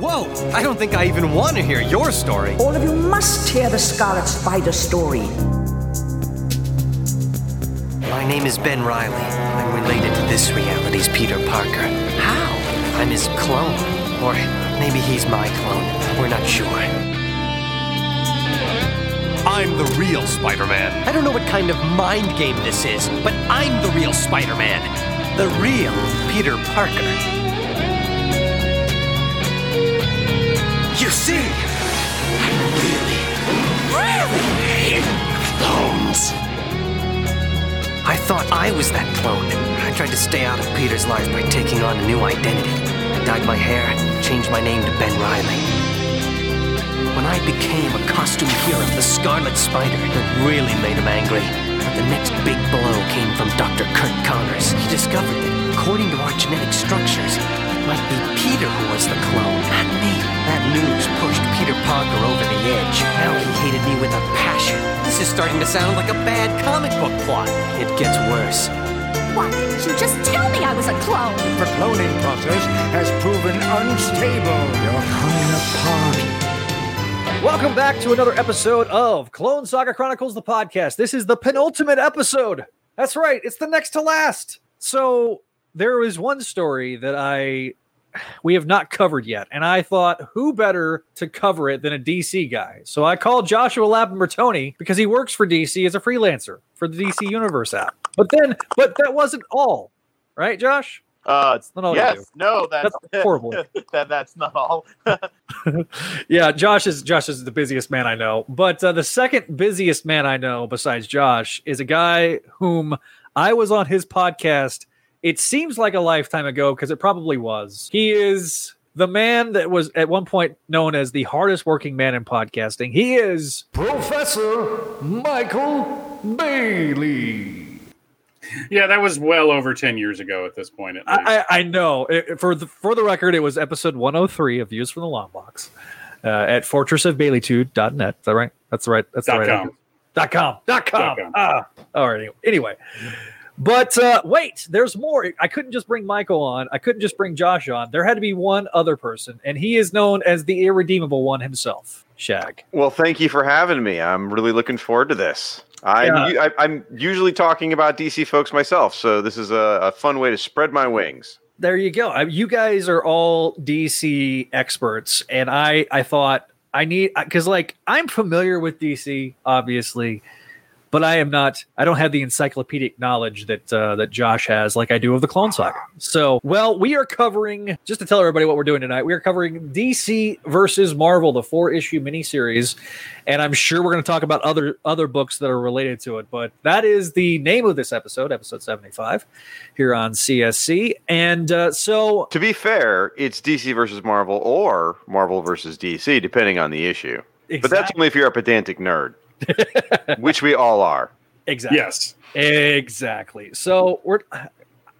Whoa! I don't think I even want to hear your story. All of you must hear the Scarlet Spider story. My name is Ben Reilly. I'm related to this reality's Peter Parker. How? I'm his clone. Or maybe he's my clone. We're not sure. I'm the real Spider Man. I don't know what kind of mind game this is, but I'm the real Spider Man. The real Peter Parker. You see, I really, really hate clones. I thought I was that clone. I tried to stay out of Peter's life by taking on a new identity. I dyed my hair, changed my name to Ben Reilly. When I became a costume hero, the Scarlet Spider, it really made him angry. But the next big blow came from Dr. Curt Connors. He discovered that, according to our genetic structures, might be Peter who was the clone, not me. That news pushed Peter Parker over the edge. Now he hated me with a passion. This is starting to sound like a bad comic book plot. It gets worse. Why didn't you just tell me I was a clone? The cloning process has proven unstable. You're coming apart. Welcome back to another episode of Clone Saga Chronicles, the podcast. This is the penultimate episode. That's right, it's the next to last. So there is one story that I we have not covered yet, and I thought who better to cover it than a DC guy. So I called Joshua Lapin because he works for DC as a freelancer for the DC Universe app. But then, but that wasn't all, right, Josh? Uh, not all yes, no, that's, That's horrible. that that's not all. yeah, Josh is Josh is the busiest man I know. But uh, the second busiest man I know besides Josh is a guy whom I was on his podcast. It seems like a lifetime ago because it probably was. He is the man that was at one point known as the hardest working man in podcasting. He is Professor Michael Bailey. Yeah, that was well over 10 years ago at this point. At least. I, I I know. It- for the for the record, it was episode 103 of Views from the Longbox uh, at fortressofbaileytude.net. Is that right? That's the right. That's the Dot right. com. Dot com. Dot com. Dot com. Ah. All right. Anyway. But uh, wait, there's more. I couldn't just bring Michael on. I couldn't just bring Josh on. There had to be one other person, and he is known as the irredeemable one himself, Shag. Well, thank you for having me. I'm really looking forward to this. I'm, Yeah. I, I'm usually talking about DC folks myself, so this is a, a fun way to spread my wings. there you go. I- You guys are all DC experts, and I I thought I need because like I'm familiar with DC, obviously, but I am not. I don't have the encyclopedic knowledge that uh, that Josh has, like I do of the Clone Saga. So, well, we are covering just to tell everybody what we're doing tonight. We are covering DC versus Marvel, the four issue miniseries, and I'm sure we're going to talk about other other books that are related to it. But that is the name of this episode, episode 75, here on CSC. And uh, so To be fair, it's DC versus Marvel or Marvel versus DC, depending on the issue. But that's only if you're a pedantic nerd, which we all are. Exactly. Yes. Exactly. So we're.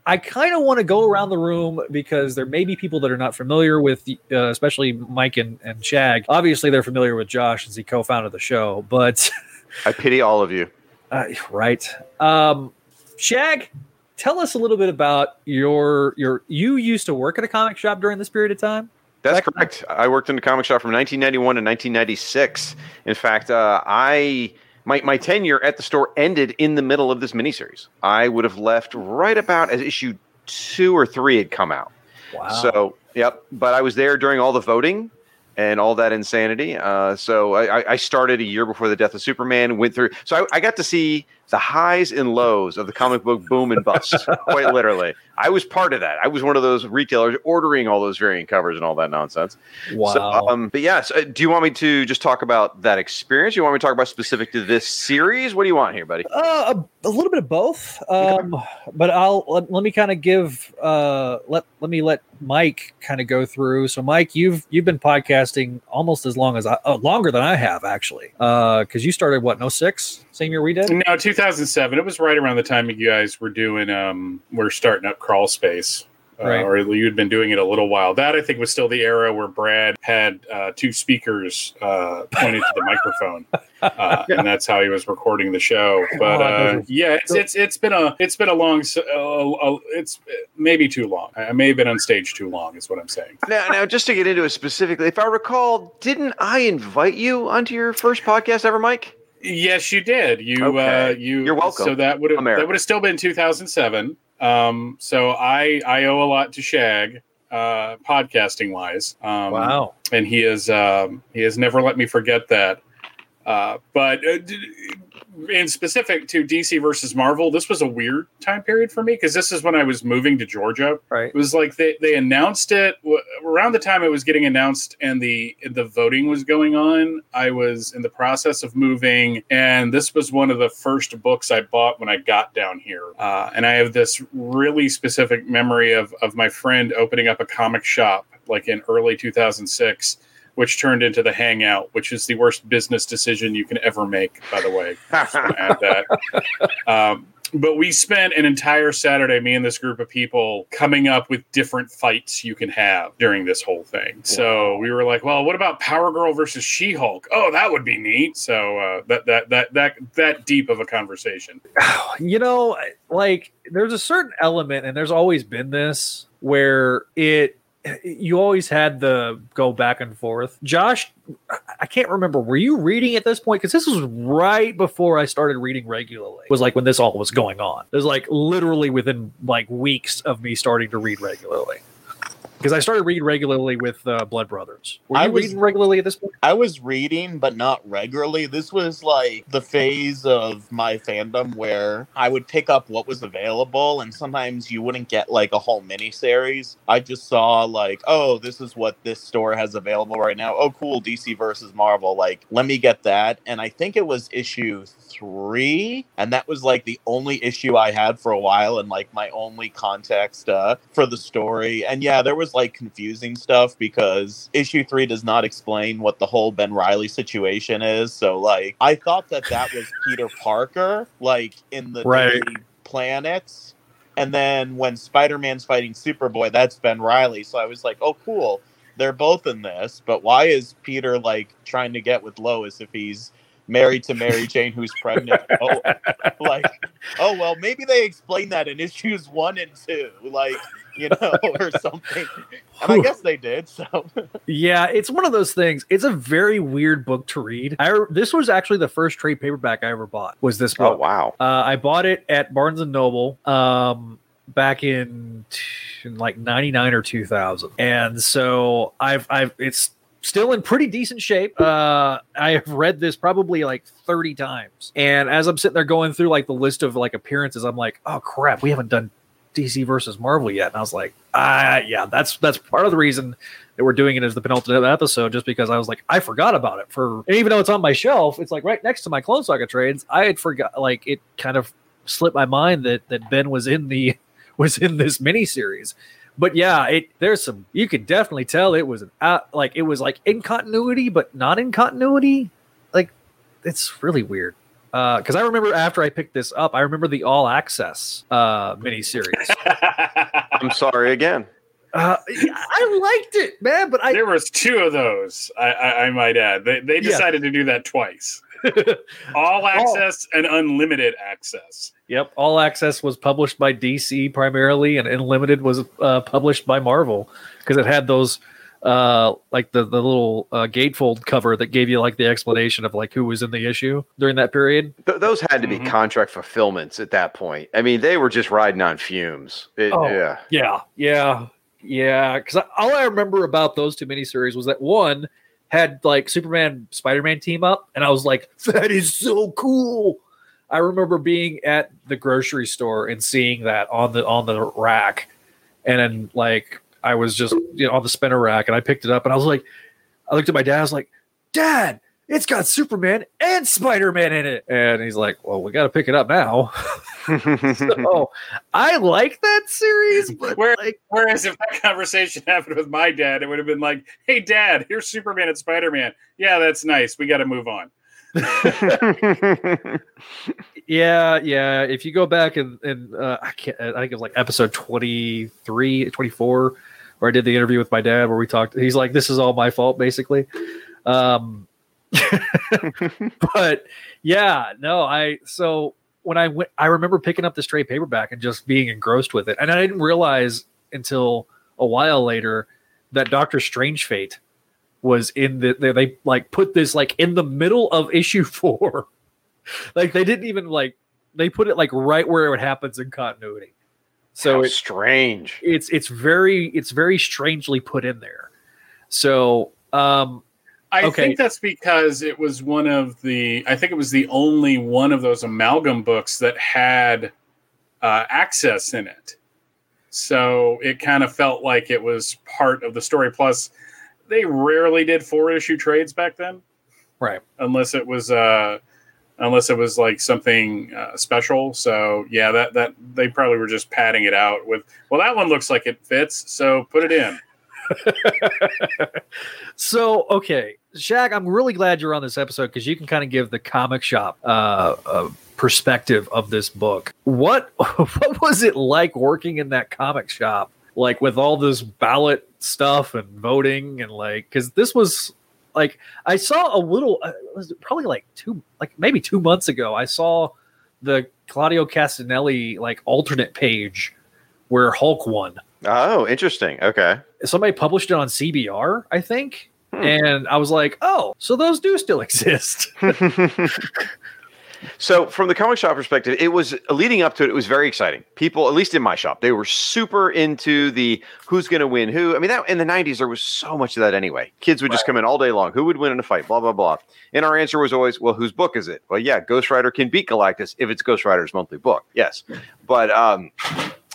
I kind of want to go around the room because there may be people that are not familiar with, uh, especially Mike and, and Shag. Obviously, they're familiar with Josh since he co-founded the show. But I pity all of you. uh, right, um, Shag, tell us a little bit about your your. You used to work at a comic shop during this period of time. That's correct. I worked in the comic shop from 1991 to 1996. In fact, uh, I my my tenure at the store ended in the middle of this miniseries. I would have left right about as issue two or three had come out. Wow. So, yep. But I was there during all the voting and all that insanity. Uh, so I, I- I started a year before the death of Superman. Went through. So I, I got to see the highs and lows of the comic book boom and bust, quite literally. I was part of that. I was one of those retailers ordering all those variant covers and all that nonsense. Wow. So, um, but yes, uh, do you want me to just talk about that experience? You want me to talk about specific to this series? What do you want here, buddy? Uh, a, a little bit of both. Um, but I'll let, let me kind of give uh let let me let Mike kind of go through. So Mike, you've you've been podcasting almost as long as I uh, longer than I have actually. Uh, because you started what no six same year we did. No, 2007. It was right around the time you guys were doing, um, we're starting up Crawl Space. uh, or you'd been doing it a little while. That I think was still the era where Brad had uh, two speakers uh, pointed to the microphone, uh, and that's how he was recording the show. But God, uh, yeah, it's it's it's been a it's been a long, uh, uh, it's maybe too long. I may have been on stage too long, is what I'm saying. Now, now, just to get into it specifically, if I recall, didn't I invite you onto your first podcast ever, Mike? Yes, you did. You uh, Okay. you You're welcome, So that would have America. that would have still been 2007. Um, so I I owe a lot to Shag, uh, podcasting wise. Um, Wow. and he is um, he has never let me forget that. Uh, but uh, d- in specific to DC versus Marvel, this was a weird time period for me because this is when I was moving to Georgia. Right. It was like they, they announced it w- around the time it was getting announced and the the voting was going on. I was in the process of moving, and this was one of the first books I bought when I got down here. Uh, and I have this really specific memory of of my friend opening up a comic shop like in early 2006 which turned into the hangout which is the worst business decision you can ever make by the way add that um, but we spent an entire Saturday, me and this group of people, coming up with different fights you can have during this whole thing. So we were like, "Well, what about Power Girl versus She Hulk? Oh, that would be neat." So uh, that that that that that deep of a conversation. you know, like there's a certain element, and there's always been this where it you always had the go back and forth. Josh, I- can't remember. Were you reading at this point? Because this was right before I started reading regularly. It was like when this all was going on. It was like literally within like weeks of me starting to read regularly. Because I started reading regularly with uh, Blood Brothers. Were you I was- reading regularly at this point? I was reading, but not regularly. This was like the phase of my fandom where I would pick up what was available, and sometimes you wouldn't get like a whole miniseries. I just saw like, oh, this is what this store has available right now. Oh, cool, DC versus Marvel. Like, let me get that. And I think it was issue three, and that was like the only issue I had for a while, and like my only context uh, for the story. And yeah, there was like confusing stuff because issue three does not explain what the whole Ben Reilly situation is. So like, I thought that that was Peter Parker, like in the Right. Planets. And then when Spider Man's fighting Superboy, that's Ben Reilly. So I was like, oh, cool. They're both in this. But why is Peter like trying to get with Lois if he's married to Mary Jane who's pregnant? oh, like, oh, well, maybe they explain that in issues one and two, like, you know, or something. And I guess they did. So Yeah, it's one of those things. It's a very weird book to read. I this was actually the first trade paperback I ever bought. Was this Oh wow! Uh, I bought it at Barnes and Noble um, back in, in like '99 or 2000, and so I've I've it's still in pretty decent shape. Uh, I have read this probably like 30 times, and as I'm sitting there going through like the list of like appearances, I'm like, oh crap, we haven't done DC versus Marvel yet, and I was like, ah, yeah, that's that's part of the reason that we're doing it as the penultimate episode, just because I was like, I forgot about it for, and even though it's on my shelf, it's like right next to my Clone Saga trades. I had forgot, like it kind of slipped my mind that that Ben was in the was in this miniseries. But yeah, it there's some you could definitely tell it was an out like it was like in continuity, but not in continuity. Like it's really weird. Uh, because I remember after I picked this up, I remember the All Access uh miniseries. I'm sorry again. Uh, I liked it, man, but I there was two of those. I, I, I might add. They they Yeah. decided to do that twice. All access and unlimited access. Yep, All Access was published by DC primarily, and Unlimited was uh, published by Marvel because it had those uh like the the little uh gatefold cover that gave you like the explanation of like who was in the issue during that period. Th- those had to be Mhm. contract fulfillments at that point. I mean, they were just riding on fumes. It- Oh. Yeah. Yeah, yeah, yeah. Because all I remember about those two miniseries was that one had like Superman Spider Man team up, and I was like, that is so cool. I remember being at the grocery store and seeing that on the on the rack, and then like I was just you know on the spinner rack, and I picked it up, and I was like, I looked at my dad, I was like, Dad, it's got Superman and Spider Man in it, and he's like, Well, we got to pick it up now. so I like that series, but Where- like, Whereas if that conversation happened with my dad, it would have been like, "Hey, Dad, here's Superman and Spider Man. Yeah, that's nice. We got to move on." Yeah, yeah. If you go back and, and uh, I can't, I think it was like episode 23, 24, where I did the interview with my dad, where we talked. He's like, "This is all my fault," basically. Um, but yeah, no, I so when I went, I remember picking up this trade paperback and just being engrossed with it, and I didn't realize until a while later that Doctor Strange Fate was in the they, they like put this like in the middle of issue four. Like they didn't even like they put it like right where it happens in continuity. So it's strange. it's it's very it's very strangely put in there. So um I Okay. think that's because it was one of the. I think it was the only one of those amalgam books that had uh, access in it. So it kind of felt like it was part of the story. Plus, they rarely did four issue trades back then, right unless it was uh, unless it was like something uh, special. So yeah, that that they probably were just padding it out with. Well, that one looks like it fits, so put it in. So okay Shag, i'm really glad you're on this episode because you can kind of give the comic shop uh, perspective of this book what what was it like working in that comic shop like with all this ballot stuff and voting and like because this was like i saw a little uh, was probably like two like maybe two months ago i saw the claudio castanelli like alternate page where hulk won Oh, interesting. Okay. Somebody published it on CBR, I think. And I was like, oh, so those do still exist. So, from the comic shop perspective, it was leading up to it. It was very exciting. People, at least in my shop, they were super into the who's going to win who. I mean, that in the '90s there was so much of that anyway. Kids would just come in all day long. Who would win in a fight? Blah blah blah. And our answer was always, well, whose book is it? Well, yeah, Ghost Rider can beat Galactus if it's Ghost Rider's monthly book. Yes, but um,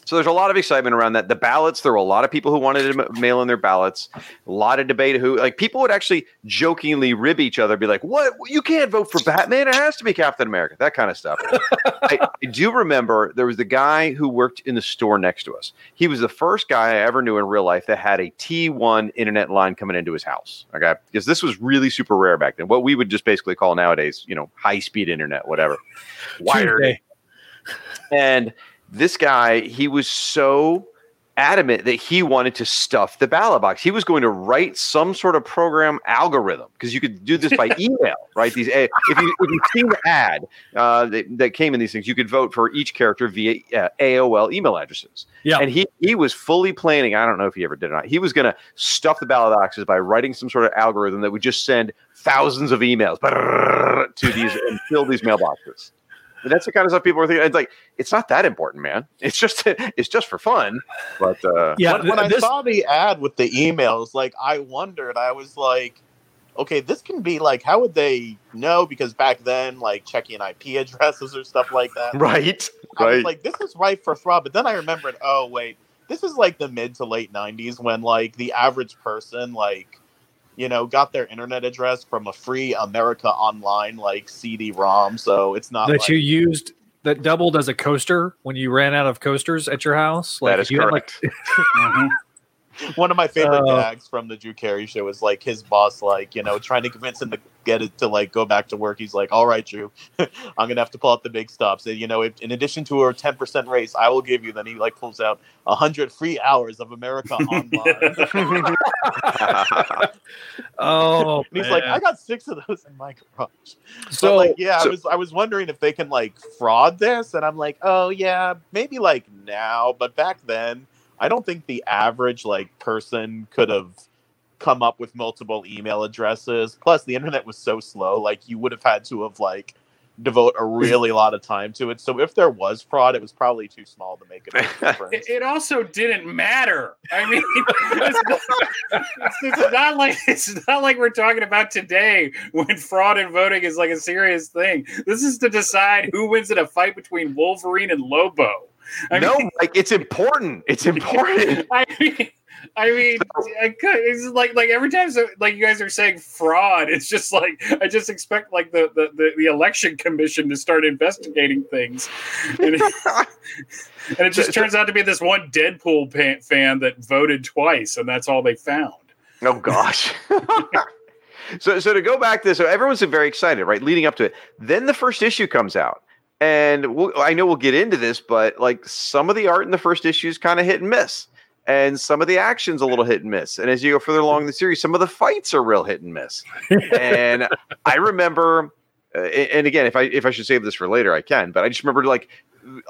so there's a lot of excitement around that. The ballots, there were a lot of people who wanted to mail in their ballots. A lot of debate. Who like people would actually jokingly rib each other, be like, "What? You can't vote for Batman. It has to be Captain America." That kind of stuff. I, I do remember there was the guy who worked in the store next to us. He was the first guy I ever knew in real life that had a T1 internet line coming into his house. Okay, because this was really super rare back then. What we would just basically call nowadays, you know, high speed internet, whatever. Wired and this guy, he was so adamant that he wanted to stuff the ballot box. He was going to write some sort of program algorithm because you could do this by email, right? These eh, if you if you've seen the ad uh, that, that came in these things, you could vote for each character via uh, AOL email addresses. Yeah. and he he was fully planning. I don't know if he ever did or not. He was going to stuff the ballot boxes by writing some sort of algorithm that would just send thousands of emails to these and fill these mailboxes. And that's the kind of stuff people are thinking. It's like it's not that important, man. It's just it's just for fun. But uh, Yeah, when, when I this- saw the ad with the emails, like I wondered, I was like, okay, this can be like, how would they know? Because back then, like checking IP addresses or stuff like that. right, I was right. like, this is right for fraud. But then I remembered, oh wait, this is like the mid to late '90s when like the average person like. You know, got their internet address from a free America Online like CD-ROM, so it's not that like, you used that doubled as a coaster when you ran out of coasters at your house. that if is you had, like, correct. Mhm. One of my favorite Uh, gags from the Drew Carey show is like his boss, like, you know, trying to convince him to get it to like go back to work. He's like, all right, Drew, I'm going to have to pull out the big stops. And, you know, if, in addition to a 10% raise, I will give you, then he like pulls out 100 free hours of America Online. oh, and he's like. I got six of those in my garage. so but like, yeah, so- I was I was wondering if they can like fraud this, and I'm like, oh yeah, maybe like now, but back then, I don't think the average like person could have come up with multiple email addresses. Plus, the internet was so slow, like you would have had to have like devote a really lot of time to it. So if there was fraud, it was probably too small to make a difference. It, it also didn't matter. I mean, it's not, it's not like it's not like we're talking about today when fraud in voting is like a serious thing. This is to decide who wins in a fight between Wolverine and Lobo. I no, mean, like it's important. It's important. I mean, I mean, I could, it's like like every time so, like you guys are saying fraud, it's just like I just expect like the the, the, the election commission to start investigating things, and it, and it just turns out to be this one Deadpool pa- fan that voted twice, and that's all they found. oh gosh. So, so to go back to this, so everyone's very excited, right? Leading up to it. Then the first issue comes out, and we'll, I know we'll get into this, but like some of the art in the first issue is kind of hit and miss, and some of the action's a little hit and miss. And as you go further along in the series, some of the fights are real hit and miss. and I remember, uh, and again, if I if I should save this for later, I can. But I just remember like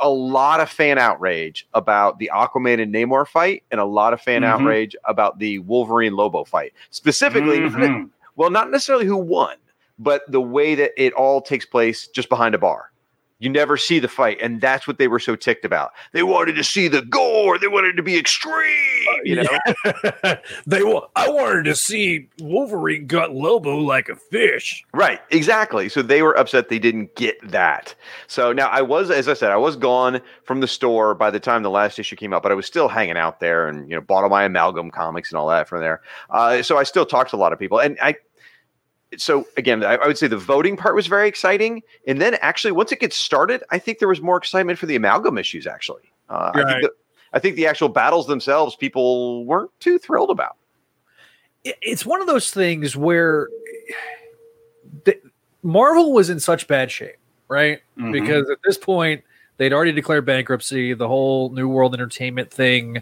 a lot of fan outrage about the Aquaman and Namor fight, and a lot of fan Mhm. outrage about the Wolverine Lobo fight. Specifically, Mhm. well, not necessarily who won, but the way that it all takes place just behind a bar. You never see the fight, and that's what they were so ticked about. They wanted to see the gore. They wanted to be extreme. You know, they wa- I wanted to see Wolverine gut Lobo like a fish. Right, exactly. So they were upset they didn't get that. So now I was, as I said, I was gone from the store by the time the last issue came out, but I was still hanging out there and you know bought all my amalgam comics and all that from there. Uh, so I still talked to a lot of people, and I. So again, I, I would say the voting part was very exciting, and then actually once it gets started, I think there was more excitement for the amalgam issues. Actually, uh, I think the, I think the actual battles themselves, people weren't too thrilled about. it's one of those things where the, Marvel was in such bad shape, right? Mhm. Because at this point, they'd already declared bankruptcy. The whole New World Entertainment thing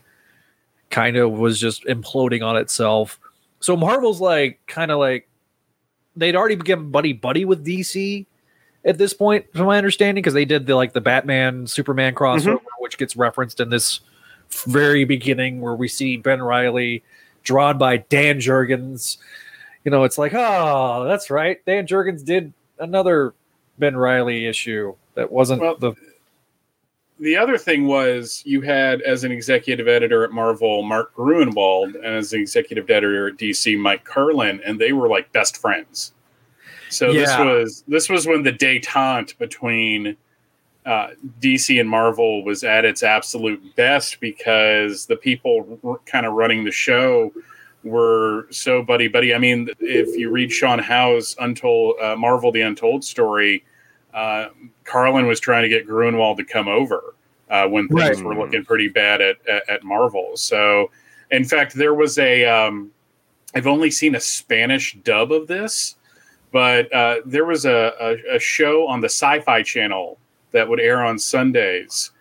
kind of was just imploding on itself. So Marvel's like, kind of like, they'd already become buddy buddy with DC at this point, from my understanding, because they did the like the Batman Superman crossover, mm-hmm. which gets referenced in this very beginning where we see Ben Reilly drawn by Dan Jurgens. You know, it's like, oh, that's right. Dan Jurgens did another Ben Reilly issue that wasn't Well, the the other thing was you had as an executive editor at Marvel Mark Gruenwald and as an executive editor at DC Mike Carlin, and they were like best friends. So this was this was when the détente between uh, DC and Marvel was at its absolute best because the people r- kind of running the show were so buddy buddy. I mean, if you read Sean Howe's Untold uh, Marvel: The Untold Story, uh, Carlin was trying to get Gruenwald to come over uh, when things Right. were looking pretty bad at, at at Marvel. So, in fact, there was a. Um, I've only seen a Spanish dub of this, but uh, there was a, a, a show on the Sci-Fi Channel that would air on Sundays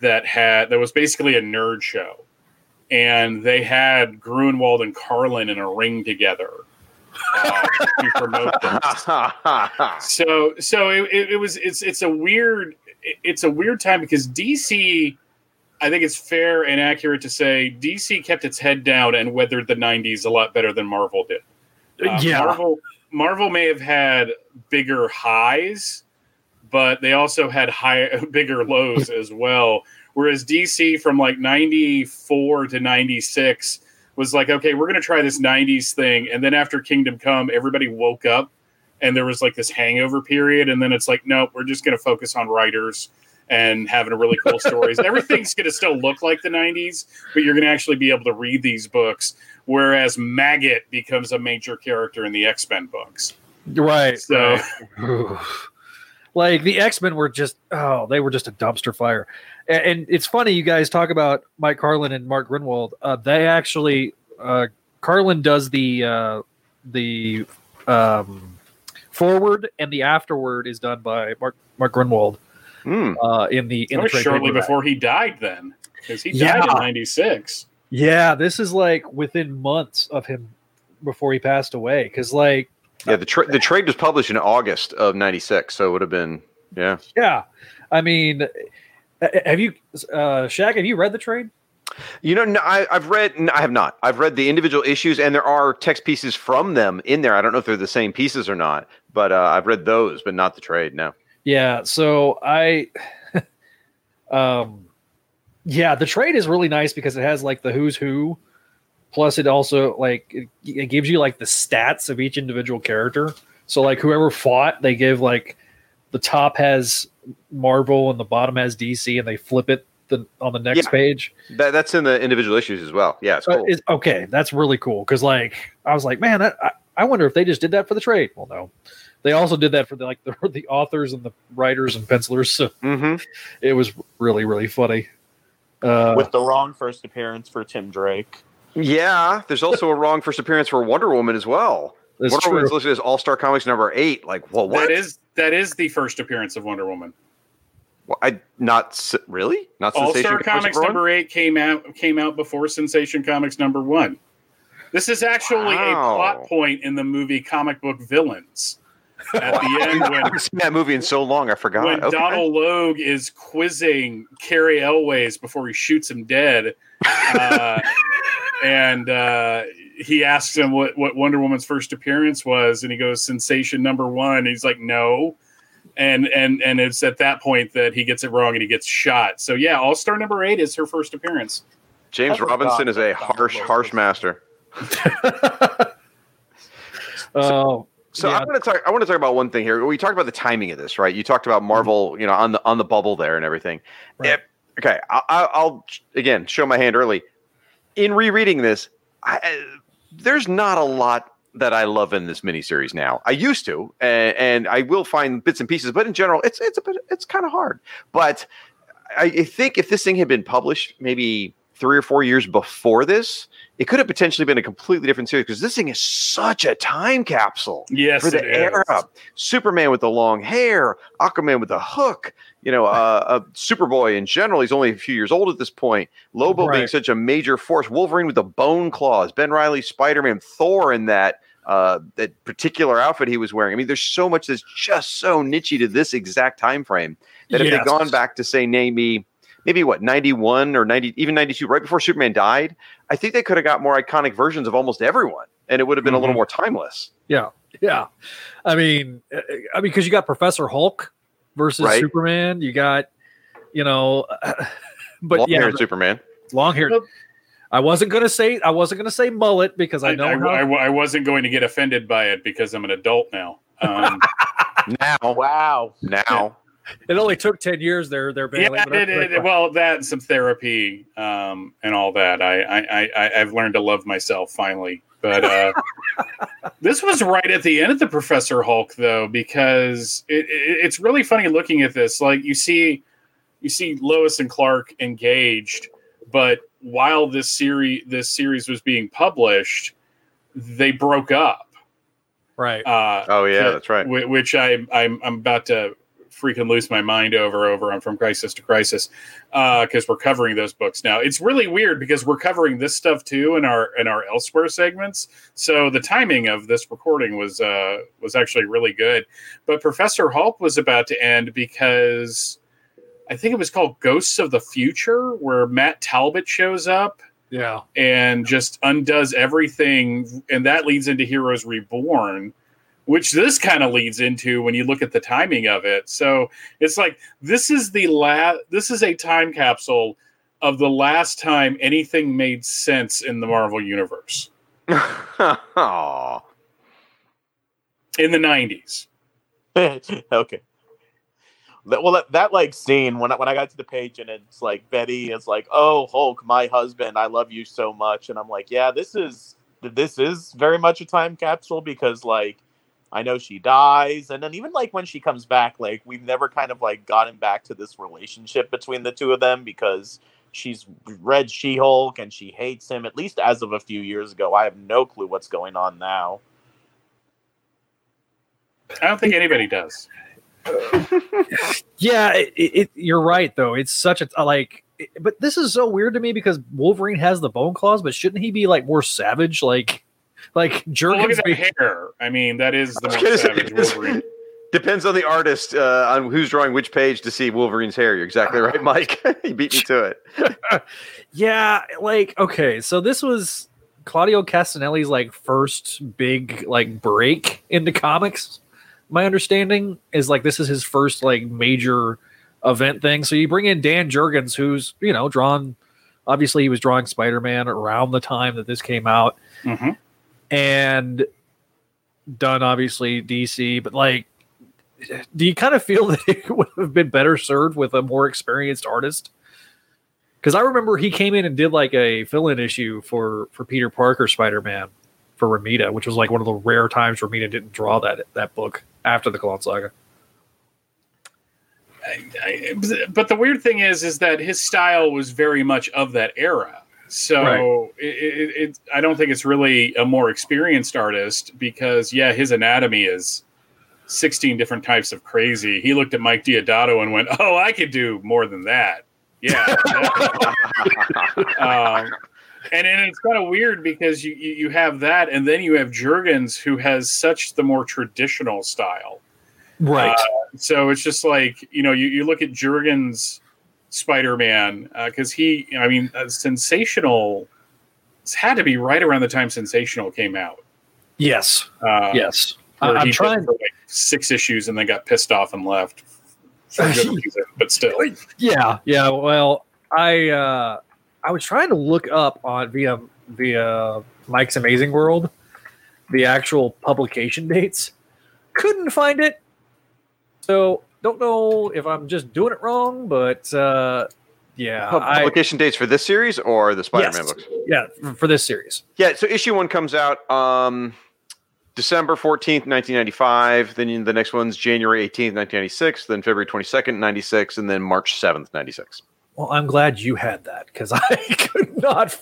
that had that was basically a nerd show, and they had Gruenwald and Carlin in a ring together uh, to promote this so so it, it, it was it's it's a weird it's a weird time because DC I think it's fair and accurate to say DC kept its head down and weathered the 90s a lot better than Marvel did. Uh, Yeah. Marvel Marvel may have had bigger highs, but they also had high bigger lows as well. Whereas DC from like 94 to 96 was like, okay, we're going to try this 90s thing. And then after Kingdom Come, everybody woke up and there was like this hangover period. And then it's like, nope, we're just going to focus on writers and having a really cool stories. Everything's going to still look like the 90s, but you're going to actually be able to read these books. Whereas Maggot becomes a major character in the X Men books. right. So, like the X Men were just oh they were just a dumpster fire, and, and it's funny you guys talk about Mike Carlin and Mark Gruenwald. Uh, they actually uh, Carlin does the uh, the um, forward and the afterward is done by Mark Mark Gruenwald Hmm. uh, in the in that the was shortly paperback. before he died, then, because he Yeah. died in '96. Yeah, this is like within months of him before he passed away. Because like Yeah, the tra- the trade was published in August of '96, so it would have been yeah. yeah, I mean, have you uh, Shag? Have you read the trade? You know, no, I, I've read. No, I have not. I've read the individual issues, and there are text pieces from them in there. I don't know if they're the same pieces or not, but uh, I've read those, but not the trade. No. Yeah, so I um yeah, the trade is really nice because it has like the who's who plus it also like it, it gives you like the stats of each individual character. So like whoever fought, they give like the top has Marvel and the bottom has DC and they flip it the, on the next Yeah. page. That, that's in the individual issues as well. Yeah, it's Uh, cool. okay, that's really cool because like I was like, man, that, I, I wonder if they just did that for the trade. Well, no, they also did that for the like the, the authors and the writers and pencilers. So hmm it was really really funny. Uh, with the wrong first appearance for Tim Drake. Yeah, there's also a wrong first appearance for Wonder Woman as well. That's Wonder true. Woman's listed as All Star Comics number eight. Like, well, what? That is that is the first appearance of Wonder Woman. Well, I not really not All Star Comics number one? number eight came out came out before Sensation Comics number one. This is actually a plot point in the movie Comic Book Villains. At the end, when I haven't seen that movie in so long. I forgot. when Okay. Donal Logue is quizzing Cary Elwes before he shoots him dead, uh, and uh, he asks him what, what Wonder Woman's first appearance was, and he goes sensation number one. He's like, no. And and and it's at that point that he gets it wrong and he gets shot. So yeah, All Star number eight is her first appearance. James I forgot Robinson is a harsh, harsh was- master. Oh, So Yeah. I want to talk. I want to talk about one thing here. We talked about the timing of this, right? You talked about Marvel, you know, on the on the bubble there and everything. Right. If- okay, I, I, I'll again show my hand early. In rereading this, I, I- there's not a lot that I love in this miniseries now. I used to, and, and I will find bits and pieces, but in general, it's it's a bit it's kind of hard. But I, I think if this thing had been published maybe three or four years before this, it could have potentially been a completely different series because this thing is such a time capsule Yes, for the it is. era. Superman with the long hair, Aquaman with the hook, you know, uh, uh, Superboy in general. He's only a few years old at this point. Lobo being such a major force. Wolverine with the bone claws. Ben Reilly, Spider Man, Thor in that. Uh, that particular outfit he was wearing. I mean, there's so much that's just so nichey to this exact time frame that if Yes. they'd gone back to say maybe maybe what 91 or 90 even 92 right before superman died i think they could have got more iconic versions of almost everyone and it would have been a little Mhm. more timeless Yeah, yeah. I mean, uh, I mean, because you got Professor Hulk versus Right. Superman. You got, you know, but long yeah, superman long hair. Well- I wasn't gonna say I wasn't gonna say mullet because I I, know I, how, I- I wasn't going to get offended by it because I'm an adult now. Um, now Wow. now it only took ten years. There, there, yeah, Bailey. but it, that's- it, well, that and some therapy um, and all that. I, I, I, I- I've learned to love myself finally. But uh, this was right at the end of the Professor Hulk, though, because it, it, it's really funny looking at this. Like you see, you see Lois and Clark engaged, but while this series this series was being published, they broke up. right. Uh, oh yeah to- that's right whi- which I I'm I'm about to freaking lose my mind over over on From Crisis to Crisis because we're covering those books now. It's really weird because we're covering this stuff too in our in our elsewhere segments. So the timing of this recording was uh was actually really good. But Professor Hulk was about to end because I think it was called Ghosts of the Future, where Matt Talbot shows up yeah. and just undoes everything and that leads into heroes reborn which this kind of leads into when you look at the timing of it so it's like this is the last this is a time capsule of the last time anything made sense in the marvel universe Aw. in the 90s okay. Well, that, that like scene when I, when I got to the page and it's like Betty is like, "Oh, Hulk, my husband, I love you so much," and I'm like, "Yeah, this is this is very much a time capsule because like I know she dies, and then even like when she comes back, like we've never kind of like gotten back to this relationship between the two of them because she's Red She-Hulk and she hates him. At least as of a few years ago, I have no clue what's going on now. i don't think anybody does Yeah, it, it, you're right though. It's such a like, but this is so weird to me because Wolverine has the bone claws, but shouldn't he be like more savage? Like, like well, look Jurgens. at the hair i mean that is the most gonna say, savage it's- wolverine depends on the artist uh, on who's drawing which page to see wolverine's hair you're exactly right mike he beat me to it Yeah, like okay, so this was Claudio Castanelli's like first big like break into comics. My understanding is like this is his first like major event thing. So you bring in Dan Jurgens, who's you know drawn. Obviously, he was drawing Spider Man around the time that this came out, Mhm. And done obviously DC. But like, do you kind of feel that it would have been better served with a more experienced artist? Because I remember he came in and did like a fill-in issue for for Peter Parker Spider Man for Romita, which was like one of the rare times Romita didn't draw that that book after the Clone Saga. I, but the weird thing is, is that his style was very much of that era. So Right. it, it, it, I don't think it's really a more experienced artist because, yeah, his anatomy is 16 different types of crazy. He looked at Mike Deodato and went, "Oh, I could do more than that." Yeah. um, and, and it's kind of weird because you, you you have that, and then you have Jurgens, who has such the more traditional style. Right. Uh, so it's just like you know, you, you look at Jurgens Spider-Man because he, I mean, uh, Sensational. It's had to be right around the time Sensational came out. yes. Uh, yes. I, he trying. for, like six issues and then got pissed off and left. Reason, but still, Yeah, yeah. Well, I uh, I was trying to look up on via via Mike's Amazing World the actual publication dates. Couldn't find it. So don't know if I'm just doing it wrong, but uh, yeah, Pub- I, Publication dates for this series or the Spider-Man Yes. books? yeah for this series. Yeah, so issue one comes out um, December 14th, 1995. Then the next one's January 18th, 1996. Then February 22nd, 96. And then March 7th, 96. Well, I'm glad you had that because I could not.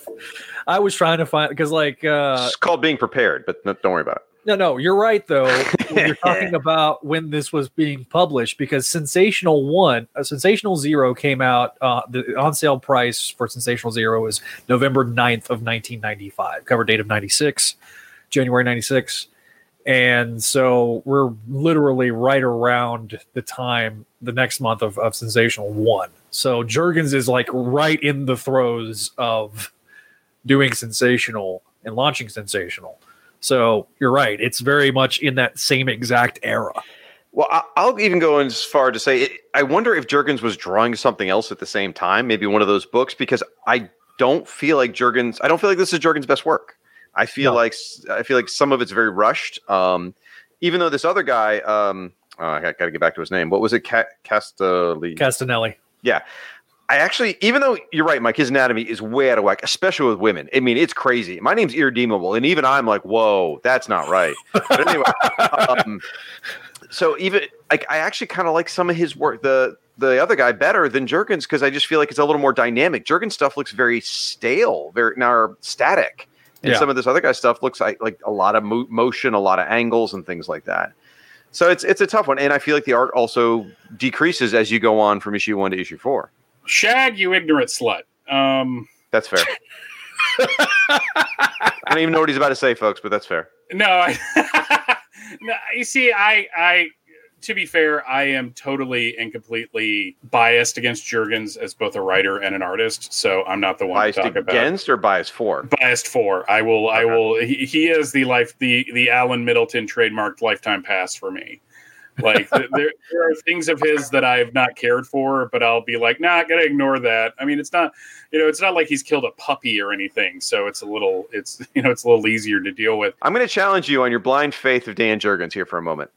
I was trying to find because like uh, it's called being prepared, but don't worry about it. No, no, you're right though. when you're talking about when this was being published because Sensational One, uh, Sensational Zero came out. Uh, the on sale price for Sensational Zero is November 9th of 1995. Cover date of 96, January 96, and so we're literally right around the time the next month of, of Sensational One. So Jurgens is like right in the throes of doing Sensational and launching Sensational. So you're right. It's very much in that same exact era. Well, I'll even go as far to say I wonder if Jurgens was drawing something else at the same time, maybe one of those books, because I don't feel like Jurgens. I don't feel like this is Jurgens' best work. I feel No. like I feel like some of it's very rushed. Um, even though this other guy, um, oh, I got to get back to his name. What was it? Ca- Castelli. Castanelli. Yeah. I actually, even though you're right, Mike, his anatomy is way out of whack, especially with women. I mean, it's crazy. My name's irredeemable, and even I'm like, whoa, that's not right. But anyway, um, so even like I actually kind of like some of his work, the the other guy better than Jurgens because I just feel like it's a little more dynamic. Jurgens stuff looks very stale, very now static, and Yeah. some of this other guy's stuff looks like like a lot of mo- motion, a lot of angles, and things like that. So it's it's a tough one, and I feel like the art also decreases as you go on from issue one to issue four. Shag, you ignorant slut. Um, That's fair. I don't even know what he's about to say, folks, but that's fair. no, I, no, you see, I, I, to be fair, I am totally and completely biased against Jurgens as both a writer and an artist. So I'm not the one Biased to talk about. against or biased for? Biased for. I will. I will. He, he is the life. The the Alan Middleton trademarked lifetime pass for me. Like there, there are things of his that I've not cared for, but I'll be like, nah, I gotta ignore that. I mean, it's not, you know, it's not like he's killed a puppy or anything, so it's a little, it's you know, it's a little easier to deal with. I'm going to challenge you on your blind faith of Dan Jurgens here for a moment.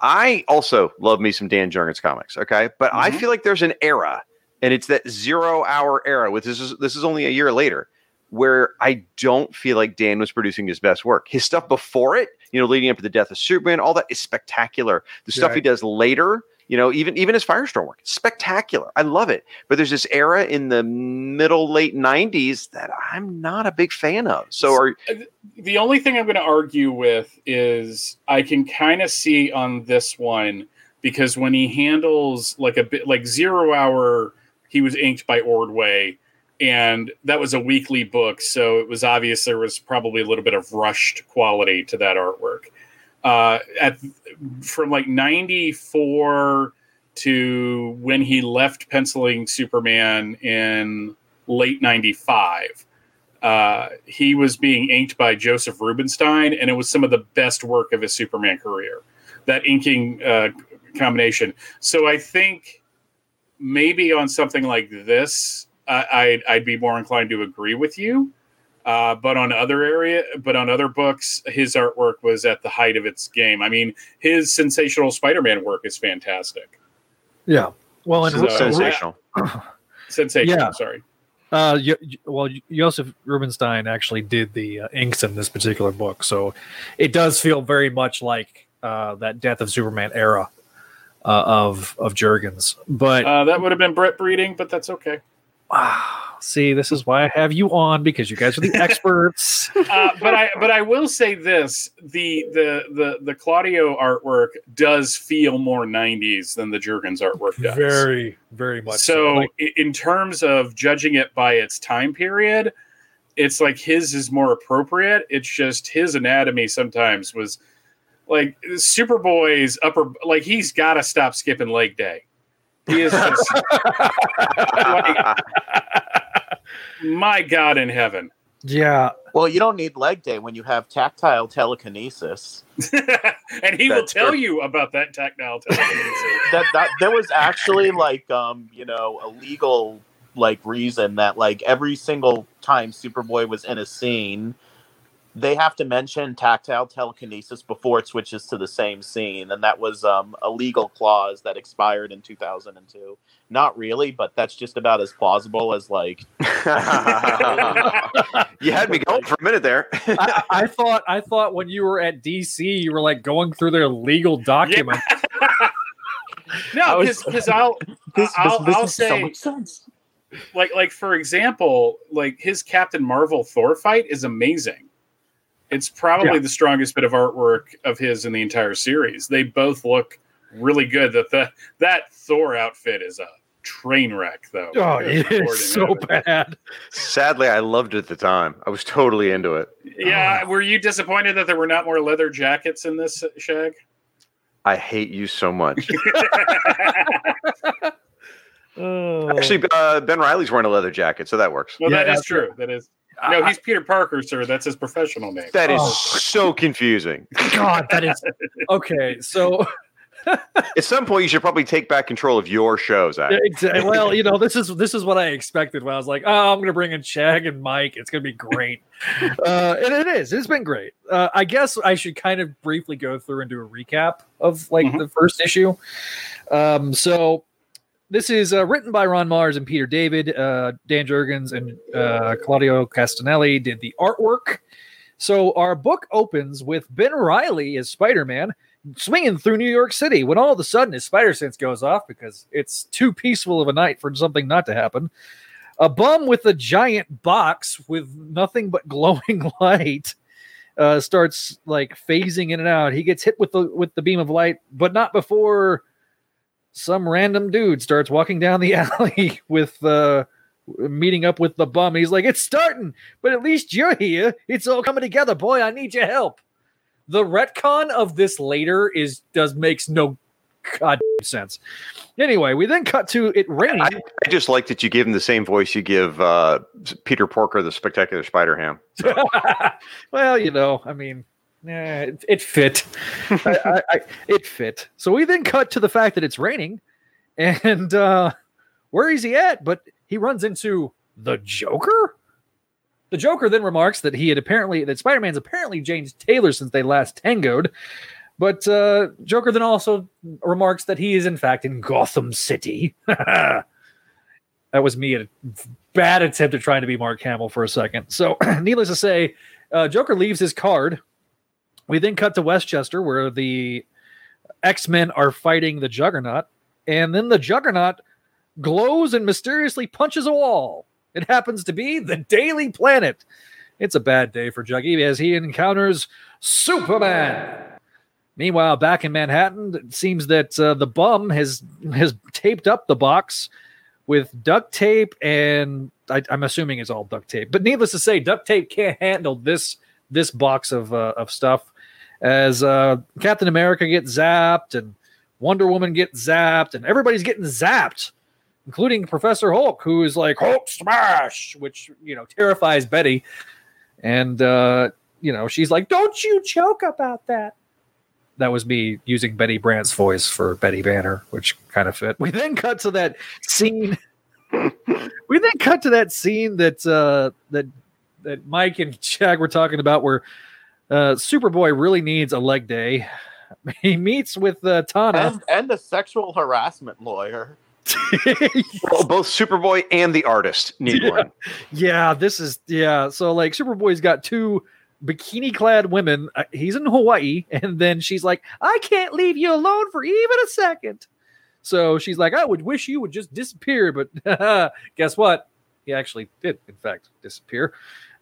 I also love me some Dan Jurgens comics, okay? But I Mhm. feel like there's an era, and it's that zero hour era, which this is this is only a year later, where I don't feel like Dan was producing his best work. His stuff before it, you know, leading up to the death of Superman, all that is spectacular. The stuff he does later, you know, even even his Firestorm work, spectacular. I love it. But there's this era in the middle late '90s that I'm not a big fan of. So are uh, The only thing I'm going to argue with is I can kind of see on this one because when he handles like a bit like Zero Hour, he was inked by Ordway, and that was a weekly book, so it was obvious there was probably a little bit of rushed quality to that artwork. Uh, at from like '94 to when he left penciling Superman in late '95 uh, he was being inked by Josef Rubinstein, and it was some of the best work of his Superman career. That inking uh, combination. So I think maybe on something like this, I I'd, I'd be more inclined to agree with you. Uh, but on other area, but on other books, his artwork was at the height of its game. I mean, his sensational Spider-Man work is fantastic. Yeah. Well, and So- sensational. Sensational. Yeah. Sorry. uh, y- y- well, Josef Rubinstein actually did the uh, inks in this particular book, so it does feel very much like uh, that Death of Superman era uh, of of Jurgens. But Uh, that would have been Brett breeding, but that's okay. See, this is why I have you on because you guys are the experts. uh, but I but I will say this: the the the the Claudio artwork does feel more '90s than the Jurgens artwork does. very, very much. so. Like, in terms of judging it by its time period, it's like his is more appropriate. It's just his anatomy sometimes was like Superboy's upper. Like he's got to stop skipping leg day. He is just like, my God in heaven. yeah, Well, you don't need leg day when you have tactile telekinesis. and he will tell true. you about that tactile telekinesis. That that there was actually like um you know a legal like reason that like every single time Superboy was in a scene, they have to mention tactile telekinesis before it switches to the same scene, and that was um a legal clause that expired in two thousand and two. Not really, but that's just about as plausible as like you had me going for a minute there. I, I thought I thought when you were at DC, you were like going through their legal documents. No, because I'll this, I'll, this I'll makes so say much sense. like like for example, like his Captain Marvel Thor fight is amazing. It's probably Yeah. the strongest bit of artwork of his in the entire series. They both look really good. That the that Thor outfit is a train wreck, though. Oh, Good it Lord is in so heaven. bad. Sadly, I loved it at the time. I was totally into it. Yeah, were you disappointed that there were not more leather jackets in this shag? I hate you so much. Oh. Actually, uh, Ben Reilly's wearing a leather jacket, so that works. Well, Yeah, that is that's true. That is. No, he's Peter Parker, sir. That's his professional name. That is Oh. so confusing. God, that is okay. So At some point, you should probably take back control of your shows Zach. Yeah, exa- well, you know, this is this is what I expected when I was like, oh, I'm going to bring in Shag and Mike. It's going to be great, uh, and it is. It's been great. Uh, I guess I should kind of briefly go through and do a recap of like Mhm. the first issue. Um, so this is uh, written by Ron Marz and Peter David. Uh, Dan Jurgens and uh, Claudio Castellini did the artwork. So our book opens with Ben Reilly as Spider Man swinging through New York City when all of a sudden his spider sense goes off because it's too peaceful of a night for something not to happen. A bum with a giant box with nothing but glowing light uh, starts like phasing in and out. He gets hit with the with the beam of light, but not before some random dude starts walking down the alley with uh meeting up with the bum. He's like, "It's starting, but at least you're here. It's all coming together, boy. I need your help." The retcon of this later is does makes no god sense. Anyway, we then cut to it raining. I, I just like that you give him the same voice you give uh, Peter Porker, the Spectacular Spider Ham. well, you know, I mean, eh, it, it fit. I, I, I, it fit. So we then cut to the fact that it's raining, and uh, where is he at? But he runs into the Joker. The Joker then remarks that he had apparently that Spider Man's apparently changed tailor since they last tangoed. But uh, Joker then also remarks that he is in fact in Gotham City. that was me at a bad attempt at trying to be Mark Hamill for a second. So, needless to say, uh, Joker leaves his card. We then cut to Westchester, where the X Men are fighting the Juggernaut, and then the Juggernaut glows and mysteriously punches a wall. It happens to be the Daily Planet. It's a bad day for Juggy as he encounters Superman. Meanwhile, back in Manhattan, it seems that uh, the bum has has taped up the box with duct tape, and I, I'm assuming it's all duct tape. But needless to say, duct tape can't handle this this box of uh, of stuff. As uh, Captain America gets zapped, and Wonder Woman gets zapped, and everybody's getting zapped, including Professor Hulk, who is like Hulk smash, which you know terrifies Betty, and uh, you know she's like, "Don't you joke about that." that was me using Betty Brant's voice for Betty Banner, which kind of fit. We then cut to that scene. we then cut to that scene that uh, that that Mike and Shag were talking about, where uh, Superboy really needs a leg day. He meets with uh, Tana. And, and a sexual harassment lawyer. Well, both Superboy and the artist need Yeah. one. yeah, this is yeah. So like Superboy's got two bikini clad women. Uh, he's in Hawaii, and then she's like, "I can't leave you alone for even a second. So she's like, "I would wish you would just disappear," but guess what? he actually did, in fact, disappear.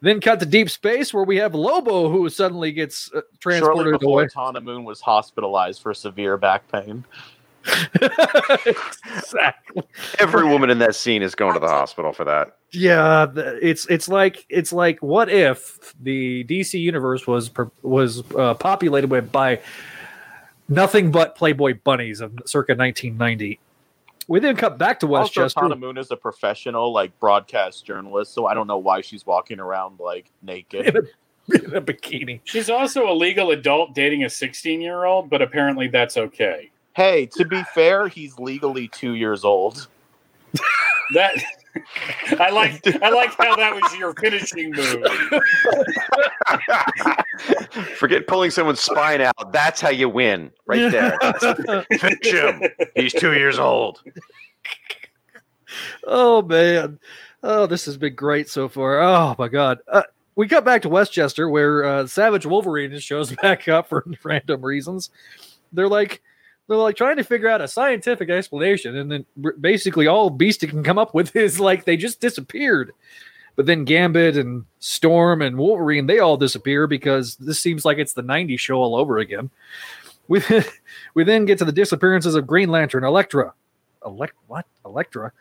Then cut to deep space where we have Lobo, who suddenly gets uh, Shortly transported before away. Tana Moon was hospitalized for severe back pain. exactly. Every woman in that scene is going to the hospital for that. Yeah, it's it's like it's like what if the DC universe was was uh, populated with by nothing but Playboy bunnies of circa 1990. We then cut back to Westchester. Also, Westchester. Tana Moon is a professional like broadcast journalist, so I don't know why she's walking around like naked. in a, in a bikini. She's also a legal adult dating a 16 year old, but apparently that's okay. hey, to be fair, he's legally two years old. That I like. I like how that was your finishing move. Forget pulling someone's spine out. That's how you win, right there. Finish him. He's two years old. Oh man, oh this has been great so far. Oh my god. Uh, we cut back to Westchester where uh, Savage Wolverine just shows back up for random reasons. They're like they're like trying to figure out a scientific explanation, and then basically all Beastie can come up with is like they just disappeared. But then Gambit and Storm and Wolverine they all disappear because this seems like it's the '90s show all over again. We we then get to the disappearances of Green Lantern, Elektra, Elect what Elektra,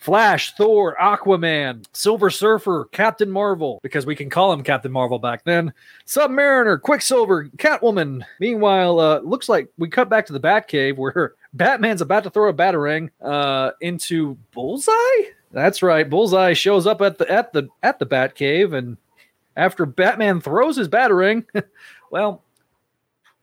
Flash, Thor, Aquaman, Silver Surfer, Captain Marvel, because we can call him Captain Marvel back then, Submariner, Quicksilver, Catwoman. Meanwhile, uh, looks like we cut back to the Batcave where Batman's about to throw a batarang uh, into Bullseye. That's right, Bullseye shows up at the at the at the Batcave, and after Batman throws his batarang, well,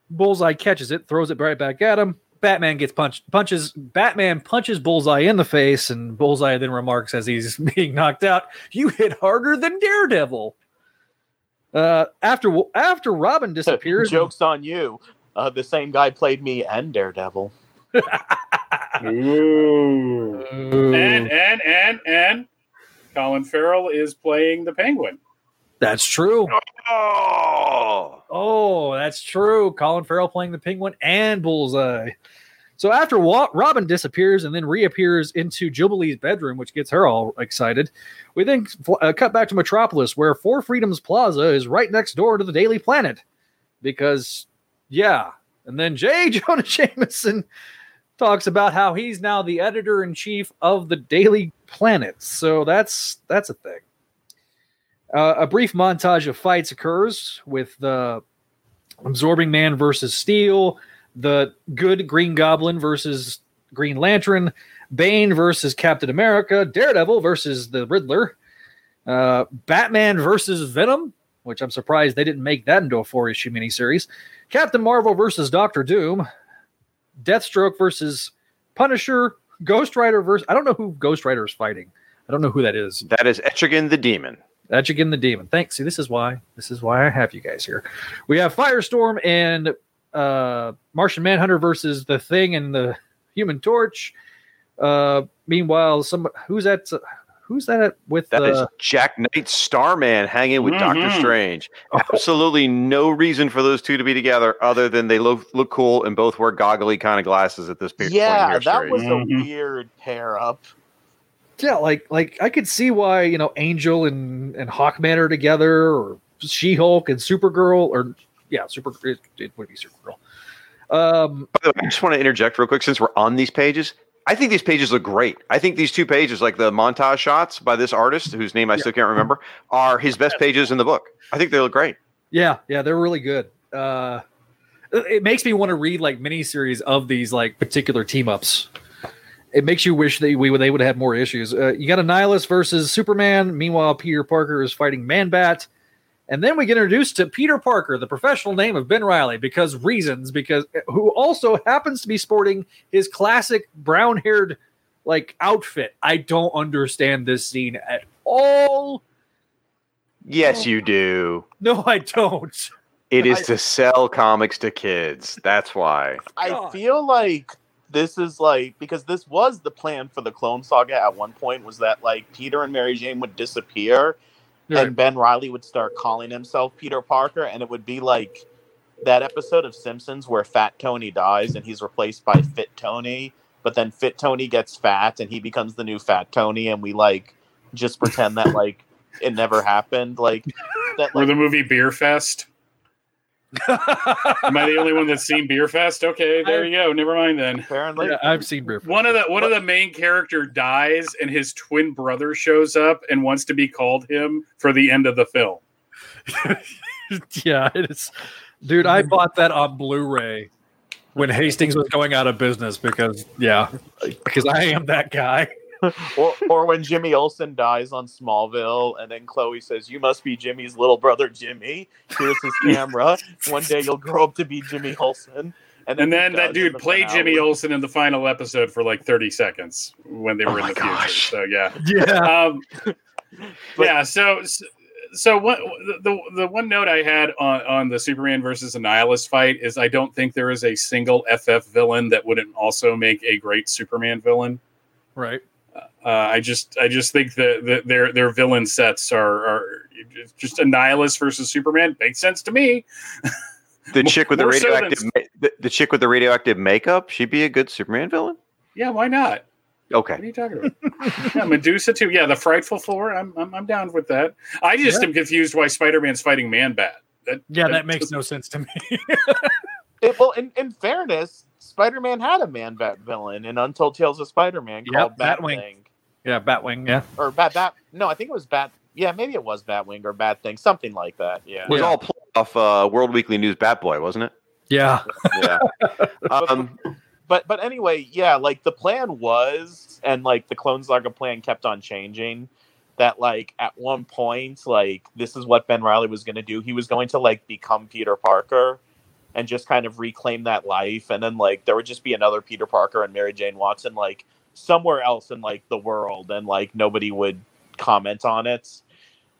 Bullseye catches it, throws it right back at him. Batman gets punched, punches Batman punches Bullseye in the face, and Bullseye then remarks as he's being knocked out, "You hit harder than Daredevil." Uh, after after Robin disappears, Jokes on you. Uh, the same guy played me and Daredevil. Ooh. And and and and Colin Farrell is playing the Penguin. That's true. Oh, Oh, that's true. Colin Farrell playing the Penguin and Bullseye. So after Wa- Robin disappears and then reappears into Jubilee's bedroom, which gets her all excited, we then uh, cut back to Metropolis, where Four Freedoms Plaza is right next door to the Daily Planet. Because, yeah. And then J. Jonah Jameson talks about how he's now the editor in chief of the Daily Planet. So that's that's a thing. Uh, a brief montage of fights occurs with the Absorbing Man versus Steel, the good Green Goblin versus Green Lantern, Bane versus Captain America, Daredevil versus the Riddler, uh, Batman versus Venom, which I'm surprised they didn't make that into a four issue miniseries, Captain Marvel versus Doctor Doom, Deathstroke versus Punisher, Ghost Rider versus. I don't know who Ghost Rider is fighting. I don't know who that is. that is Etrigan the Demon. That's again the demon. Thanks. See, this is why. This is why I have you guys here. We have Firestorm and uh Martian Manhunter versus the Thing and the Human Torch. Uh meanwhile, some who's that? Who's that with? That is uh, Jack Knight Starman hanging with Doctor Mhm. Strange. Oh. Absolutely no reason for those two to be together other than they look look cool and both wear goggly kind of glasses at this pe- point Yeah, that story. was a Mhm. weird pair up. Yeah, like like I could see why you know Angel and and Hawkman are together, or She Hulk and Supergirl, or yeah, Super it, it would be Supergirl. Um, By the way, I just want to interject real quick since we're on these pages. I think these pages look great. I think these two pages, like the montage shots by this artist, whose name I still can't remember, are his best pages in the book. I think they look great. Yeah, yeah, they're really good. Uh, it it makes me want to read like miniseries of these like particular team ups. It makes you wish that we would they would have had more issues. Uh, you got Annihilus versus Superman. Meanwhile, Peter Parker is fighting Man Bat, and then we get introduced to Peter Parker, the professional name of Ben Reilly, because reasons. Because who also happens to be sporting his classic brown haired like outfit. I don't understand this scene at all. Yes, you do. No, I don't. It is I- to sell comics to kids. That's why. I feel like this is like because this was the plan for the Clone Saga at one point was that like Peter and Mary Jane would disappear and Ben Reilly would start calling himself Peter Parker and it would be like that episode of Simpsons where Fat Tony dies and he's replaced by Fit Tony, but then Fit Tony gets fat and he becomes the new Fat Tony and we like just pretend that like it never happened. Like that. Or the movie Beerfest. Am I the only one that's seen Beerfest? Okay, there you go. Never mind then. apparently, Yeah, I've seen Beer. One of the one of the main character dies, and his twin brother shows up and wants to be called him for the end of the film. yeah, it is. Dude, I bought that on Blu-ray when Hastings was going out of business because yeah, because I am that guy. or or when Jimmy Olsen dies on Smallville, and then Chloe says, "You must be Jimmy's little brother, Jimmy." Here's his camera. One day you'll grow up to be Jimmy Olsen. And he then that dude the played finale. Jimmy Olsen in the final episode for like 30 seconds when they Oh were in my the future. So yeah. Yeah, Um, yeah, so so what the the one note I had on on the Superman versus Annihilus fight is I don't think there is a single FF villain that wouldn't also make a great Superman villain. right. Uh, I just I just think that, that their their villain sets are, are just Annihilus versus Superman makes sense to me. The chick with the More so than- radioactive, ma- the, the chick with the radioactive makeup, she'd be a good Superman villain. Yeah, why not? Okay. What are you talking about? yeah, Medusa too. Yeah, the frightful four. I'm I'm, I'm down with that. I just Yeah. am confused why Spider Man's fighting Man Bat. That, Yeah, that makes no sense to me. It, well, in, in fairness, Spider-Man had a man bat villain in Untold Tales of Spider-Man Yep, called Batwing. Batwing. Yeah, Batwing. Yeah, or Bat Bat. No, I think it was Bat. Yeah, maybe it was Batwing or Bat Thing, something like that. Yeah. it was Yeah. all played off uh, World Weekly News Bat Boy, wasn't it? yeah, Yeah. um, but but anyway, yeah, like the plan was, and like the Clone Saga plan kept on changing. That like at one point, like this is what Ben Reilly was going to do. He was going to like become Peter Parker, and just kind of reclaim that life. And then like there would just be another Peter Parker and Mary Jane Watson like somewhere else in like the world, and like nobody would comment on it.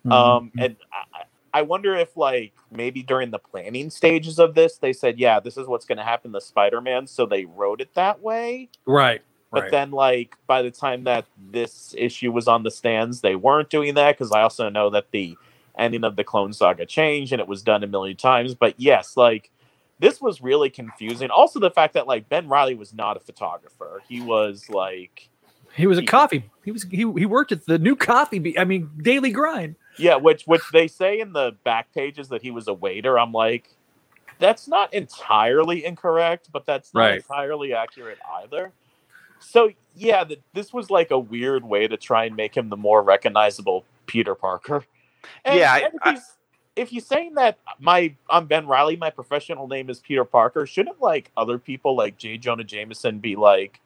Mm-hmm. Um, and I, I wonder if like maybe during the planning stages of this, they said, "Yeah, this is what's going to happen to Spider-Man," so they wrote it that way. right. But Right. then, like by the time that this issue was on the stands, they weren't doing that because I also know that the ending of the Clone Saga changed and it was done a million times. But yes, like this was really confusing. Also, the fact that like Ben Reilly was not a photographer; he was like. He was a coffee. He was he he worked at the new coffee. Be- I mean, daily grind. Yeah, which which they say in the back pages that he was a waiter. I'm like, that's not entirely incorrect, but that's not Right. entirely accurate either. So yeah, th- this was like a weird way to try and make him the more recognizable Peter Parker. And, Yeah, and if, he's, if he's saying that my I'm Ben Reilly, my professional name is Peter Parker, shouldn't like other people like J. Jonah Jameson be like,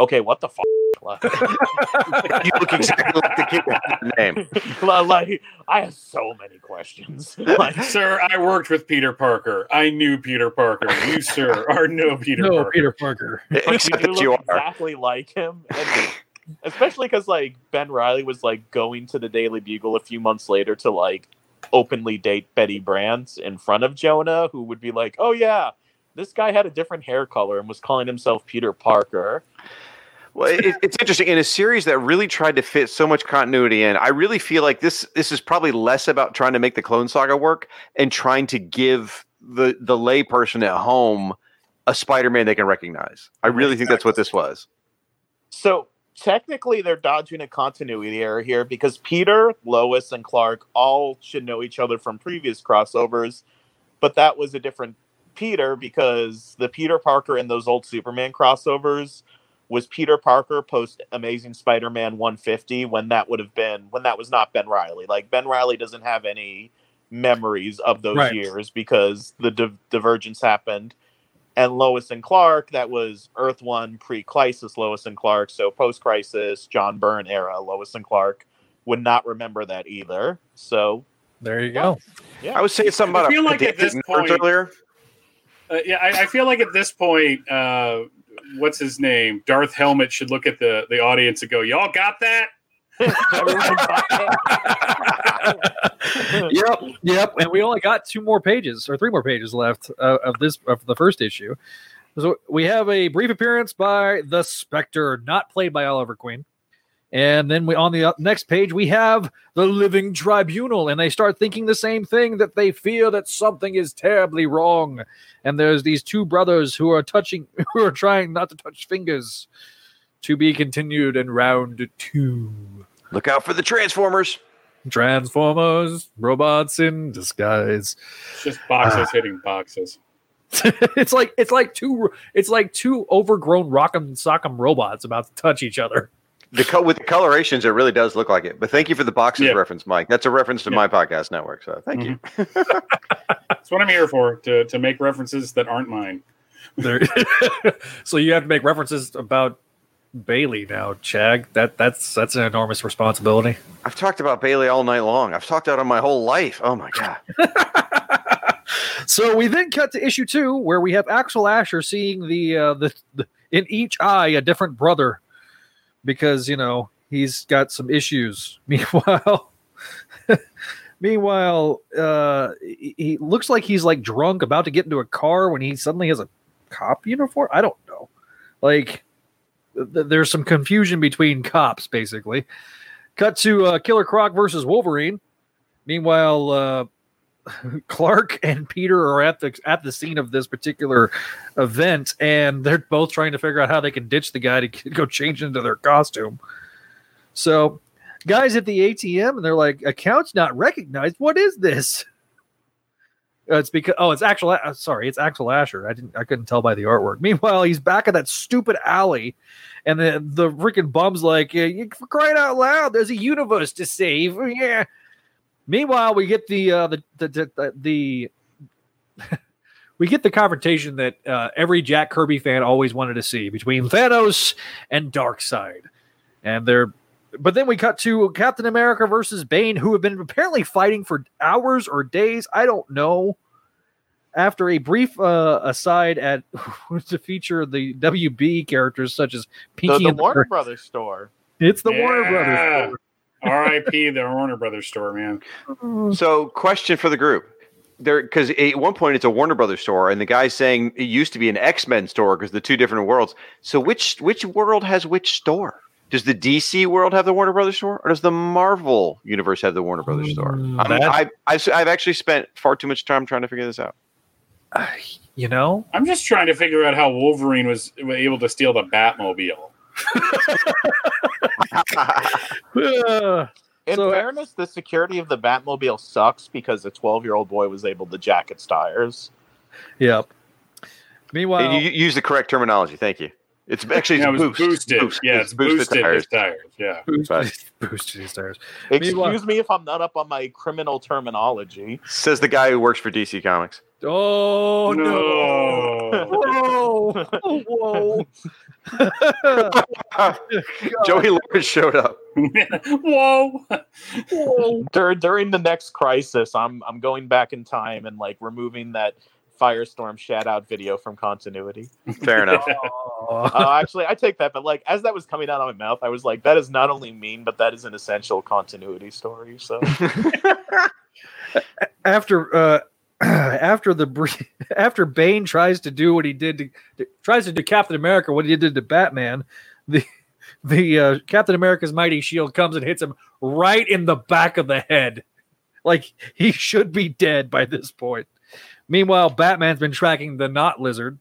okay, what the fuck? you look exactly like the kid with that name. like I have so many questions. Like, Sir, I worked with Peter Parker. I knew Peter Parker. You, sir, are no Peter no, Parker. Peter Parker. but you Except do that look you are. exactly like him, and especially because like Ben Reilly was like going to the Daily Bugle a few months later to like openly date Betty Brant in front of Jonah, who would be like, "Oh yeah, this guy had a different hair color and was calling himself Peter Parker." Well, it, it's interesting in a series that really tried to fit so much continuity in. I really feel like this this is probably less about trying to make the Clone Saga work and trying to give the the layperson at home a Spider-Man they can recognize. I really think that's what this was. So technically, they're dodging a continuity error here because Peter, Lois, and Clark all should know each other from previous crossovers, but that was a different Peter because the Peter Parker in those old Superman crossovers was Peter Parker post Amazing Spider-Man 150 when that would have been when that was not Ben Reilly. Like Ben Reilly doesn't have any memories of those Right. years because the di- divergence happened and Lois and Clark, that was Earth One pre-crisis Lois and Clark. So post-crisis John Byrne era Lois and Clark would not remember that either. So There you go. yeah, I was saying something I about feel a like at this point- earlier. Uh, yeah, I, I feel like at this point, uh, what's his name? Darth Helmet should look at the, the audience and go, "Y'all got that?" Yep, yep. And we only got two more pages or three more pages left uh, of this of the first issue. So we have a brief appearance by the Spectre, not played by Oliver Queen. And then we on the uh, next page we have the Living Tribunal, and they start thinking the same thing that they feel that something is terribly wrong. And there's these two brothers who are touching, who are trying not to touch fingers. To be continued in round two. Look out for the Transformers. Transformers, robots in disguise. It's just boxes Ah. hitting boxes. it's like it's like two it's like two overgrown rock'em sock'em robots about to touch each other. The co- with the colorations, it really does look like it. But thank you for the boxes Yeah. reference, Mike. That's a reference to Yeah. my podcast network. So thank you. That's what I'm here for to to make references that aren't mine. There- so you have to make references about Bailey now, Shag. That that's that's an enormous responsibility. I've talked about Bailey all night long. I've talked about him my whole life. Oh my god. So we then cut to issue two, where we have Axel Asher seeing the, uh, the the in each eye a different brother, because you know he's got some issues. Meanwhile, meanwhile, uh, he, he looks like he's like drunk, about to get into a car when he suddenly has a cop uniform. I don't know, like th- there's some confusion between cops, basically. Cut to uh, Killer Croc versus Wolverine. Meanwhile, uh, Clark and Peter are at the at the scene of this particular event, and they're both trying to figure out how they can ditch the guy to go change into their costume. So, guys at the ATM, and they're like, "Account's not recognized. What is this?" Uh, it's because oh, it's actual. Uh, sorry, it's Axel Asher. I didn't. I couldn't tell by the artwork. Meanwhile, he's back at that stupid alley, and the the freaking bum's like, yeah, you, "For crying out loud! There's a universe to save." Yeah. Meanwhile, we get the uh, the the the, the we get the confrontation that uh, every Jack Kirby fan always wanted to see between Thanos and Darkseid, and they're. But then we cut to Captain America versus Bane, who have been apparently fighting for hours or days. I don't know. After a brief uh, aside at to feature the WB characters such as The, Pinky the and the Warner Cur- Brothers store. It's the Warner Brothers. Store. R.I.P. the Warner Brothers store, man. So, question for the group. There, because at one point it's a Warner Brothers store, and the guy's saying it used to be an X Men store because the two different worlds. So, which which world has which store? Does the DC world have the Warner Brothers store, or does the Marvel universe have the Warner Brothers store? Mm, I'm- that- I've, I've I've actually spent far too much time trying to figure this out. You know, I'm just trying to figure out how Wolverine was able to steal the Batmobile. Uh, In So- fairness, the security of the Batmobile sucks because a 12 year old boy was able to jack its tires. Yep. Meanwhile, And you you use the correct terminology. Thank you. It's actually Yeah, it it's was boost. boosted. Boost. Yeah, it's boosted boosted tires. his tires. Yeah. boosted, Right. boosted his tires. Excuse Meanwhile- me if I'm not up on my criminal terminology. Says the guy who works for DC Comics. Oh no! No. Whoa! Whoa! Joey Lawrence showed up. Whoa. Whoa! Dur- during the next crisis, I'm I'm going back in time and like removing that Firestorm shout out video from continuity. Fair enough. Uh, actually, I take that, but like as that was coming out of my mouth, I was like, that is not only mean, but that is an essential continuity story. So after uh after the bre- after Bane tries to do what he did to, to- tries to do Captain America what he did to Batman, the the uh, Captain America's mighty shield comes and hits him right in the back of the head. Like he should be dead by this point. Meanwhile, Batman's been tracking the Not Lizard.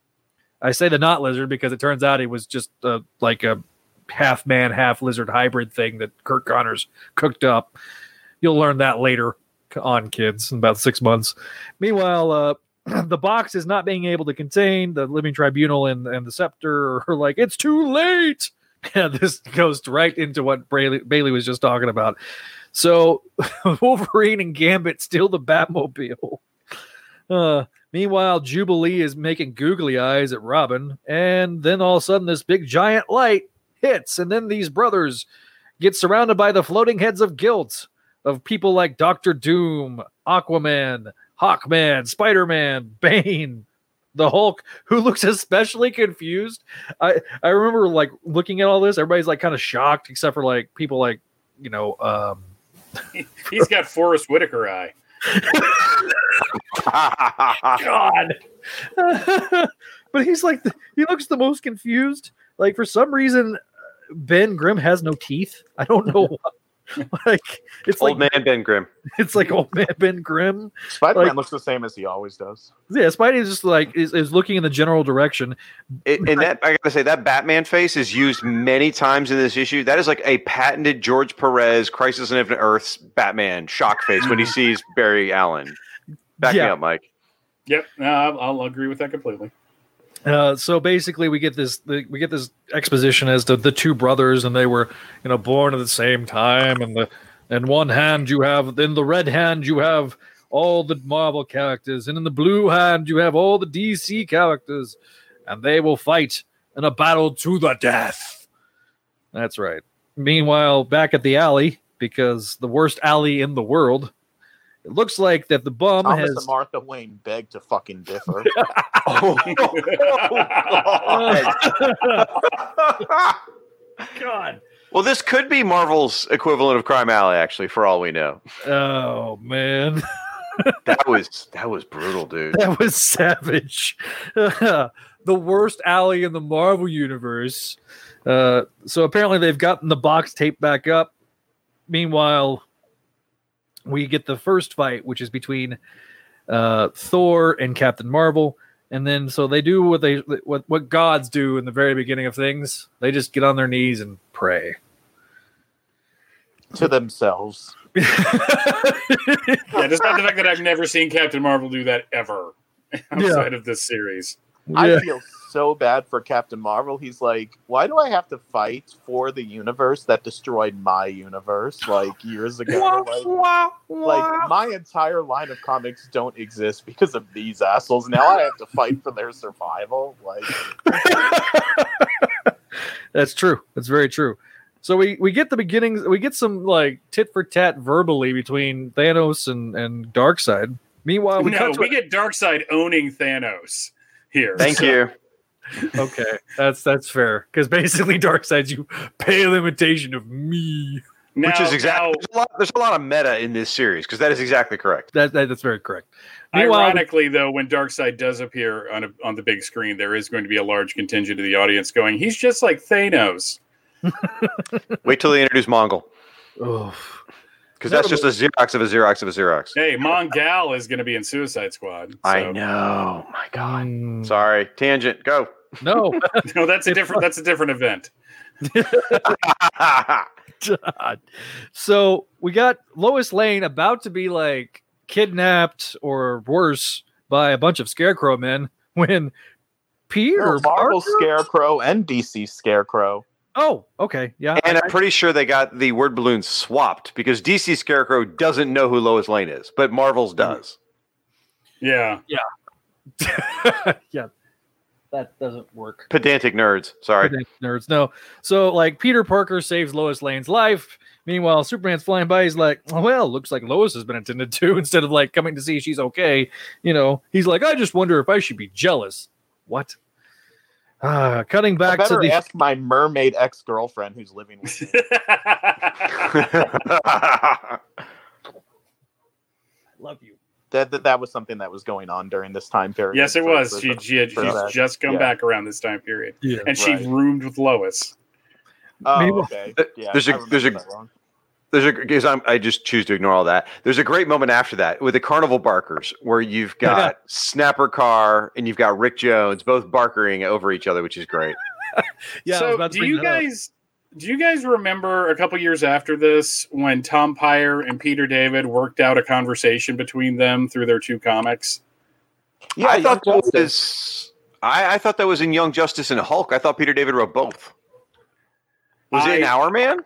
I say the Not Lizard because it turns out it was just uh, like a half man, half lizard hybrid thing that Curt Connors cooked up. You'll learn that later on, kids, in about six months. Meanwhile, uh, the box is not being able to contain the Living Tribunal and, and the Spectre are like, it's too late. Yeah, this goes right into what Bailey, Bailey was just talking about. So Wolverine and Gambit steal the Batmobile. Uh, meanwhile, Jubilee is making googly eyes at Robin, and then all of a sudden, this big giant light hits, and then these brothers get surrounded by the floating heads of guilt of people like Doctor Doom, Aquaman, Hawkman, Spider Man, Bane, the Hulk, who looks especially confused. I I remember like looking at all this, everybody's like kind of shocked, except for like people like you know. um He's got Forest Whitaker eye. God. but he's like, the, he looks the most confused. Like for some reason, Ben Grimm has no teeth. I don't know. why. like it's Old like man Ben Grimm. it's like old man Ben Grimm. Spider-Man Like- looks the same as he always does. Yeah, Spidey is just like is, is looking in the general direction. It, and that I gotta say that Batman face is used many times in this issue. That is like a patented George Perez Crisis on Infinite Earths Batman shock face when he sees Barry Allen. Back me Yeah. up, Mike. Yep, no, I'll, I'll agree with that completely. Uh, so basically, we get this the, we get this exposition as to the two brothers, and they were you know born at the same time. And the in one hand you have in the red hand you have all the Marvel characters, and in the blue hand you have all the DC characters, and they will fight in a battle to the death. That's right. Meanwhile, back at the alley, because the worst alley in the world, it looks like that the bum Thomas has and Martha Wayne beg to fucking differ. Oh, God. well, this could be Marvel's equivalent of Crime Alley, actually, for all we know. Oh man. That was that was brutal, dude. That was savage. the worst alley in the Marvel universe. Uh, so apparently they've gotten the box taped back up. Meanwhile, we get the first fight, which is between uh, Thor and Captain Marvel. And then so they do what they what what gods do in the very beginning of things. They just get on their knees and pray. to themselves. Yeah, despite the fact that I've never seen Captain Marvel do that ever outside of this series. I feel so bad for Captain Marvel. He's like, why do I have to fight for the universe that destroyed my universe like years ago? like, like my entire line of comics don't exist because of these assholes. Now I have to fight for their survival. Like, That's true. That's very true. So we we get the beginnings. We get some like tit for tat verbally between Thanos and and Darkseid. Meanwhile, we no, cut to we get Darkseid owning Thanos here. Thank So- you. Okay. That's that's fair because basically Darkseid's you pale imitation of me. Now, Which is exactly now, there's, a lot, there's a lot of meta in this series because that is exactly correct. That, that that's very correct. Meanwhile, ironically, though, when Darkseid does appear on a, on the big screen, there is going to be a large contingent of the audience going, "He's just like Thanos." Wait till they introduce Mongul oh, because that's just a Xerox of a Xerox of a Xerox. Hey, Mongal is going to be in Suicide Squad. I so- know. My God. mm, Sorry. Tangent. Go. No. No, that's a different. That's a different event. God. So we got Lois Lane about to be like kidnapped or worse by a bunch of scarecrow men when Peter Marvel Parker- Scarecrow and DC Scarecrow. Oh, okay, yeah. and I- I'm pretty sure they got the word balloons swapped because DC Scarecrow doesn't know who Lois Lane is, but Marvel's mm-hmm. does. Yeah. Yeah. yeah, that doesn't work. Pedantic nerds. Sorry. Pedantic Nerds, no. So like Peter Parker saves Lois Lane's life. Meanwhile, Superman's flying by. He's like, "Well, looks like Lois has been attended to." Instead of like coming to see she's okay, you know, he's like, "I just wonder if I should be jealous." What? Ah, cutting I back to the ask my mermaid ex girlfriend who's living with me. love you. That, that that was something that was going on during this time period. yes, it for- was. for- She, she had, she's that. just come Yeah. back around this time period, Yeah. and she Right. roomed with Lois. Oh, okay. Yeah, there's a- I remember there's a- There's a because I'm I just choose to ignore all that. There's a great moment after that with the Carnival Barkers where you've got Snapper Carr and you've got Rick Jones both barkering over each other, which is great. Yeah. I was so, about to do bring you that up. Guys do you guys remember a couple years after this when Tom Peyer and Peter David worked out a conversation between them through their two comics? Yeah, I Young thought that Justice. was I, I thought that was in Young Justice and Hulk. I thought Peter David wrote both. Was it in I- Hourman?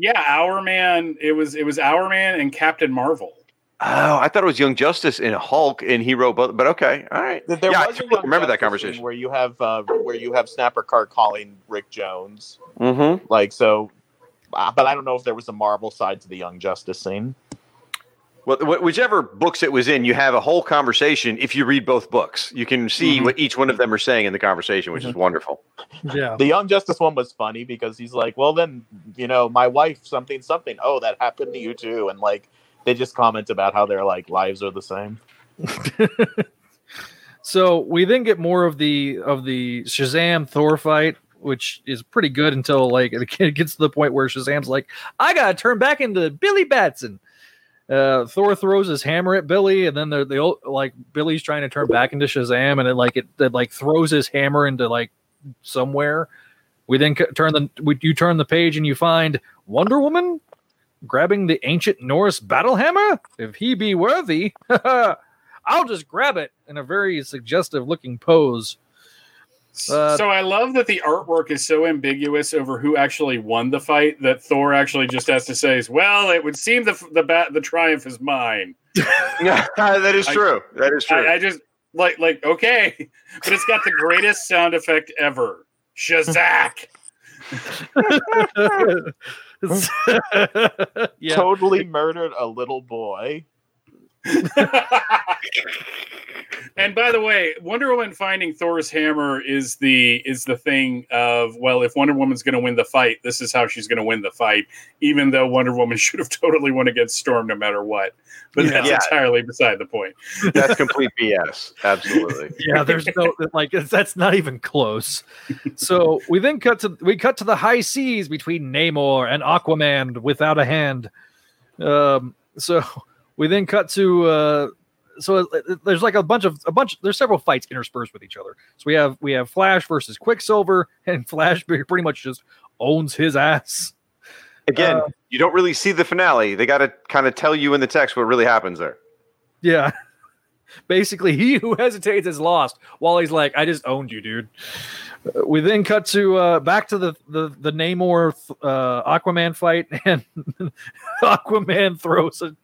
Yeah, Hourman. It was it was Hourman and Captain Marvel. Oh, I thought it was Young Justice and Hulk, and he wrote both. But okay, all right. There there yeah, I was a totally Young remember that conversation. where you have uh, where you have Snapper Carr calling Rick Jones, Mm-hmm. like so. uh, But I don't know if there was a Marvel side to the Young Justice scene. Well, whichever books it was in, you have a whole conversation. If you read both books, you can see Mhm. what each one of them are saying in the conversation, which is wonderful. Yeah. The Young Justice one was funny because he's like, "Well, then you know, my wife something something. Oh, that happened to you too." And like they just comment about how their like lives are the same. So we then get more of the of the Shazam Thor fight which is pretty good until like it gets to the point where Shazam's like, I gotta turn back into Billy Batson. Uh, Thor throws his hammer at Billy, and then the the like Billy's trying to turn back into Shazam, and it like it, it like throws his hammer into like somewhere. We then turn the we, you turn the page and you find Wonder Woman grabbing the ancient Norse battle hammer. If he be worthy, I'll just grab it in a very suggestive looking pose. Uh, so I love that the artwork is so ambiguous over who actually won the fight that Thor actually just has to say, "Well, it would seem the the bat the triumph is mine." that is I- true. that is true. I, I just like like okay, but it's got the greatest sound effect ever. Shazak. yeah. Totally murdered a little boy. and by the way, Wonder Woman finding Thor's hammer is the is the thing of well, if Wonder Woman's going to win the fight, this is how she's going to win the fight. Even though Wonder Woman should have totally won against Storm no matter what, but Yeah. that's Yeah. entirely beside the point. That's complete BS. Absolutely. yeah, there's no like that's not even close. So we then cut to we cut to the high seas between Namor and Aquaman without a hand. Um, so we then cut to uh, so it- there's like a bunch of a bunch. There's several fights interspersed with each other. So we have we have Flash versus Quicksilver, and Flash pretty much just owns his ass. Again, Uh, you don't really see the finale. They got to kind of tell you in the text what really happens there. Yeah. Basically, he who hesitates is lost. While he's like, I just owned you, dude. Uh, We then cut to uh, back to the the the Namor uh, Aquaman fight, and Aquaman throws a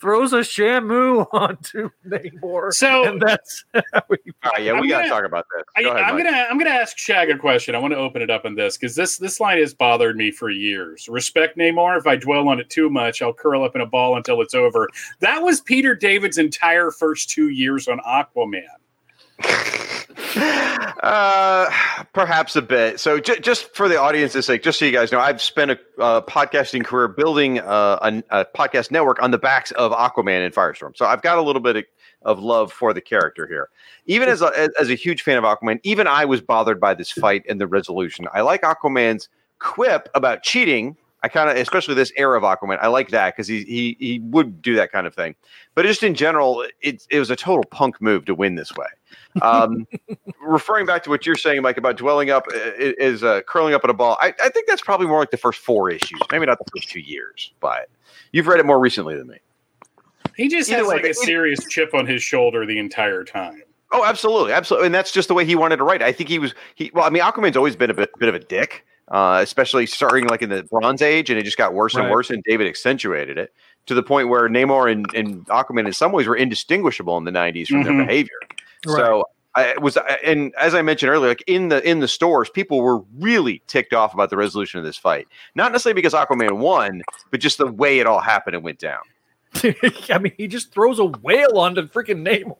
throws a shamu onto Namor. So- and that's how he, All right, yeah, we I'm got to gonna- talk about this. I, Go ahead, I'm Mike. gonna I'm gonna ask Shag a question. I want to open it up on this because this this line has bothered me for years. Respect Namor. If I dwell on it too much, I'll curl up in a ball until it's over. That was Peter David's entire first two years on Aquaman. Uh, perhaps a bit. So, j- just for the audience's sake, just so you guys know, I've spent a uh, podcasting career building uh, a, a podcast network on the backs of Aquaman and Firestorm. So, I've got a little bit of, of love for the character here. Even as a, as- a huge fan of Aquaman, even I was bothered by this fight and the resolution. I like Aquaman's quip about cheating. I kind of, especially this era of Aquaman, I like that because he, he he would do that kind of thing. But just in general, it, it was a total punk move to win this way. Um, referring back to what you're saying, Mike, about dwelling up uh, is uh, curling up in a ball. I, I think that's probably more like the first four issues, maybe not the first two years. But you've read it more recently than me. He just Either has way, like a it- serious chip on his shoulder the entire time. Oh, absolutely, absolutely, and that's just the way he wanted to write. I think he was he. Well, I mean, Aquaman's always been a bit, bit of a dick, uh, especially starting like in the Bronze Age, and it just got worse and worse. And David accentuated it to the point where Namor and, and Aquaman, in some ways, were indistinguishable in the '90s from Mhm. their behavior. So I it was, and as I mentioned earlier, like in the in the stores, people were really ticked off about the resolution of this fight. Not necessarily because Aquaman won, but just the way it all happened and went down. I mean, he just throws a whale onto freaking Namor.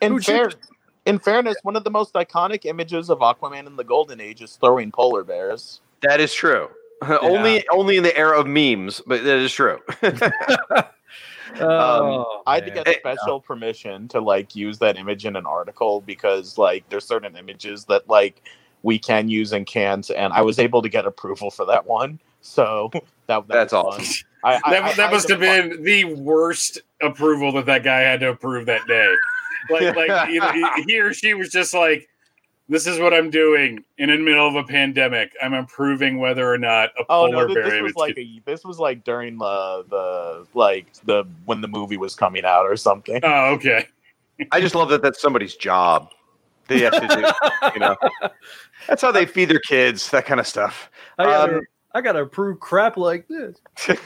In fair, cheated? in fairness, one of the most iconic images of Aquaman in the Golden Age is throwing polar bears. That is true. only only in the era of memes, but that is true. Um, oh, I had to man. get special permission to like use that image in an article because like there's certain images that like we can use and can't, and I was able to get approval for that one. So that, that That's was awesome. fun. I, I, That, I- that must had have to- been the worst approval that that guy had to approve that day. Like, like either he- he or she was just like, "This is what I'm doing and in the middle of a pandemic. I'm approving whether or not a Oh polar no! This, bear this was like a, this was like during the the like the when the movie was coming out or something. oh, okay. I just love that that's somebody's job. They have to do, you know. That's how they feed their kids, that kind of stuff. I gotta, Um, I gotta approve crap like this.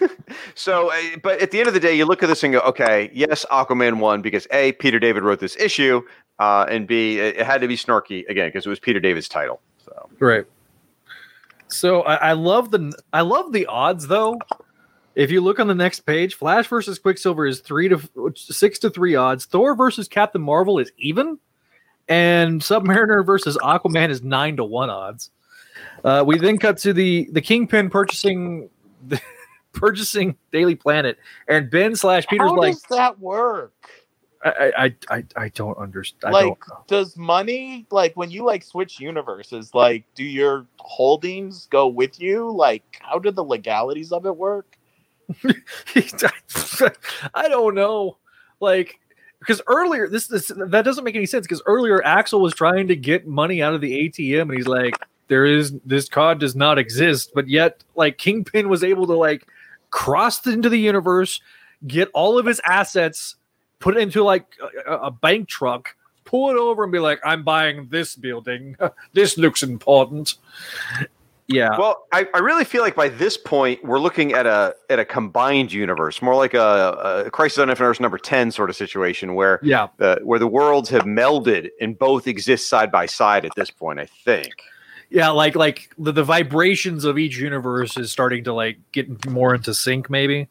so, uh, but at the end of the day, you look at this and go, okay, yes, Aquaman won because A, Peter David wrote this issue, uh, and B, it, it had to be snarky again because it was Peter David's title. So, Right. So I, I love the I love the odds though. If you look on the next page, Flash versus Quicksilver is three to six to three odds. Thor versus Captain Marvel is even, and Submariner versus Aquaman is nine to one odds. Uh, we then cut to the the Kingpin purchasing purchasing Daily Planet, and Ben slash Peter's How like, does that work? I I I, I don't understand. like, don't does money like when you like switch universes? Like, do your holdings go with you? Like, how do the legalities of it work? I don't know. Like because earlier this, this that doesn't make any sense because earlier Axel was trying to get money out of the ATM and he's like there is this card does not exist but yet like Kingpin was able to like cross into the universe get all of his assets put it into like a, a bank truck pull it over and be like I'm buying this building this looks important yeah Well, I, I really feel like by this point we're looking at a at a combined universe, more like a, a Crisis on Infinite Earths number ten sort of situation where yeah uh, where the worlds have melded and both exist side by side at this point. I think. yeah like like the, the vibrations of each universe is starting to like get more into sync maybe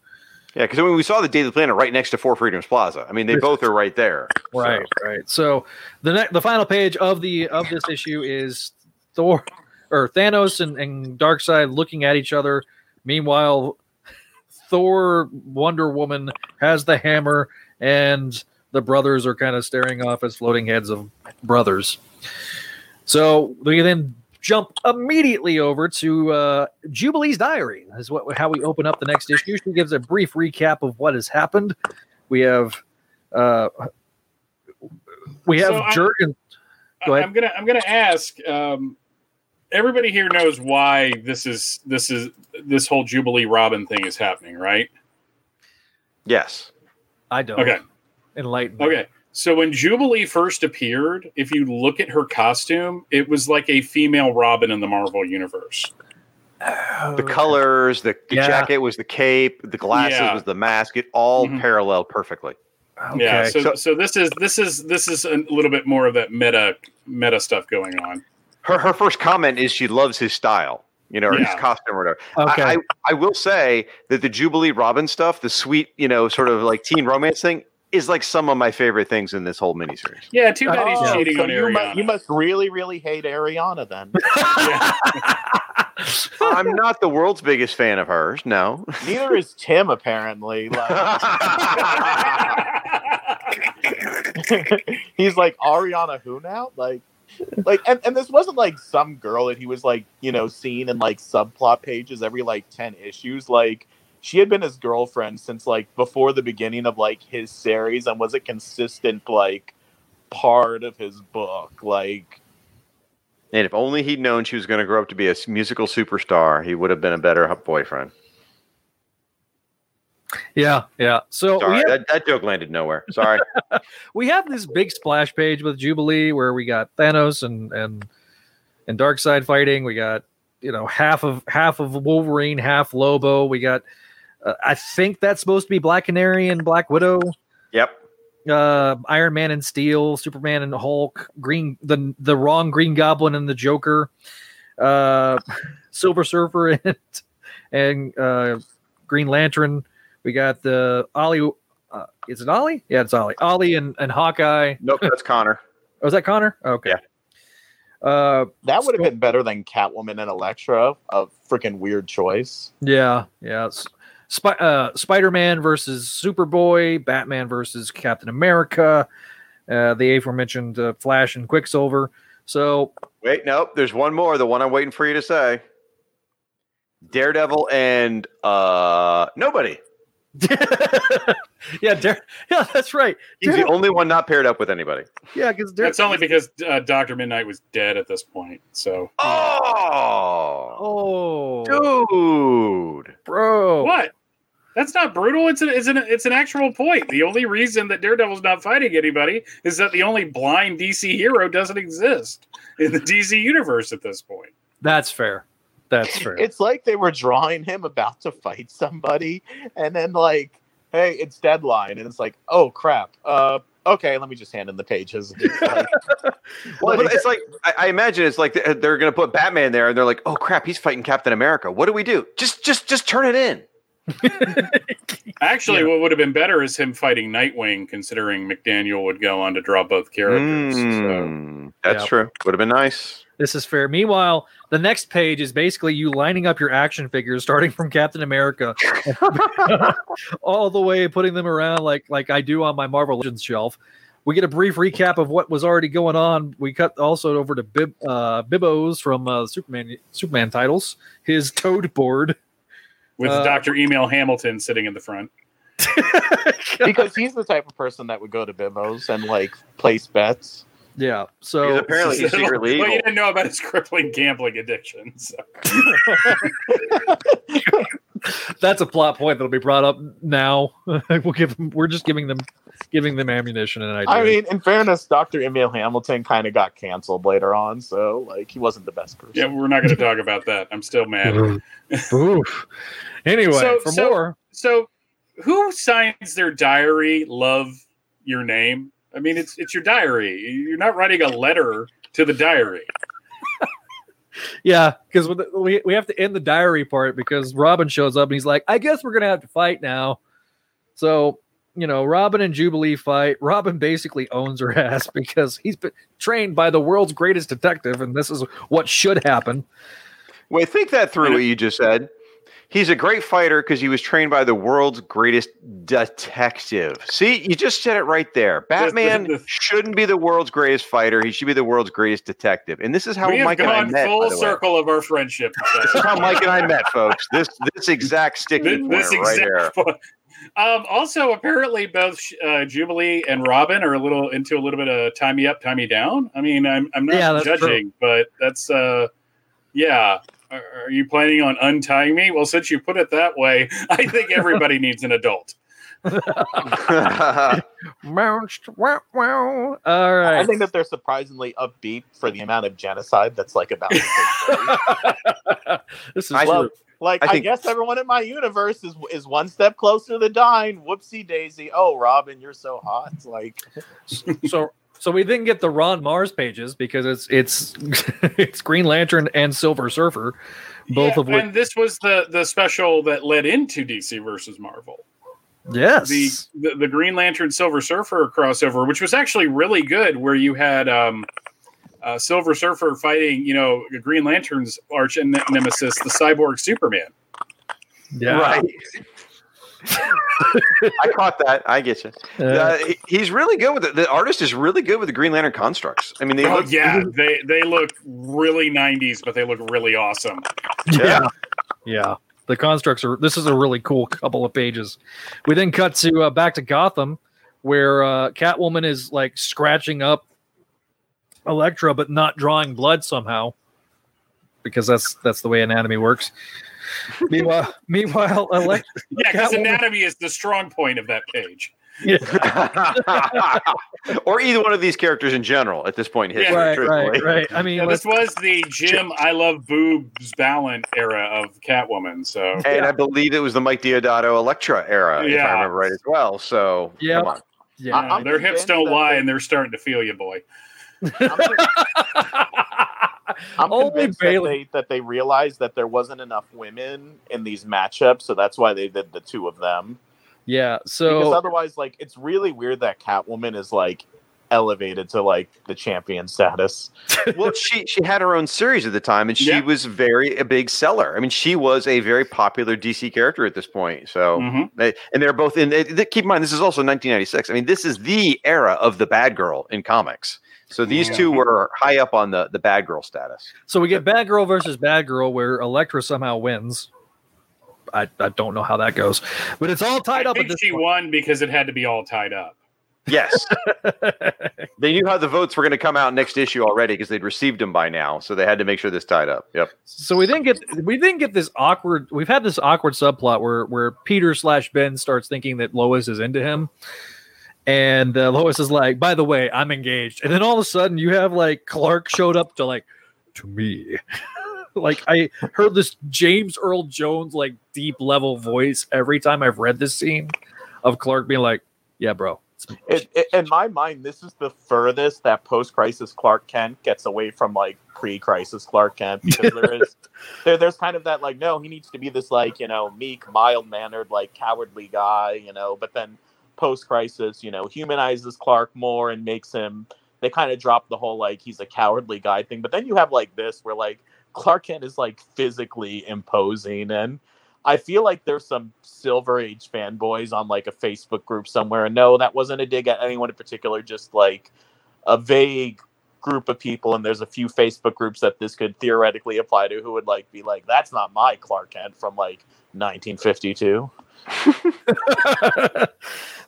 Yeah, because I mean, we saw the Daily Planet right next to Four Freedoms Plaza. I mean, they both are right there. So- Right, right. So the ne- the final page of the of this issue is Thor or Thanos and, and Darkseid looking at each other. Meanwhile, Thor Wonder Woman has the hammer and the brothers are kind of staring off as floating heads of brothers. So we then jump immediately over to uh, Jubilee's diary. Is what how we open up the next issue. She gives a brief recap of what has happened. We have uh, we have So I'm- Jurgen. Go I- ahead. I'm gonna I'm gonna ask. Um, everybody here knows why this is this is this whole Jubilee Robin thing is happening, right? Yes. I don't. Okay. Enlighten. Okay. So when Jubilee first appeared, if you look at her costume, it was like a female Robin in the Marvel universe. The colors, the, the Yeah. jacket was the cape, the glasses Yeah. was the mask. It all Mhm. paralleled perfectly. Yeah. So, So- so this is this is this is a little bit more of that meta meta stuff going on. Her her first comment is she loves his style, you know, or his costume or whatever. Okay. I, I I will say that the Jubilee Robin stuff, the sweet, you know, sort of like teen romance thing, is like some of my favorite things in this whole miniseries. Yeah. Too bad he's Oh, cheating so on you, Ariana. must, you must really, really hate Ariana then. I'm not the world's biggest fan of hers. No. Neither is Tim, apparently. Like, he's like Ariana who now? Like like and, and this wasn't like some girl that he was like, you know, seen in like subplot pages every like 10 issues. Like she had been his girlfriend since like before the beginning of like his series and was a consistent like part of his book. Like And if only he'd known she was going to grow up to be a musical superstar, he would have been a better boyfriend. Yeah, yeah. So Sorry, have, that, that joke landed nowhere. Sorry. we have this big splash page with Jubilee where we got Thanos and and and Darkseid fighting. We got you know half of half of Wolverine, half Lobo. We got uh, I think that's supposed to be Black Canary and Black Widow. yep. uh Iron Man and Steel, Superman and Hulk, Green the the wrong Green Goblin and the Joker, uh Silver Surfer and and uh Green Lantern. We got the Ollie uh, is it Ollie? Yeah, it's Ollie. Ollie and, and Hawkeye. Nope, that's Connor. Oh, is that Connor? Okay. Yeah. Uh that would have been better than Catwoman and Elektra. A freaking weird choice. yeah, yeah. It's Sp- uh, Spider-Man versus Superboy, Batman versus Captain America, uh, the aforementioned uh, Flash and Quicksilver. So Wait, nope. There's one more. The one I'm waiting for you to say. Daredevil and uh nobody. yeah, Dare, yeah, that's right. He's the only one not paired up with anybody. yeah, because That's only because uh, Doctor Midnight was dead at this point. So Oh, oh, dude. bro, what? That's not brutal. It's an it's an it's an actual point. The only reason that Daredevil's not fighting anybody is that the only blind DC hero doesn't exist in the DC universe at this point. That's fair. That's fair. It's like they were drawing him about to fight somebody, and then like, hey, it's deadline, and it's like, oh crap. Uh, okay, let me just hand in the pages. It's like, Well, but it's like I, I imagine it's like they're, they're going to put Batman there, and they're like, "Oh crap, he's fighting Captain America. What do we do? Just, just, just turn it in." Actually, what would have been better is him fighting Nightwing, considering McDaniel would go on to draw both characters. So, Mm, that's Yeah. true. Would have been nice. This is fair. Meanwhile, the next page is basically you lining up your action figures, starting from Captain America, all the way putting them around like like I do on my Marvel Legends shelf. We get a brief recap of what was already going on. We cut also over to Bib uh, Bibbo's from uh, Superman Superman titles, his Toad board. with Uh, Dr. Emil Hamilton sitting in the front. because he's the type of person that would go to Bibbo's and like place bets. Yeah. So Because apparently he's secretly well, you didn't know about his crippling gambling addiction. So. that's a plot point that'll be brought up now. we'll give them. We're just giving them, giving them ammunition and idea. I mean, in fairness, Dr. Emil Hamilton kind of got canceled later on, so like he wasn't the best person. Yeah, we're not going to talk about that. I'm still mad. Oof. Anyway, So- for so- more, So, who signs their diary? Love your name. I mean, it's it's your diary. You're not writing a letter to the diary. yeah, because we we have to end the diary part because Robin shows up and he's like, "I guess we're gonna have to fight now." So you know, Robin and Jubilee fight. Robin basically owns her ass because he's been trained by the world's greatest detective, and this is what should happen. Wait, think that through. What you just said. He's a great fighter because he was trained by the world's greatest detective. See, you just said it right there. Batman shouldn't be the world's greatest fighter. He should be the world's greatest detective. And this is how we have Mike and I gone met. by full the way. circle of our friendship. This is how Mike and I met, folks. This this exact This, sticking point right here. point. Um, also, apparently, both uh, Jubilee and Robin are a little into a little bit of tie me up, tie me down. I mean, I'm I'm not Yeah, that's judging, but that's uh, yeah. Are, are you planning on untying me? Well, since you put it that way, I think everybody needs an adult. Bounced, wow, wow. All right. I think that they're surprisingly upbeat for the amount of genocide that's like about to take place. this is I- Well, like I I, think- guess everyone in my universe is is one step closer to dying. Whoopsie daisy. Oh, Robin, you're so hot. Like so so we didn't get the Ron Marz pages because it's it's it's Green Lantern and Silver Surfer, both Yeah, of which and this was the the special that led into DC versus Marvel. yes, the, the the Green Lantern Silver Surfer crossover, which was actually really good, where you had um, uh, Silver Surfer fighting, you know, Green Lantern's arch en- nemesis, the cyborg Superman. yeah, Right. I caught that. I get you. Uh, Uh, he- he's really good with it. The artist is really good with the Green Lantern constructs. I mean, they oh look yeah, they they look really '90s, but they look really awesome. yeah, yeah. The constructs are. This is a really cool couple of pages. We then cut to uh, back to Gotham, where uh, Catwoman is like scratching up Elektra, but not drawing blood somehow, because that's that's the way anatomy works. meanwhile, meanwhile, Elektra. Yeah, because anatomy is the strong point of that page. or either one of these characters in general at this point in history. right, right, right. I mean, Yeah, this was the Jim I love boobs Balent era of Catwoman. So And I believe it was the Mike Deodato Elektra era, yeah. if I remember right as well. So Yeah. come on. yeah. uh, their hips don't lie, they- and they're starting to feel you, boy. I'm Only convinced that they, that they realized that there wasn't enough women in these matchups, so that's why they did the two of them. yeah. because So otherwise, like, it's really weird that Catwoman is like elevated to like the champion status. well, she she had her own series at the time, and she Yeah. was very a big seller. I mean, she was a very popular DC character at this point. So, Mhm. they, and they're both in. They, they- keep in mind, this is also 1996. I mean, this is the era of the bad girl in comics. So these two were high up on the the bad girl status. so we get Bad Girl versus Bad Girl, where Elektra somehow wins. I, I don't know how that goes, but it's all tied I up. At think this she point. won because it had to be all tied up. Yes, they knew how the votes were going to come out next issue already because they'd received them by now. So they had to make sure this tied up. Yep. So we didn't get we didn't get this awkward. We've had this awkward subplot where where Peter slash Ben starts thinking that Lois is into him, and uh, Lois is like, "By the way, I'm engaged." And then all of a sudden, you have like Clark showed up to like to me. like I heard this James Earl Jones like deep level voice every time I've read this scene of Clark being like, "Yeah, bro." It, it, in my mind, this is the furthest that post-crisis Clark Kent gets away from like pre-crisis Clark Kent because there is there, there's kind of that like no, he needs to be this like you know meek, mild-mannered, like cowardly guy, you know. But then post-crisis, you know, humanizes Clark more and makes him they kind of drop the whole like he's a cowardly guy thing. But then you have like this where like Clark Kent is like physically imposing and I feel like there's some Silver Age fanboys on like a Facebook group somewhere. And no, that wasn't a dig at anyone in particular, just like a vague group of people. And there's a few Facebook groups that this could theoretically apply to who would like be like, that's not my Clark Kent from like 1952.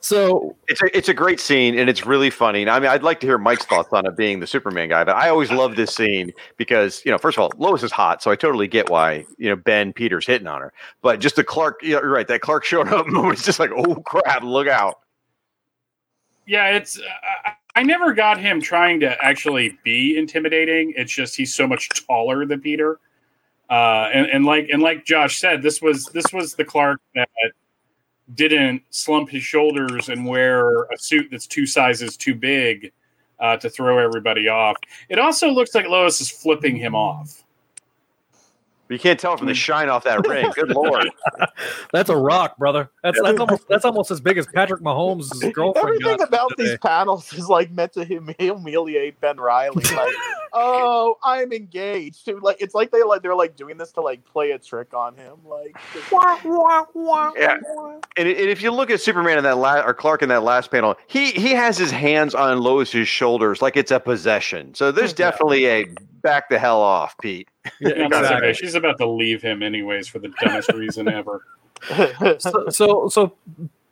so it's a, it's a great scene and it's really funny. And I mean, I'd like to hear Mike's thoughts on it being the Superman guy, but I always love this scene because, you know, first of all, Lois is hot. So I totally get why, you know, Ben Peters hitting on her. But just the Clark, you're right. That Clark showing up moment is just like, oh crap, look out. Yeah, it's. I, I never got him trying to actually be intimidating. It's just he's so much taller than Peter. Uh, and, and like and like Josh said, this was this was the Clark that didn't slump his shoulders and wear a suit that's two sizes too big uh, to throw everybody off. It also looks like Lois is flipping him off. You can't tell from the mm. shine off that ring. Good lord, that's a rock, brother. That's that's almost that's almost as big as Patrick Mahomes' girlfriend. Everything about today. these panels is like meant to hum- humiliate Ben Reilly. Like, oh, I'm engaged. To like, it's like they like they're like doing this to like play a trick on him. Like, Yeah. And, and if you look at Superman in that last or Clark in that last panel, he he has his hands on Lois's shoulders like it's a possession. So there's definitely a back the hell off, Pete. Yeah, that's okay. She's about to leave him anyways for the dumbest reason ever. so, so so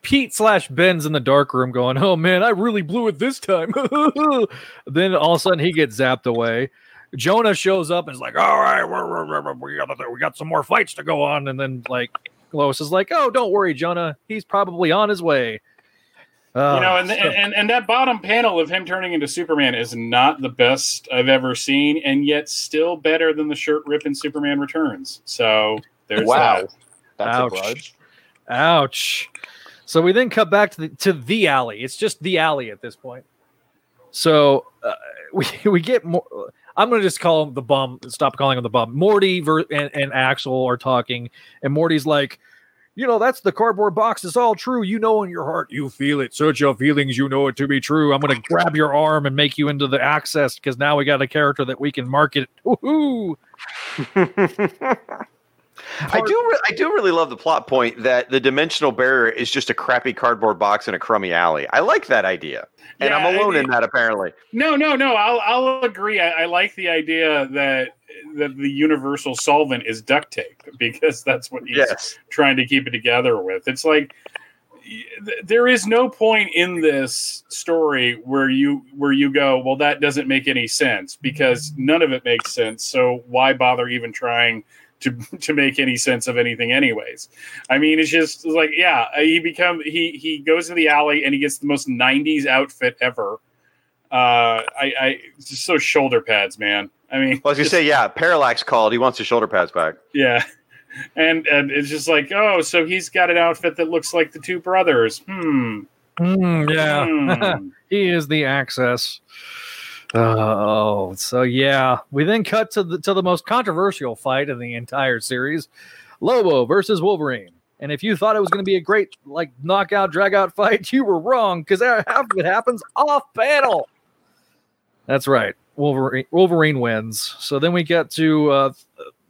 Pete slash Ben's in the dark room going, "Oh man, I really blew it this time." then all of a sudden he gets zapped away. Jonah shows up and is like, "All right, we're, we're, we're, we got we got some more fights to go on." And then like Lois is like, "Oh, don't worry, Jonah. He's probably on his way." You know, and, so- and and that bottom panel of him turning into Superman is not the best I've ever seen, and yet still better than the shirt rip in Superman Returns. So there's Wow. that. that's Ouch. a grudge. Ouch. So we then cut back to the, to the alley. It's just the alley at this point. So uh, we we get more. I'm gonna just call him the bum. Stop calling him the bum. Morty ver- and, and Axel are talking, and Morty's like, you know, that's the cardboard box. It's all true. You know in your heart, you feel it. Search your feelings. You know it to be true. I'm gonna grab your arm and make you into the access because now we got a character that we can market. Woohoo! I do re- I do really love the plot point that the dimensional barrier is just a crappy cardboard box in a crummy alley. I like that idea. And Yeah, I'm alone I- in that apparently. No, no, no. I'll I'll agree. I, I like the idea that that the universal solvent is duct tape because that's what he's Yes. trying to keep it together with. It's like there is no point in this story where you where you go, well, that doesn't make any sense because none of it makes sense. So why bother even trying? To, to make any sense of anything anyways i mean it's just like yeah he become he he goes to the alley and he gets the most 90s outfit ever uh i i it's just so shoulder pads man i mean Well, I was gonna just- say, yeah, Parallax called. He wants his shoulder pads back. yeah. And and it's just like, oh, so he's got an outfit that looks like the two brothers. Hmm. Hmm, yeah. Hmm. he is the access. Oh, so yeah. We then cut to the to the most controversial fight in the entire series: Lobo versus Wolverine. And if you thought it was going to be a great like knockout drag out fight, you were wrong because half of it happens off panel. That's right. Wolverine Wolverine wins. So then we get to uh,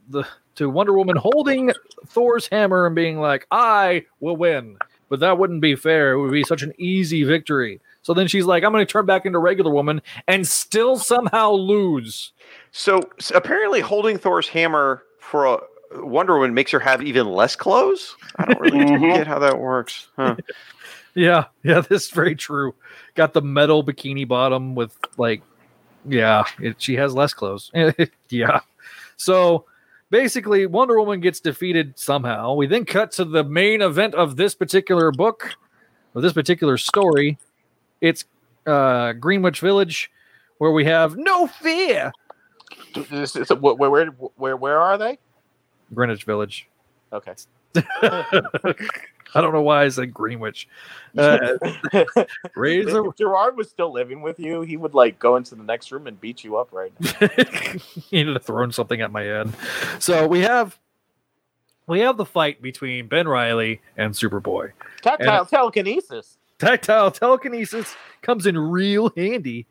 the to Wonder Woman holding Thor's hammer and being like, "I will win." But that wouldn't be fair. It would be such an easy victory. So then she's like, I'm going to turn back into regular woman and still somehow lose. So, s apparently, holding Thor's hammer for a Wonder Woman makes her have even less clothes. I don't really Mhm. get how that works. Huh. Yeah, yeah, this is very true. Got the metal bikini bottom with like, yeah, it, she has less clothes. yeah. So basically, Wonder Woman gets defeated somehow. We then cut to the main event of this particular book, of this particular story. It's uh, Greenwich Village, where we have no fear. Is- is it- where, where where where are they? Greenwich Village. Okay. I don't know why I said Greenwich. Uh, Razor. if Gerard was still living with you, he would like go into the next room and beat you up right now. he ended up throwing something at my head. So we have we have the fight between Ben Reilly and Superboy. Tactile telekinesis. Tactile telekinesis comes in real handy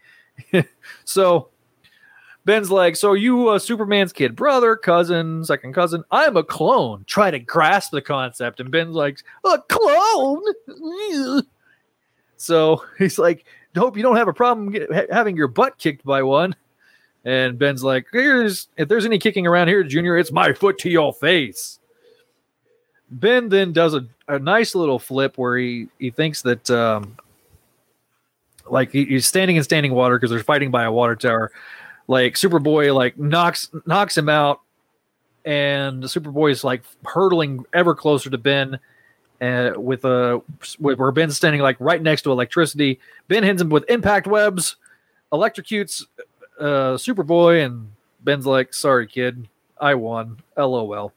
so Ben's like, so you uh, Superman's kid brother, cousin, second cousin. I'm a clone. Try to grasp the concept, and Ben's like, a clone. So he's like, hope you don't have a problem get, ha- having your butt kicked by one. And Ben's like, here's if there's any kicking around here, Junior, it's my foot to your face. Ben then does a, a nice little flip where he he thinks that um, like he, he's standing in standing water because they're fighting by a water tower. Like Superboy like knocks knocks him out, and Superboy is like hurtling ever closer to Ben. Uh, with a with, where Ben's standing like right next to electricity. Ben hits him with impact webs, electrocutes uh, Superboy, and Ben's like, "Sorry, kid, I won." LOL.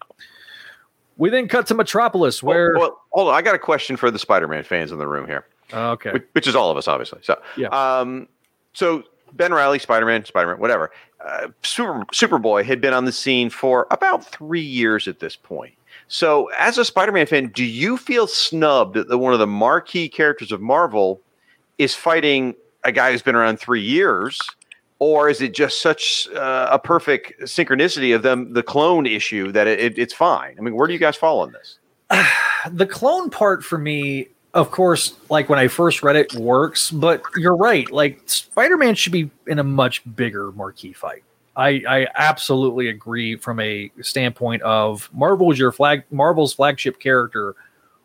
We then cut to Metropolis, where Well, well, hold on. I got a question for the Spider-Man fans in the room here, okay, which, which is all of us, obviously. So, Yeah. um, so Ben Reilly, Spider-Man, Spider-Man, whatever. Uh, Super Superboy had been on the scene for about three years at this point. So, as a Spider-Man fan, do you feel snubbed that one of the marquee characters of Marvel is fighting a guy who's been around three years? Or is it just such uh, a perfect synchronicity of them, the clone issue, that it, it, it's fine? I mean, where do you guys fall on this? the clone part for me, of course, like when I first read it, works. But you're right. Like Spider-Man should be in a much bigger marquee fight. I, I absolutely agree from a standpoint of Marvel's your flag Marvel's flagship character.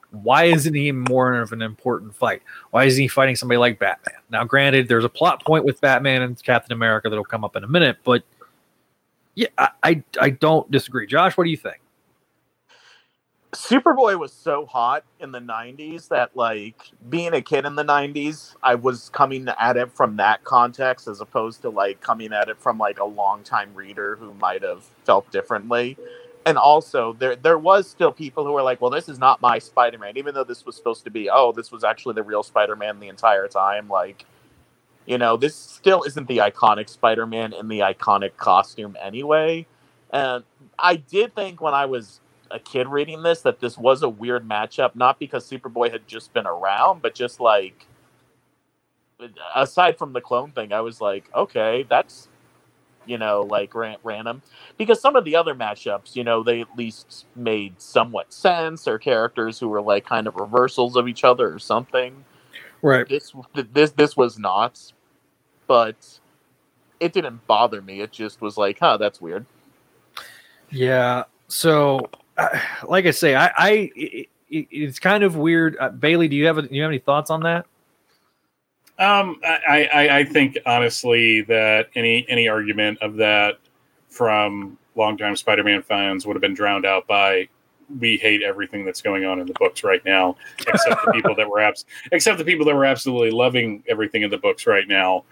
Why isn't he more of an important fight? Why isn't he fighting somebody like Batman? Now, granted, there's a plot point with Batman and Captain America that'll come up in a minute, but yeah, I, I, I don't disagree. Josh, what do you think? Superboy was so hot in the 90s that like being a kid in the 90s, I was coming at it from that context as opposed to like coming at it from like a longtime reader who might have felt differently. And also there there was still people who were like, well, this is not my Spider-Man, even though this was supposed to be, oh, this was actually the real Spider-Man the entire time. Like, you know, this still isn't the iconic Spider-Man in the iconic costume anyway. And I did think when I was a kid reading this that this was a weird matchup, not because Superboy had just been around, but just like aside from the clone thing, I was like, okay, that's you know like ran- random because some of the other matchups, you know, they at least made somewhat sense or characters who were like kind of reversals of each other or something. Right. This this this was not, but it didn't bother me. It just was like, huh, that's weird. Yeah. So, uh, like I say, I, I it, it- it's kind of weird. Uh, Bailey, do you have a, do you have any thoughts on that? Um, I, I, I think honestly that any any argument of that from longtime Spider-Man fans would have been drowned out by we hate everything that's going on in the books right now, except the people that were abs- except the people that were absolutely loving everything in the books right now.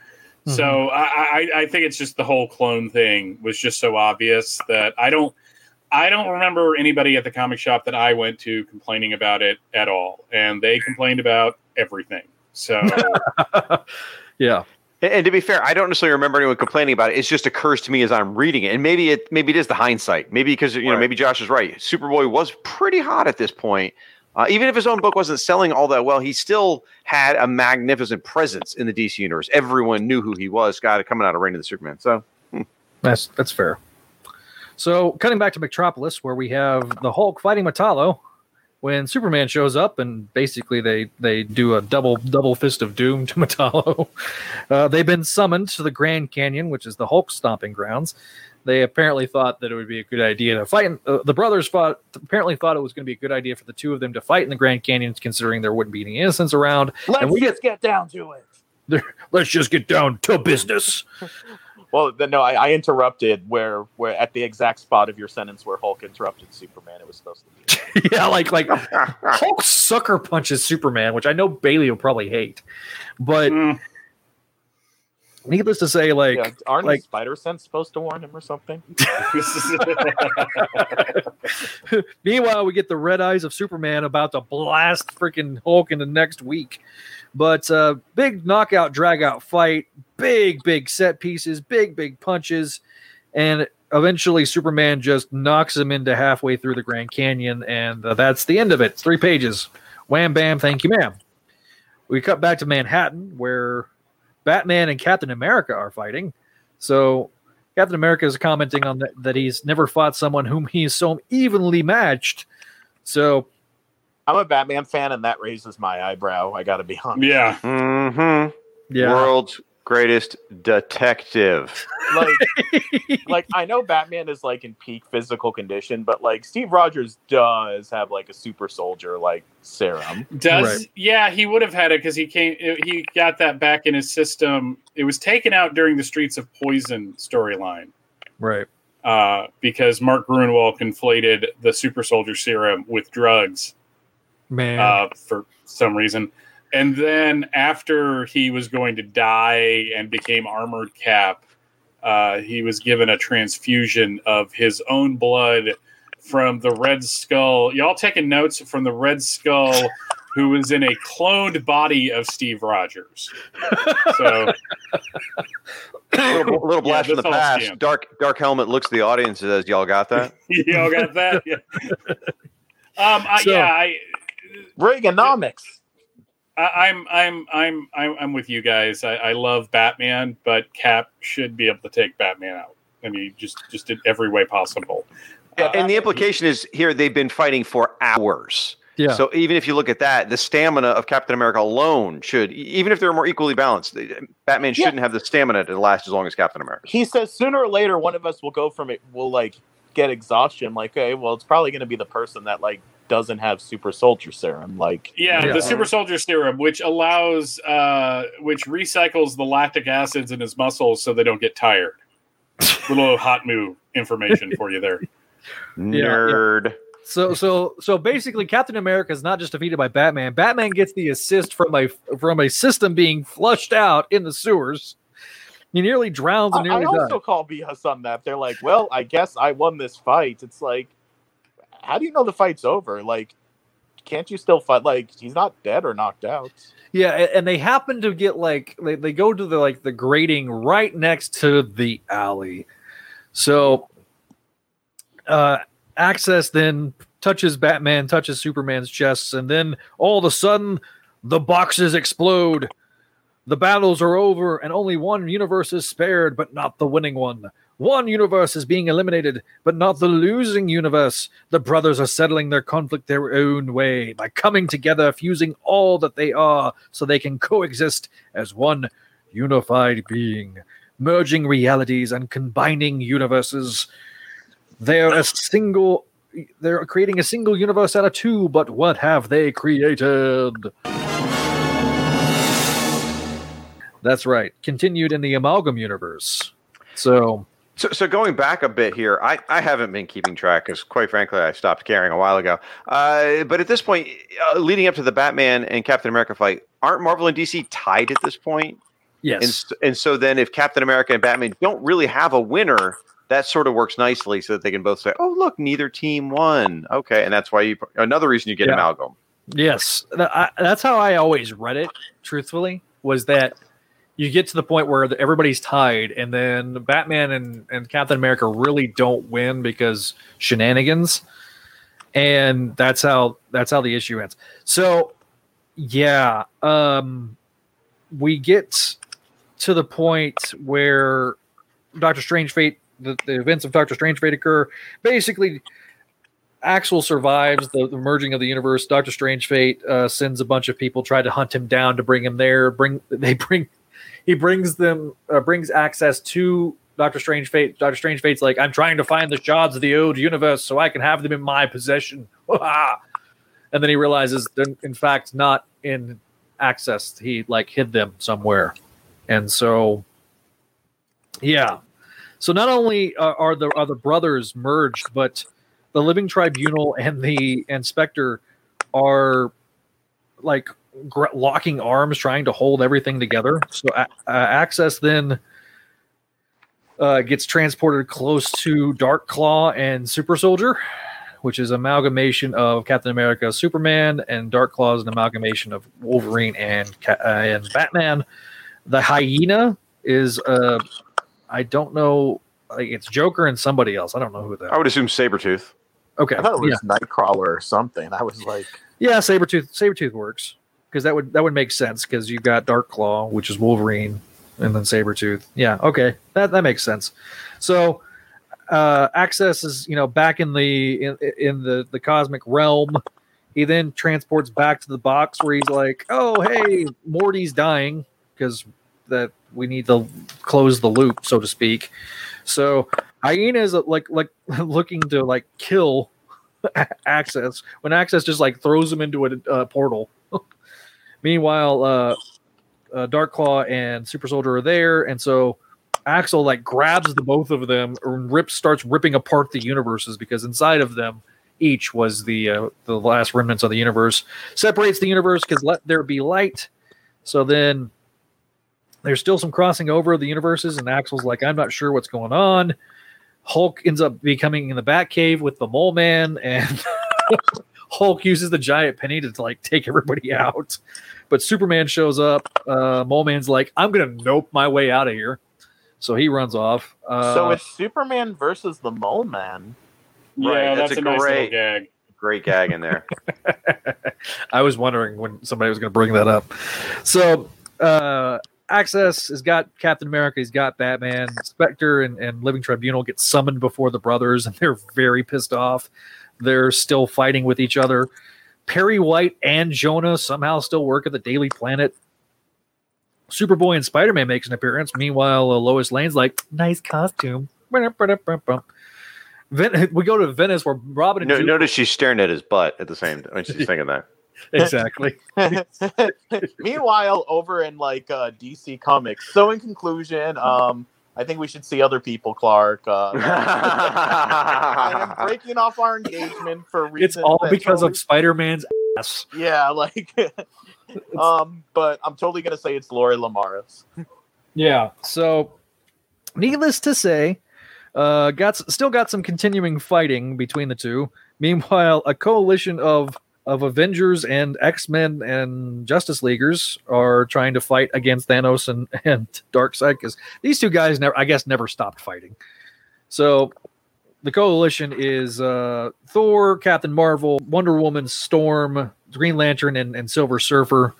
So I, I, I think it's just the whole clone thing was just so obvious that I don't I don't remember anybody at the comic shop that I went to complaining about it at all, and they complained about everything. So Yeah. And, and to be fair, I don't necessarily remember anyone complaining about it. It just occurs to me as I'm reading it, and maybe it maybe it is the hindsight. Maybe because you know maybe Josh is right. Superboy was pretty hot at this point. Uh, even if his own book wasn't selling all that well, he still had a magnificent presence in the DC universe. Everyone knew who he was. God, coming out of Reign of the Supermen. So That's that's fair. So, cutting back to Metropolis, where we have the Hulk fighting Metallo, when Superman shows up, and basically they they do a double double fist of doom to Metallo. Uh, they've been summoned to the Grand Canyon, which is the Hulk stomping grounds. They apparently thought that it would be a good idea to fight. Uh, the brothers thought apparently thought it was going to be a good idea for the two of them to fight in the Grand Canyon, considering there wouldn't be any innocents around. Let's and we get just get down to it. Let's just get down to business. Well, then, no, I, I interrupted where where at the exact spot of your sentence where Hulk interrupted Superman. It was supposed to be. yeah, like like Hulk sucker punches Superman, which I know Bailey will probably hate, but mm, needless to say, like yeah, aren't like- spider sense supposed to warn him or something? Meanwhile, we get the red eyes of Superman about to blast freaking Hulk in the next week. But uh, big knockout, drag out fight, big, big set pieces, big, big punches. And eventually, Superman just knocks him into halfway through the Grand Canyon. And uh, that's the end of it. It's three pages. Wham, bam, thank you, ma'am. We cut back to Manhattan where Batman and Captain America are fighting. So Captain America is commenting on that, that he's never fought someone whom he's so evenly matched. So I'm a Batman fan, and that raises my eyebrow. I got to be honest. Yeah. Mm-hmm. yeah, World's greatest detective. Like, like I know Batman is like in peak physical condition, but like Steve Rogers does have like a super soldier like serum. Does Right. yeah, he would have had it because he came. He got that back in his system. It was taken out during the Streets of Poison storyline right. uh, because Mark Gruenwald conflated the super soldier serum with drugs Man, uh, for some reason. And then after he was going to die and became Armored Cap, uh, he was given a transfusion of his own blood from the Red Skull. Y'all taking notes from the Red Skull, who was in a cloned body of Steve Rogers. So little, little blast Yeah, from the past. scam. Dark Dark Helmet looks to the audience and says, "Y'all got that?" y'all got that? Yeah. Um, I, So- yeah, I, Reaganomics. I, I'm I'm I'm I'm I'm with you guys. I, I love Batman, but Cap should be able to take Batman out. I mean, just just in every way possible. Uh, and the implication is here they've been fighting for hours. yeah. So even if you look at that, the stamina of Captain America alone should, even if they're more equally balanced, Batman Yeah. shouldn't have the stamina to last as long as Captain America. He says sooner or later one of us will go from it. Will like get exhaustion. Like, okay, well, it's probably going to be the person that like doesn't have super soldier serum. Like, Yeah, Yeah. the Super Soldier Serum, which allows, uh, which recycles the lactic acids in his muscles so they don't get tired. Little hot move information for you there. yeah. Nerd. So so so basically, Captain America is not just defeated by Batman. Batman gets the assist from a from a system being flushed out in the sewers. He nearly drowns I, and I nearly also dies. call BS on that. They're like, well, I guess I won this fight. It's like, how do you know the fight's over? Like, can't you still fight? Like, he's not dead or knocked out. Yeah, and they happen to get like they, they go to the like the grating right next to the alley. So uh access then touches Batman, touches Superman's chest, and then all of a sudden the boxes explode. The battles are over, and only one universe is spared, but not the winning one. One universe is being eliminated, but not the losing universe. The brothers are settling their conflict their own way by coming together, fusing all that they are so they can coexist as one unified being, merging realities and combining universes. They're a single. They're creating a single universe out of two, but what have they created? That's right. Continued in the amalgam universe. So So, so going back a bit here, I, I haven't been keeping track because, quite frankly, I stopped caring a while ago. Uh, but at this point, uh, leading up to the Batman and Captain America fight, aren't Marvel and DC tied at this point? yes, And, and so then, if Captain America and Batman don't really have a winner, that sort of works nicely so that they can both say, "Oh, look, neither team won." Okay, and that's why you another reason you get Yeah. amalgam. Yes, that's how I always read it. Truthfully, was that you get to the point where everybody's tied, and then Batman and, and Captain America really don't win because shenanigans, and that's how that's how the issue ends. So, yeah, um, we get to the point where Doctor Strangefate, the, the events of Doctor Strangefate occur. Basically, Axel survives the, the merging of the universe. Doctor Strangefate uh, sends a bunch of people try to hunt him down to bring him there. Bring they bring he brings them uh, brings access to Doctor Strangefate. Doctor Strangefate's like I'm trying to find the shards of the old universe so I can have them in my possession. and then he realizes they're in fact not in access. He like hid them somewhere, and so yeah. So not only uh, are the are the brothers merged, but the Living Tribunal and the Inspector are like gr- locking arms, trying to hold everything together. So uh, Access then uh, gets transported close to Dark Claw and Super Soldier, which is amalgamation of Captain America, Superman, and Dark Claw is an amalgamation of Wolverine and uh, and Batman. The hyena is uh, I don't know. Like it's Joker and somebody else. I don't know who that. I would assume Sabretooth. Okay. I thought it yeah. was Nightcrawler or something. I was like, Yeah, Sabretooth Sabretooth works. Because that would that would make sense because you've got Dark Claw, which is Wolverine, and then Sabretooth. Yeah, okay. That that makes sense. So uh Access is, you know, back in the in, in the the cosmic realm. He then transports back to the box where he's like, "Oh, hey, Morty's dying because that we need to close the loop, so to speak." So Hyena is like like looking to like kill Access when Access just like throws him into a uh, portal. Meanwhile, uh, uh, Dark Claw and Super Soldier are there, and so Axel like grabs the both of them and rips starts ripping apart the universes because inside of them each was the uh, the last remnants of the universe. Separates the universe because let there be light. So then there's still some crossing over of the universes, and Axel's like, I'm not sure what's going on. Hulk ends up becoming in the Batcave with the Mole Man, and Hulk uses the giant penny to like take everybody out. But Superman shows up. Uh, Mole Man's like, I'm gonna nope my way out of here. So he runs off. Uh, so it's Superman versus the Mole Man. Yeah, Right, that's, that's a, a nice great- gag. Great gag in there. I was wondering when somebody was going to bring that up. So, uh, Access has got Captain America, he's got Batman, Spectre, and, and Living Tribunal get summoned before the brothers, and they're very pissed off. They're still fighting with each other. Perry White and Jonah somehow still work at the Daily Planet. Superboy and Spider Man makes an appearance. Meanwhile, uh, Lois Lane's like, nice costume. Ven- we go to Venice where Robin and No, Ju- notice she's staring at his butt at the same time. She's thinking that. exactly. Meanwhile, over in like uh, DC Comics. So in conclusion, um, I think we should see other people, Clark. Uh, I am breaking off our engagement for reasons. It's all because totally- of Spider Man's ass. yeah, like. um, but I'm totally gonna say it's Lori Lemaris. Yeah. So, needless to say, uh, got still got some continuing fighting between the two. Meanwhile, a coalition of of Avengers and X Men and Justice Leaguers are trying to fight against Thanos and and Darkseid because these two guys never, I guess, never stopped fighting. So. The coalition is uh, Thor, Captain Marvel, Wonder Woman, Storm, Green Lantern, and, and Silver Surfer.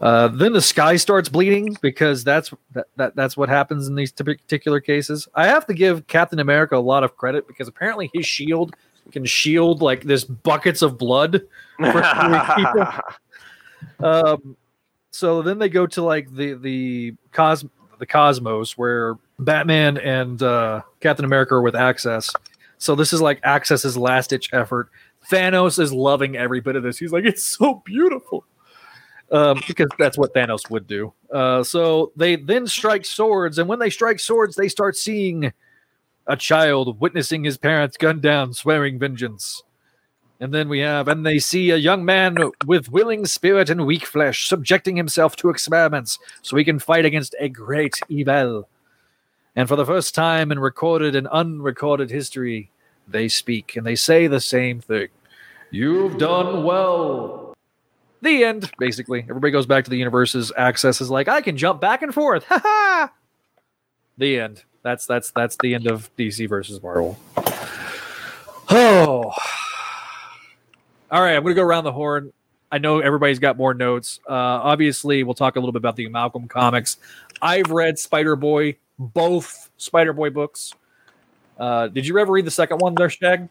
Uh, then the sky starts bleeding because that's that, that that's what happens in these particular cases. I have to give Captain America a lot of credit because apparently his shield can shield like this buckets of blood. For people. Um, so then they go to like the the cos the cosmos where Batman and uh, Captain America are with Access. So this is like Access's last ditch effort. Thanos is loving every bit of this. He's like, it's so beautiful um, because that's what Thanos would do. Uh, so they then strike swords, and when they strike swords, they start seeing a child witnessing his parents gunned down, swearing vengeance. And then we have, and they see a young man with willing spirit and weak flesh subjecting himself to experiments so he can fight against a great evil. And for the first time in recorded and unrecorded history, they speak and they say the same thing. You've done well. The end, basically. Everybody goes back to the universes. Access is like, I can jump back and forth. Ha ha. The end. That's that's that's the end of DC versus Marvel. Oh. All right, I'm gonna go around the horn. I know everybody's got more notes. Uh, obviously, we'll talk a little bit about the Amalgam comics. I've read Spider Boy, both Spider Boy books. Uh, did you ever read the second one there, Shag?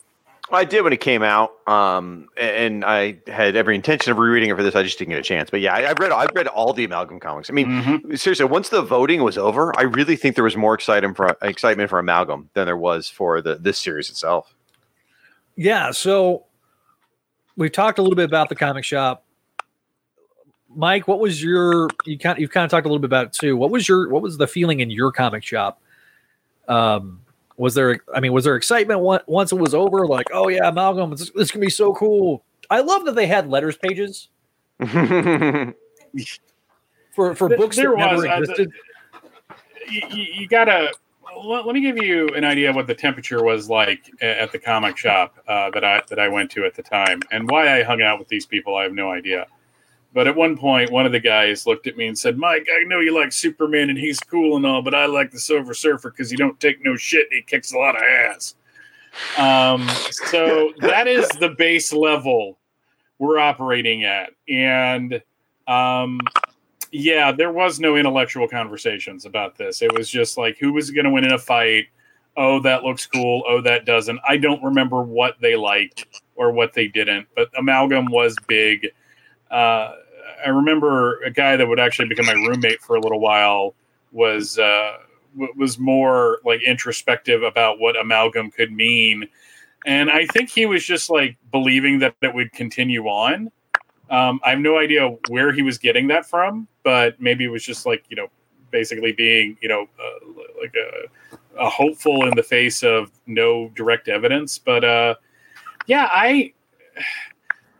I did when it came out, um, and I had every intention of rereading it for this. I just didn't get a chance. But yeah, I, I've read I've read all the Amalgam comics. I mean, Mm-hmm. seriously, once the voting was over, I really think there was more excitement for excitement for Amalgam than there was for the this series itself. Yeah, so we've talked a little bit about the comic shop. Mike, what was your you kind you've kind of talked a little bit about it too. What was your what was the feeling in your comic shop? Um was there I mean was there excitement once it was over like, "Oh yeah, amalgam, this, this can be so cool." I love that they had letters pages for for books there that never was, uh, existed. you, you you gotta let, let me give you an idea of what the temperature was like at the comic shop uh, that I that I went to at the time, and why I hung out with these people. I have no idea. But at one point, one of the guys looked at me and said, "Mike, I know you like Superman and he's cool and all, but I like the Silver Surfer because he don't take no shit and he kicks a lot of ass." Um, so that is the base level we're operating at, and um, yeah, there was no intellectual conversations about this. It was just like who was going to win in a fight. Oh, that looks cool. Oh, that doesn't. I don't remember what they liked or what they didn't, but Amalgam was big. Uh, I remember a guy that would actually become my roommate for a little while was uh, was more like introspective about what Amalgam could mean, and I think he was just like believing that it would continue on. Um, I have no idea where he was getting that from, but maybe it was just like you know, basically being you know uh, like a, a hopeful in the face of no direct evidence. But uh, yeah, I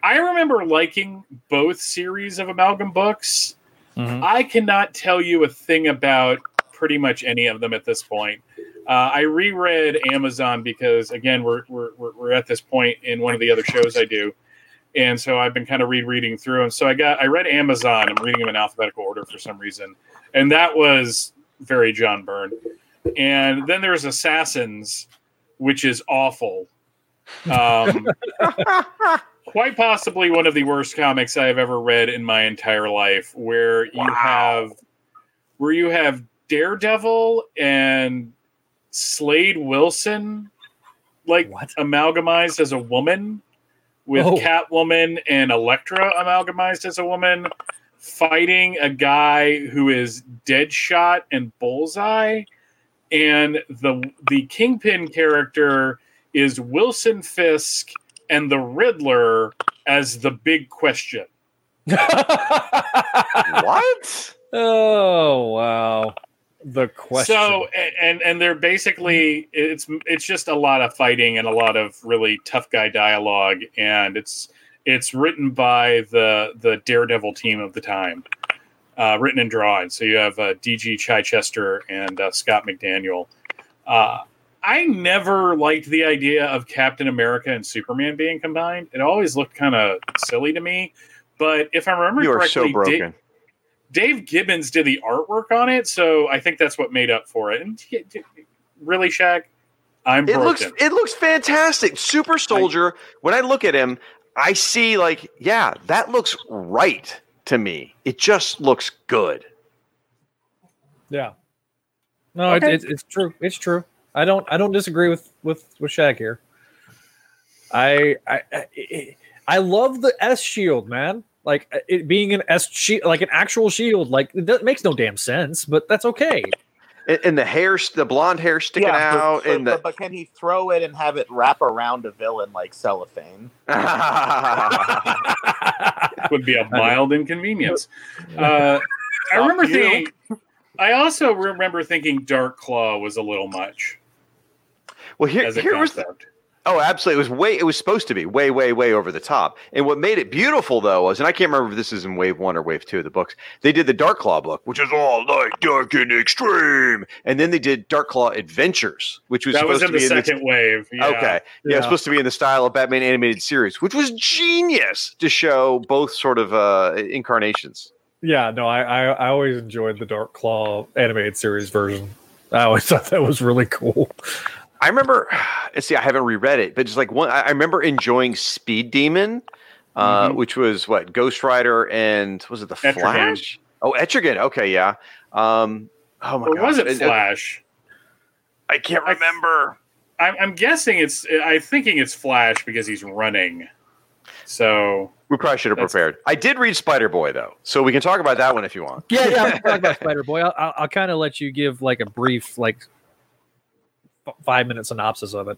I remember liking both series of amalgam books. Mhm. I cannot tell you a thing about pretty much any of them at this point. Uh, I reread Amazon because again, we're, we're we're we're at this point in one of the other shows I do, and so I've been kind of rereading through. And so I got I read Amazon. I'm reading them in alphabetical order for some reason, and that was very John Byrne. And then there's Assassins, which is awful. Um, quite possibly one of the worst comics I have ever read in my entire life, where you have where you have Daredevil and Slade Wilson like amalgamized as a woman with Oh. Catwoman and Elektra amalgamized as a woman fighting a guy who is Deadshot and Bullseye. And the the Kingpin character is Wilson Fisk and the Riddler as the big question. what? Oh wow, the question. So and and they're basically it's it's just a lot of fighting and a lot of really tough guy dialogue and it's it's written by the the Daredevil team of the time, uh, written and drawn. So you have uh, DG Chichester and uh, Scott McDaniel. I never liked the idea of Captain America and Superman being combined. It always looked kind of silly to me. But if I remember You are correctly, so broken. Dave, Dave Gibbons did the artwork on it, so I think that's what made up for it. And y- y- really, Shag, I'm It broken. looks it looks fantastic. Super Soldier. when I look at him, I see like, yeah, that looks right to me. It just looks good. yeah. No, Okay. it, it's it's true. It's true. I don't I don't disagree with with with Shag here. I I I, I love the S shield, man. Like it being an S shield, like an actual shield. Like that makes no damn sense, but that's okay. And, and the hair, the blonde hair sticking Yeah, but- out, but, and the but, but can he throw it and have it wrap around a villain like cellophane? would be a mild inconvenience. Uh, I remember thinking. I also remember thinking Dark Claw was a little much well, here, as a here was the. Oh, absolutely. It was way. It was supposed to be way, way, way over the top. And what made it beautiful, though, was, and I can't remember if this is in Wave One or Wave Two of the books. They did the Dark Claw book, which is all like dark and extreme, and then they did Dark Claw Adventures, which was that was supposed in to the be in second wave. Yeah. Okay, yeah, Yeah. it's supposed to be in the style of Batman animated series, which was genius to show both sort of uh, incarnations. Yeah, no, I, I I always enjoyed the Dark Claw animated series version. I always thought that was really cool. I remember, and see, I haven't reread it, but just like one, I I remember enjoying Speed Demon, uh, Mhm. which was what Ghost Rider and was it the Etrigan. Flash? Oh, Etrigan. Okay, yeah. Um, oh my Or god, was it Flash? I can't remember. I'm, I'm guessing it's. I'm thinking it's Flash because he's running. So We probably should have prepared. I did read Spider Boy though, so we can talk about that one if you want. Yeah, yeah. I'm talking about Spider Boy. I'll, I'll, I'll kind of let you give like a brief, like f- five minute synopsis of it.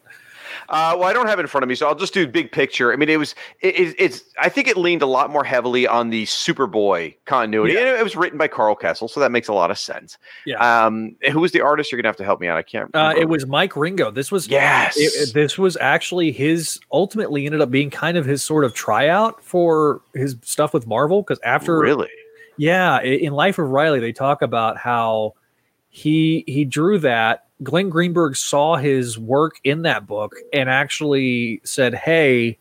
Uh, well, I don't have it in front of me, so I'll just do big picture. I mean, it was it, it, it's. I think it leaned a lot more heavily on the Superboy continuity, Yeah. and it was written by Karl Kesel, so that makes a lot of sense. Yeah. Um, who was the artist? You're gonna have to help me out. I can't. Uh, remember. it was Mike Wieringo. This was Yes. this was actually his. Ultimately, ended up being kind of his sort of tryout for his stuff with Marvel. Because after really. Yeah, in Life of Reilly, they talk about how he he drew that. Glenn Greenberg saw his work in that book and actually said, "Hey,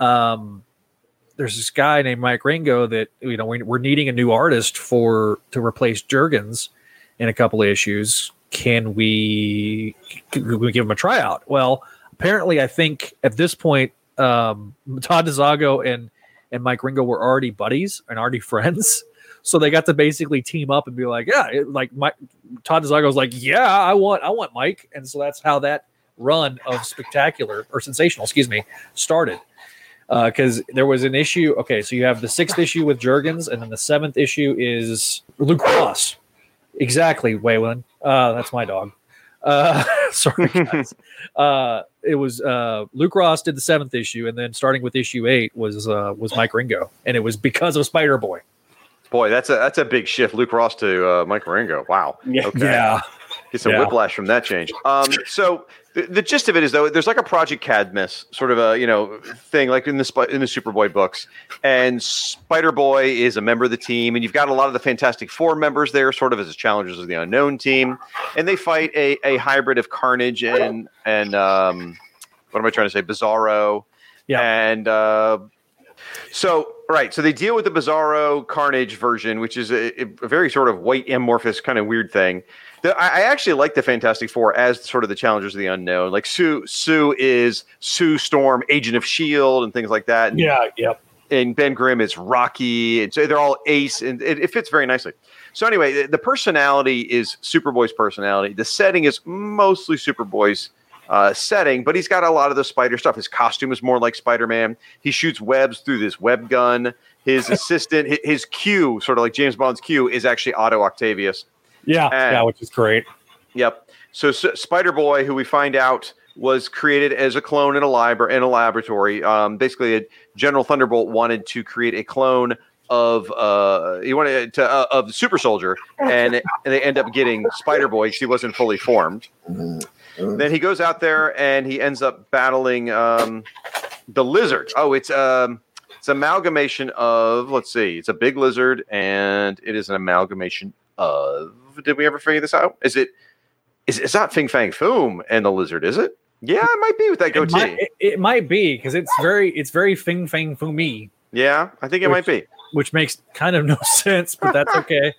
um, there's this guy named Mike Wieringo that you know we- we're needing a new artist for to replace Jurgens in a couple of issues. Can we, can we give him a tryout?" Well, apparently, I think at this point, um, Todd DeZago and and Mike Wieringo were already buddies and already friends. So they got to basically team up and be like, yeah, it, like Mike Todd was like, yeah, I want, I want Mike, and so that's how that run of spectacular or sensational, excuse me, started. Because there was an issue. Okay, so you have the sixth issue with Jurgens, and then the seventh issue is Luke Ross. Exactly, Waylon. Uh, that's my dog. Uh, sorry, guys. uh, it was uh, Luke Ross did the seventh issue, and then starting with issue eight was uh, was Mike Wieringo, and it was because of Spider Boy. Boy, that's a that's a big shift. Luke Ross to uh, Mike Wieringo. Wow. Yeah. Okay. Yeah, Get some Yeah. whiplash from that change. Um, so the, the gist of it is though, there's like a Project Cadmus sort of a you know thing like in the in the Superboy books, and Spider Boy is a member of the team, and you've got a lot of the Fantastic Four members there, sort of as challengers of the Unknown team, and they fight a, a hybrid of Carnage and and um, what am I trying to say, Bizarro, Yeah. and uh, so right, so they deal with the Bizarro Carnage version, which is a, a very sort of white amorphous kind of weird thing. The, I, I actually like the Fantastic Four as sort of the challengers of the unknown. Like Sue, Sue is Sue Storm, Agent of Shield, and things like that. And, yeah, yep. and Ben Grimm is Rocky, and so they're all Ace, and it, it fits very nicely. So anyway, the, the personality is Superboy's personality. The setting is mostly Superboy's uh, setting, but he's got a lot of the spider stuff. His costume is more like Spider Man. He shoots webs through this web gun. His assistant, his, his Q, sort of like James Bond's Q, is actually Otto Octavius. Yeah, And- yeah, which is great. Yep. So, S Spider Boy, who we find out was created as a clone in a library in a laboratory. Um, basically, a General Thunderbolt wanted to create a clone of uh, he wanted to uh, of Super Soldier, and, and they end up getting Spider Boy because he wasn't fully formed. Then he goes out there and he ends up battling um, the lizard. Oh, it's um, it's amalgamation of let's see, it's a big lizard and it is an amalgamation of. Did we ever figure this out? Is it? Is it's not Fing Fang Foom and the lizard? Is it? Yeah, it might be with that It goatee. might, it, it might be because it's very it's very Fing Fang Fumi, yeah, I think it might be. which makes kind of no sense, but that's okay.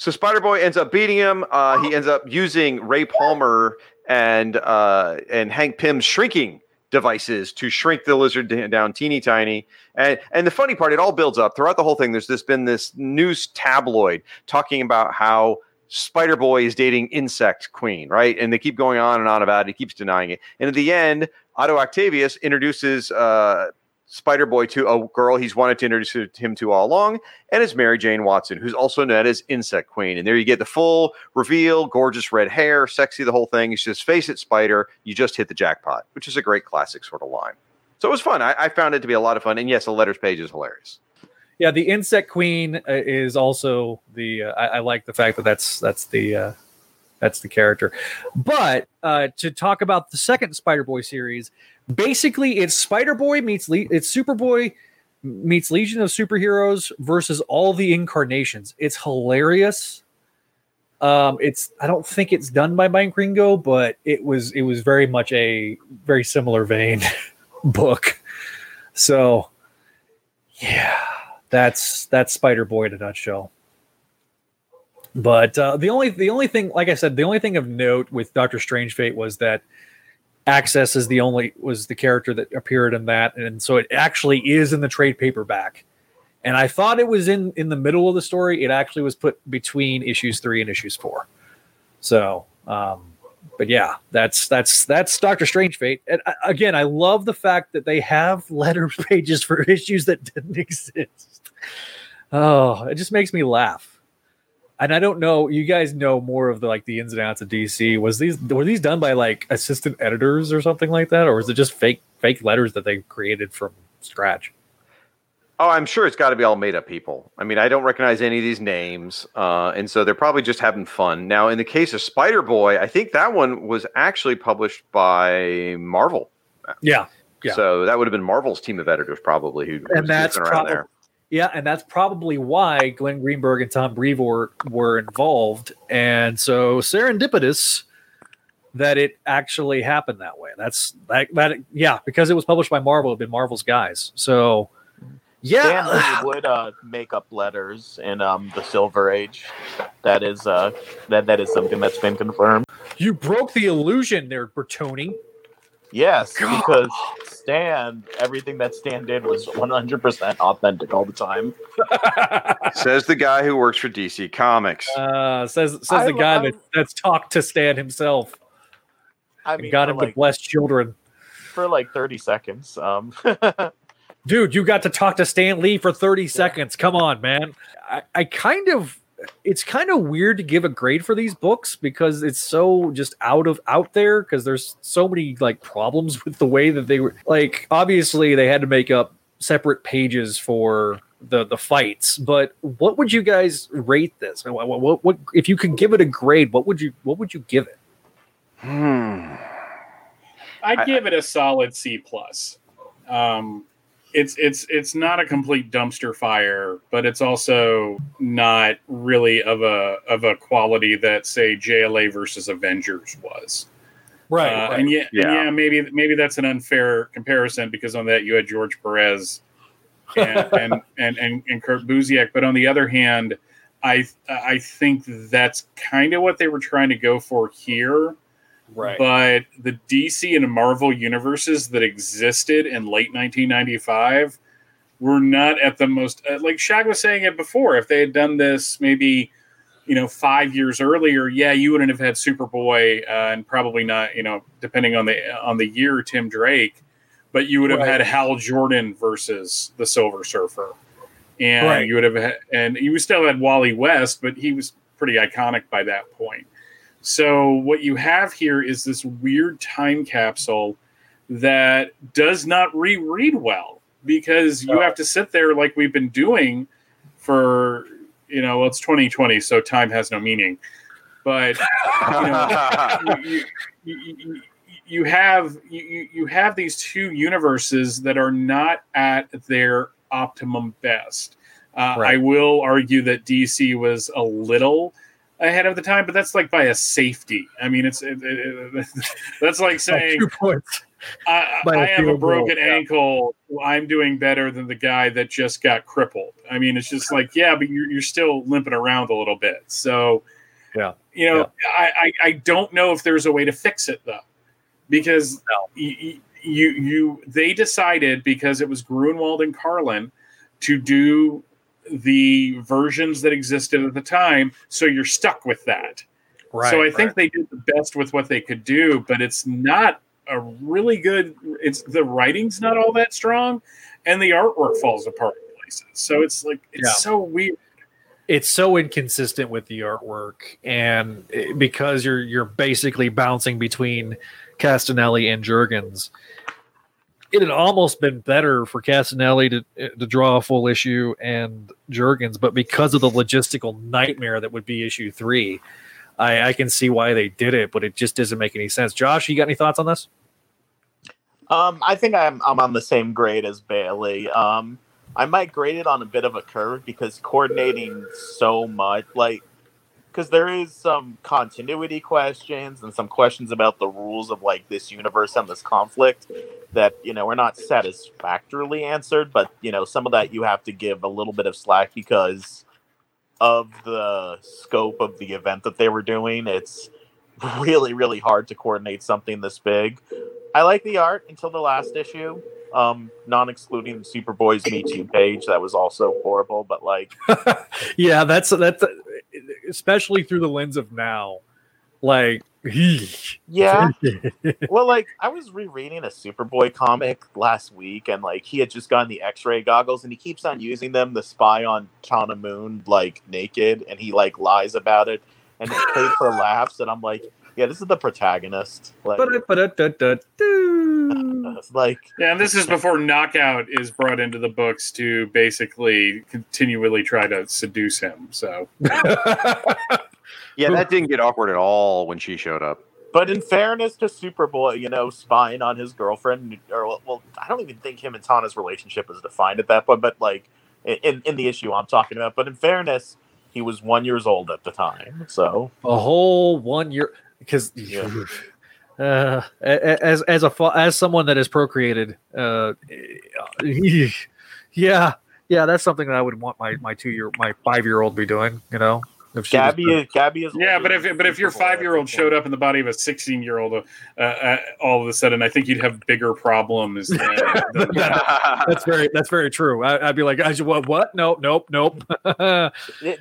So Spider Boy ends up beating him. Uh, he ends up using Ray Palmer and uh, and Hank Pym's shrinking devices to shrink the lizard down teeny tiny. And and the funny part, it all builds up throughout the whole thing. There's this been this news tabloid talking about how Spider Boy is dating Insect Queen, right? And they keep going on and on about it. He keeps denying it. And at the end, Otto Octavius introduces uh, Spider Boy to a girl he's wanted to introduce him to all along, and it's Mary Jane Watson, who's also known as Insect Queen. And there you get the full reveal, gorgeous red hair, sexy, the whole thing. It's just face it, Spider. You just hit the jackpot, which is a great classic sort of line. So it was fun. I, I found it to be a lot of fun. And yes, the letters page is hilarious. Yeah, the insect queen uh, is also the. Uh, I, I like the fact that that's that's the uh, that's the character. But uh, to talk about the second Spider Boy series, basically it's Spider Boy meets Le- it's Superboy meets Legion of Superheroes versus all the incarnations. It's hilarious. Um, it's I don't think it's done by Mike Wieringo, but it was it was very much a very similar vein book. So yeah, that's that's Spider Boy in a nutshell. But uh, the only the only thing, like I said, the only thing of note with Doctor Strangefate was that Access is the only was the character that appeared in that, and so it actually is in the trade paperback. And I thought it was in in the middle of the story. It actually was put between issues three and issues four. So, um, but yeah, that's that's that's Doctor Strangefate. And uh, again, I love the fact that they have letter pages for issues that didn't exist. Oh, it just makes me laugh. And I don't know, you guys know more of the like the ins and outs of DC. Was these were these done by like assistant editors or something like that, or is it just fake fake letters that they created from scratch? Oh, I'm sure it's got to be all made up people. I mean, I don't recognize any of these names, uh, and so they're probably just having fun. Now, in the case of Spider Boy, I think that one was actually published by Marvel. Yeah, yeah. So that would have been Marvel's team of editors, probably, who was and that's around probably there. Yeah, and that's probably why Glenn Greenberg and Tom Brevoort were involved, and so serendipitous that it actually happened that way. That's that that yeah, because it was published by Marvel, it'd been Marvel's guys. So yeah, Stan Lee would uh, make up letters in um, the Silver Age. That is uh, that that is something that's been confirmed. you broke the illusion there, Bertoni. Yes, because Stan, everything that Stan did was 100% authentic all the time. Says the guy who works for DC Comics. Uh, says says I the guy love- that, that's talked to Stan himself I and mean, got him like, to bless children. for like 30 seconds. Um, Dude, you got to talk to Stan Lee for 30 seconds. Come on, man. I, I kind of it's kind of weird to give a grade for these books because it's so just out of out there because there's so many like problems with the way that they were like obviously they had to make up separate pages for the the fights but what would you guys rate this what, what, what, what if you could give it a grade what would you what would you give it Hmm. I'd I- give it a solid C plus. Um, it's it's it's not a complete dumpster fire, but it's also not really of a of a quality that say JLA versus Avengers was. right, Uh, and yeah, Yeah. and yeah, maybe maybe that's an unfair comparison because on that you had George Perez and and, and, and and Kurt Busiek, but on the other hand, I I think that's kind of what they were trying to go for here. Right But the DC and Marvel universes that existed in late 1995 were not at the most uh, like Shag was saying it before. If they had done this maybe you know five years earlier, yeah, you wouldn't have had Superboy uh, and probably not you know depending on the on the year Tim Drake, but you would have Right. had Hal Jordan versus the Silver Surfer, and Right. you would have had, and you still had Wally West, but he was pretty iconic by that point. So what you have here is this weird time capsule that does not reread well because you have to sit there like we've been doing for you know well, it's 2020 so time has no meaning. But you know you, you, you, have you, you- you have these two universes that are not at their optimum best. Uh, Right. i will argue that dc was a little ahead of the time but that's like by a safety i mean it's it, it, that's like saying two points I, by have a field goal, broken yeah. ankle. I'm doing better than the guy that just got crippled. I mean, it's just like, yeah, but you're, you're still limping around a little bit. So, Yeah. you know, I, I, I don't know if there's a way to fix it though, because you, you, you, they decided because it was Gruenwald and Carlin to do the versions that existed at the time. So you're stuck with that. right so I think they did the best with what they could do, but it's not a really good. It's the writing's not all that strong, and the artwork falls apart in places. So it's like it's Yeah. so weird. it's so inconsistent with the artwork and because you're you're basically bouncing between Castellini and Jurgens it had almost been better for Castellini to to draw a full issue and Jurgens but because of the logistical nightmare that would be issue 3 I, I can see why they did it but it just doesn't make any sense Josh you got any thoughts on this Um, I think I'm I'm on the same grade as Bailey. Um, I might grade it on a bit of a curve because coordinating so much, like, because there is some continuity questions and some questions about the rules of like this universe and this conflict that you know are not satisfactorily answered. But you know, some of that you have to give a little bit of slack because of the scope of the event that they were doing. It's really really hard to coordinate something this big. I like the art until the last issue. Um, non-excluding the Superboy's Me Too page, that was also horrible. But like, yeah that's that's especially through the lens of now. Like yeah, well, like I was rereading a Superboy comic last week, and like he had just gotten the X-ray goggles, and he keeps on using them to spy on Tana Moon like naked, and he like lies about it, and it's played for laughs, and I'm like, yeah, this is the protagonist. Like, it's like Yeah, and this is before Knockout is brought into the books to basically continually try to seduce him. So yeah, that didn't get awkward at all when she showed up. But in fairness to Superboy, you know, spying on his girlfriend, or well, I don't even think him and Tana's relationship was defined at that point. But like in in the issue I'm talking about, but in fairness, he was one years old at the time. So a whole one year because uh, a- a- as as a as someone that has procreated, uh, yeah, yeah, that's something that I would want my my two year my five year old be doing. You know, If she Gabby is Gabby is Yeah, but if but if your five year old showed up in the body of a sixteen year old, uh, uh, all of a sudden, I think you'd have bigger problems. Than, than- That's very that's very true. I, I'd be like, I, what? What? Nope, nope, nope. Th-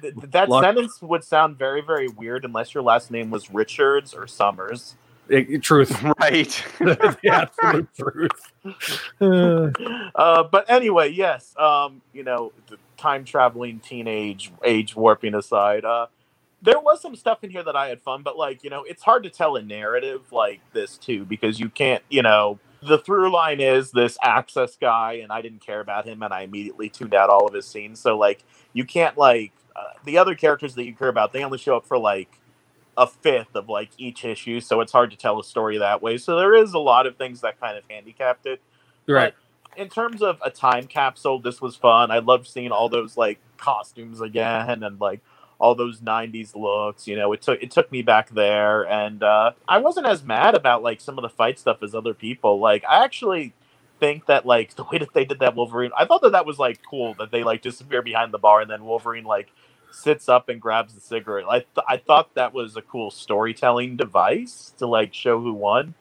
th- that Luck- sentence would sound very very weird unless your last name was Richards or Summers. It- truth, right. the absolute truth. Uh, Uh, but anyway, yes. Um, you know, the time traveling teenage age warping aside, uh, there was some stuff in here that I had fun, but like, you know, it's hard to tell a narrative like this too, because you can't, you know, the through line is this access guy, and I didn't care about him, and I immediately tuned out all of his scenes. So like, you can't like uh, the other characters that you care about. They only show up for like a fifth of like each issue, so it's hard to tell a story that way. So there is a lot of things that kind of handicapped it right. In terms of a time capsule, this was fun. I loved seeing all those like costumes again and like all those 90s looks you know it took it took me back there. And uh i wasn't as mad about like some of the fight stuff as other people. Like i actually think that like the way that they did that wolverine i thought that that was like cool that they like disappear behind the bar and then wolverine like sits up and grabs the cigarette. I, th- I thought that was a cool storytelling device to like show who won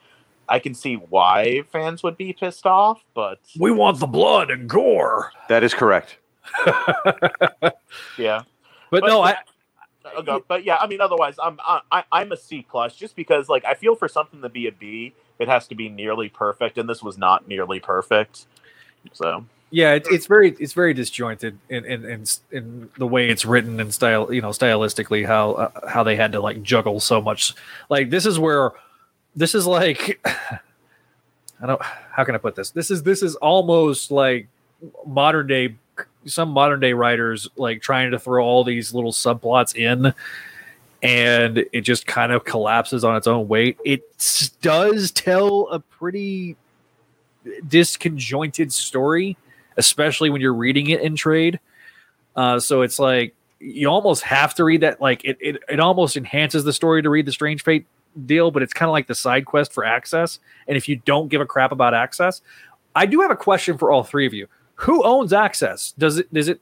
i can see why fans would be pissed off but We want the blood and gore. That is correct. yeah But no, I Okay, but yeah, I mean, otherwise, I'm I, I'm a C plus just because like I feel for something to be a B, it has to be nearly perfect, and this was not nearly perfect. So yeah, it's it's very it's very disjointed in in in, in the way it's written and style, you know, stylistically how uh, how they had to like juggle so much. Like this is where this is like I don't how can I put this? This is this is almost like modern day some modern day writers like trying to throw all these little subplots in and it just kind of collapses on its own weight. It does tell a pretty disconjointed story, especially when you're reading it in trade. Uh, so it's like you almost have to read that. Like it, it, it almost enhances the story to read the Strangefate deal, but it's kind of like the side quest for Access. And if you don't give a crap about Access, I do have a question for all three of you. Who owns Access? Does it is it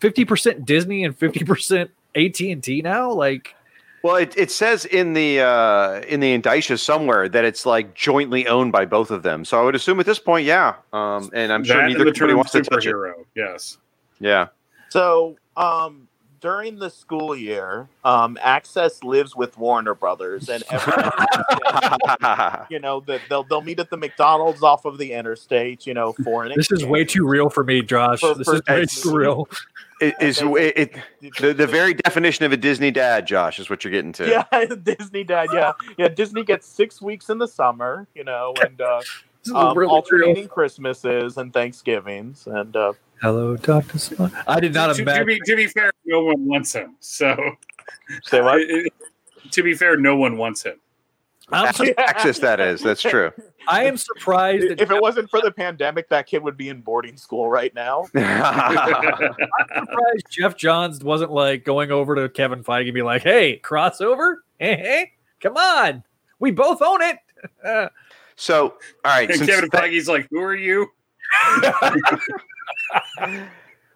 fifty percent Disney and fifty percent AT and T now? Like, Well, it, it says in the uh, in the indicia somewhere that it's like jointly owned by both of them. So I would assume at this point, yeah. Um, and I'm sure that neither and the company wants to touch it. Yes. Yeah. so um during the school year, um Access lives with Warner Brothers, and every you know that they'll they'll meet at the McDonald's off of the interstate. You know, for an this is way too real for me, Josh. For- this for- is way too real. It is it, it, the, the very definition of a Disney dad, Josh, is what you're getting to. Yeah, Disney dad. Yeah, yeah. Disney gets six weeks in the summer, you know, and uh, um, really alternating real. Christmases and Thanksgivings, and uh, Hello, Doctor Slump. I did not to, to be to be fair, no one wants him. So say what? to be fair, no one wants him. I'm, su- Access that is. That's true. I am surprised. That if it wasn't for the pandemic, that kid would be in boarding school right now. I'm surprised Geoff Johns wasn't like going over to Kevin Feige and be like, "Hey, crossover? Hey, hey, come on, we both own it." So, all right. And Kevin that- Feige's like, "Who are you?"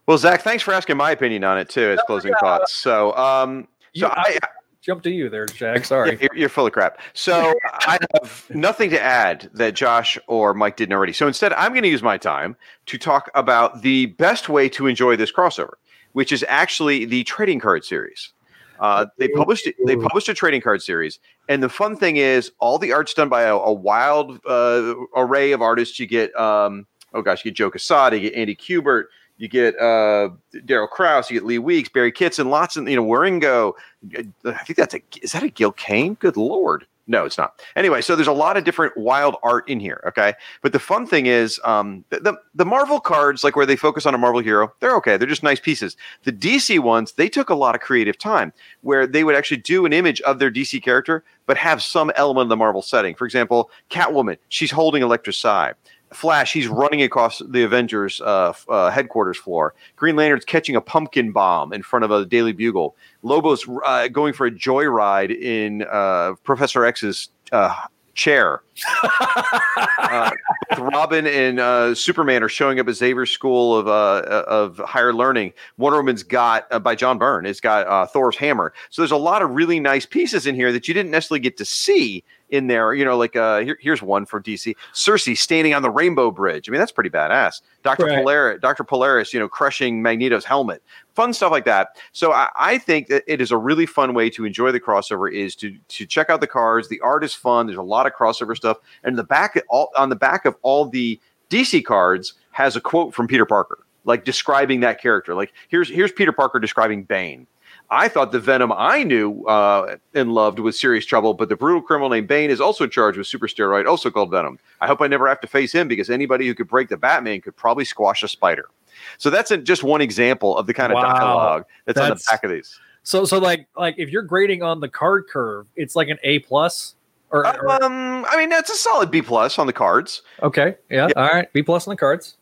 well, Zach, thanks for asking my opinion on it too. As closing thoughts. So, um, you, so I, jump to you there, Jack. Sorry. Yeah, you're, you're full of crap. So I have nothing to add that Josh or Mike didn't already. So instead, I'm going to use my time to talk about the best way to enjoy this crossover, which is actually the trading card series. Uh, they published they published a trading card series, and the fun thing is all the art's done by a, a wild uh, array of artists. You get um, oh gosh, you get Joe Quesada, you get Andy Kubert, you get uh, Daryl Krause, you get Lee Weeks, Barry Kitson, lots of you know Wieringo. I think that's a is that a Gil Kane? Good lord. No, it's not. Anyway, so there's a lot of different wild art in here. Okay, but the fun thing is, um, the, the the Marvel cards, like where they focus on a Marvel hero, they're okay. They're just nice pieces. The DC ones, they took a lot of creative time, where they would actually do an image of their DC character, but have some element of the Marvel setting. For example, Catwoman, she's holding Elektra Psy. Flash, he's running across the Avengers uh, uh, headquarters floor. Green Lantern's catching a pumpkin bomb in front of a Daily Bugle. Lobo's uh, going for a joyride in uh, Professor X's uh, chair. uh, Robin and Superman are showing up at Xavier School of of Higher Learning. Wonder Woman's got by John Byrne. It's got Thor's hammer. So there's a lot of really nice pieces in here that you didn't necessarily get to see in there. You know, like uh, here, here's one for DC: Circe standing on the Rainbow Bridge. I mean, that's pretty badass. Doctor Right. Polaris, Doctor Polaris, you know, crushing Magneto's helmet. Fun stuff like that. So I, I think that it is a really fun way to enjoy the crossover. Is to to check out the cards. The art is fun. There's a lot of crossover stuff, and the back all on the back of all the DC cards has a quote from Peter Parker, like describing that character. Like here's here's Peter Parker describing Bane. I thought the Venom I knew uh, and loved was serious trouble, but the brutal criminal named Bane is also charged with super steroid, also called Venom. I hope I never have to face him because anybody who could break the Batman could probably squash a spider. So that's a, just one example of the kind of Wow. dialogue that's, on the back of these. So so like like if you're grading on the card curve, it's like an A plus. Or, or- Um, I mean, that's a solid B plus on the cards. okay, yeah, all right, B plus on the cards.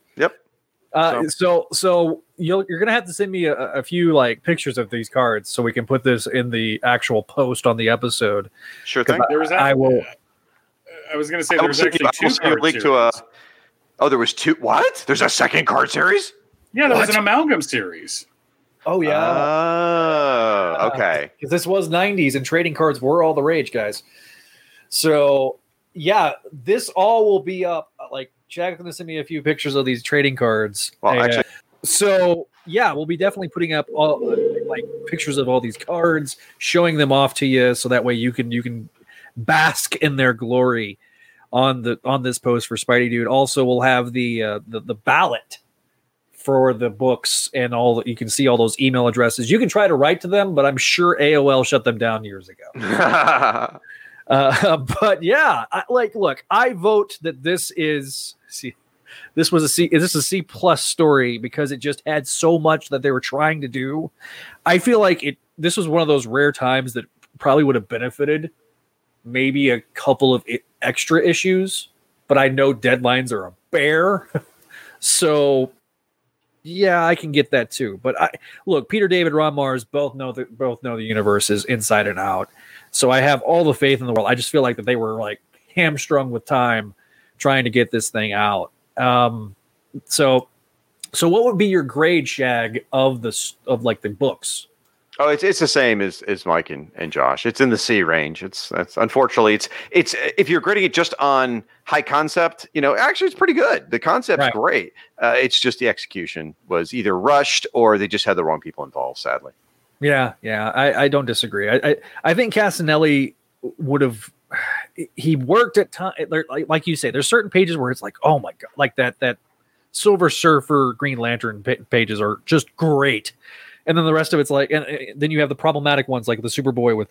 Yep. Uh, so so you'll, you're gonna have to send me a, a few like pictures of these cards so we can put this in the actual post on the episode. Sure thing. I, There was I will. I was going to say I there was actually you- two will send you a card link to a. Oh, there was two. What? There's a second card series. Yeah, there was an amalgam series. Oh yeah, Oh, okay. because this was '90s and trading cards were all the rage, guys. So yeah, this all will be up. Like Jack's gonna send me a few pictures of these trading cards. Well, and- actually- so yeah, we'll be definitely putting up all like pictures of all these cards, showing them off to you, so that way you can you can bask in their glory on the on this post for Spidey Dude. Also, we'll have the uh, the the ballot for the books and all that you can see all those email addresses. You can try to write to them, but I'm sure AOL shut them down years ago. Uh, but yeah, I, like, look, I vote that this is see, this was a C. This is a C plus story because it just had so much that they were trying to do. I feel like it. This was one of those rare times that probably would have benefited maybe a couple of extra issues, but I know deadlines are a bear, so yeah, I can get that too. But I look, Peter David, Ron Marz both know the both know the universe is inside and out. So I have all the faith in the world. I just feel like that they were like hamstrung with time trying to get this thing out. Um, so, so what would be your grade, Shag, of the of like the books? Oh, it's it's the same as as Mike and, and Josh. It's in the C range. It's that's unfortunately it's it's if you're grading it just on high concept, you know, actually it's pretty good. The concept's Right. great. Uh, it's just the execution was either rushed or they just had the wrong people involved. Sadly. Yeah, yeah, I, I don't disagree. I, I I think Castellini would have he worked at time like, like you say. There's certain pages where it's like, oh my god, like that that Silver Surfer Green Lantern pa- pages are just great, and then the rest of it's like, and uh, then you have the problematic ones like the Superboy with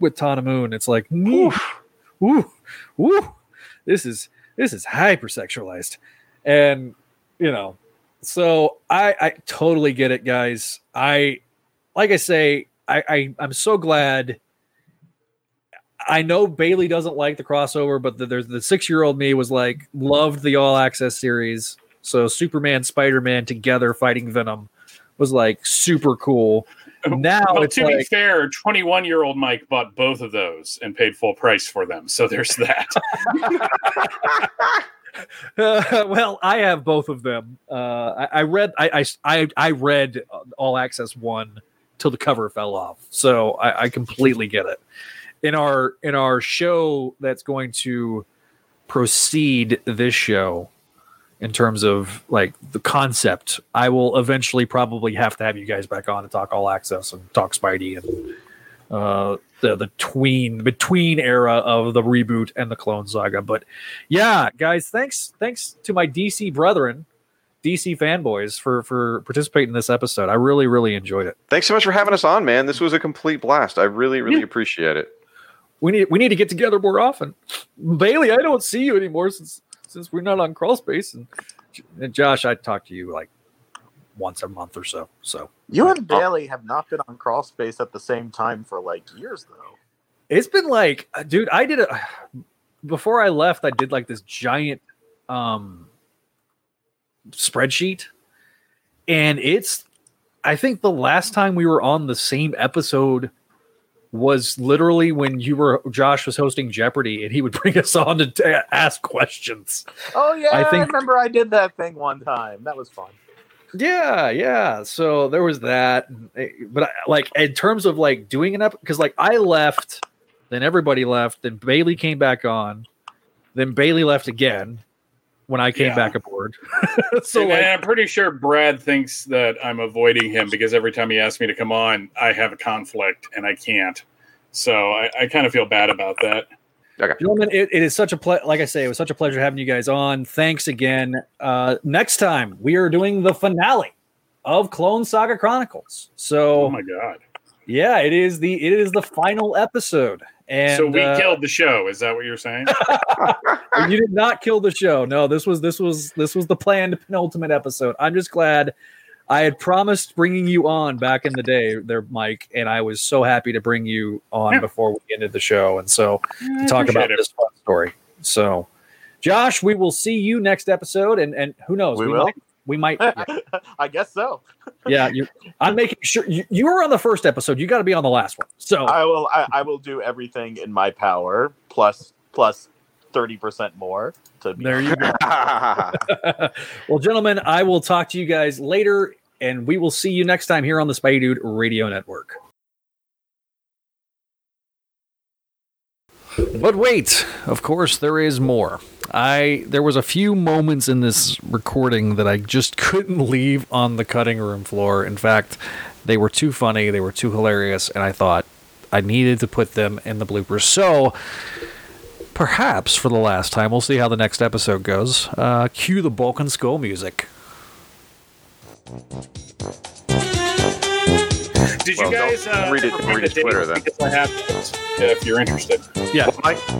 with Tana Moon. It's like, ooh, ooh, ooh, this is this is hypersexualized, and you know, so I I totally get it, guys. I like I say, I, I I'm so glad. I know Bailey doesn't like the crossover, but the, there's the six year old me was like loved the All Access series. So Superman, Spider Man together fighting Venom was like super cool. Now well, to be fair, 21 year old Mike bought both of those and paid full price for them. So there's that. well, I have both of them. Uh, I, I read I, I I I read All Access one till the cover fell off, so I, I completely get it. In our in our show that's going to proceed this show in terms of like the concept, I will eventually probably have to have you guys back on to talk All Access and talk Spidey and uh, the the tween between era of the reboot and the Clone Saga. But yeah, guys, thanks thanks to my DC brethren, DC fanboys for for participating in this episode. I really really enjoyed it. Thanks so much for having us on, man. This was a complete blast. I really really appreciate it. We need we need to get together more often. Bailey, I don't see you anymore since since we're not on crawl space and, and Josh, I talk to you like once a month or so. So You and Bailey have not been on crawl space at the same time for like years, though. it's been like uh, dude i did a before i left i did like this giant um spreadsheet and it's i think the last time we were on the same episode was literally when you were Josh was hosting Jeopardy and he would bring us on to t- ask questions. Oh yeah, I I, remember I did that thing one time. That was fun. Yeah, yeah. So there was that, eh, but I, like in terms of like doing an up because like I left, then everybody left, then Bailey came back on, then Bailey left again when I came Yeah. back aboard. so and, like, and I'm pretty sure Brad thinks that I'm avoiding him because every time he asks me to come on, I have a conflict and I can't. So I, I kind of feel bad about that. Gentlemen, it, it is such a ple- like I say, it was such a pleasure having you guys on. Thanks again. Uh, next time we are doing the finale of Clone Saga Chronicles. So, Oh my god! yeah, it is the it is the final episode. And so we uh, killed the show. Is that what you're saying? you did not kill the show. No, this was this was this was the planned penultimate episode. I'm just glad I had promised bringing you on back in the day, there, Mike, and I was so happy to bring you on Yeah. before we ended the show, and so to talk about it. this fun story. So, Josh, we will see you next episode, and and who knows, We will? might, we might, yeah, I guess so. yeah, I'm making sure you, you were on the first episode. You got to be on the last one. So, I will. I, I will do everything in my power, plus plus thirty percent more. To be there you go. well, gentlemen, I will talk to you guys later, and we will see you next time here on the Spidey Dude Radio Network. But wait, of course there is more. I there was a few moments in this recording that I just couldn't leave on the cutting room floor. In fact, they were too funny, they were too hilarious, and I thought I needed to put them in the bloopers. So, perhaps for the last time, we'll see how the next episode goes. Uh, cue the Balkan Skull music. Did Well, you guys uh, read it- ever read read the Twitter, then. I have those, if you're interested. Yeah.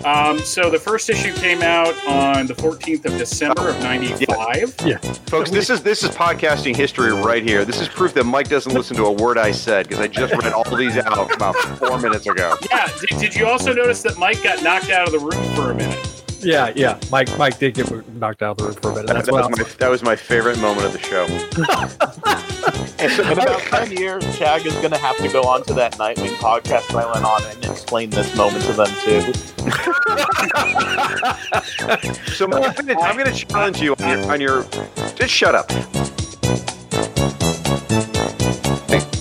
Um, so the first issue came out on the 14th of December of '95. Yeah. Folks, this is this is podcasting history right here. This is proof that Mike doesn't listen to a word I said because I just read all these out about four minutes ago. Yeah. Did, did you also notice that Mike got knocked out of the room for a minute? Yeah, yeah. Mike Mike did get knocked out of the room for a minute. That, That's that was my, that was my favorite moment of the show. In about ten years, Shag is going to have to go on to that Nightwing podcast that I went on and explain this moment to them too. So I'm gonna, challenge you on your, on your just shut up.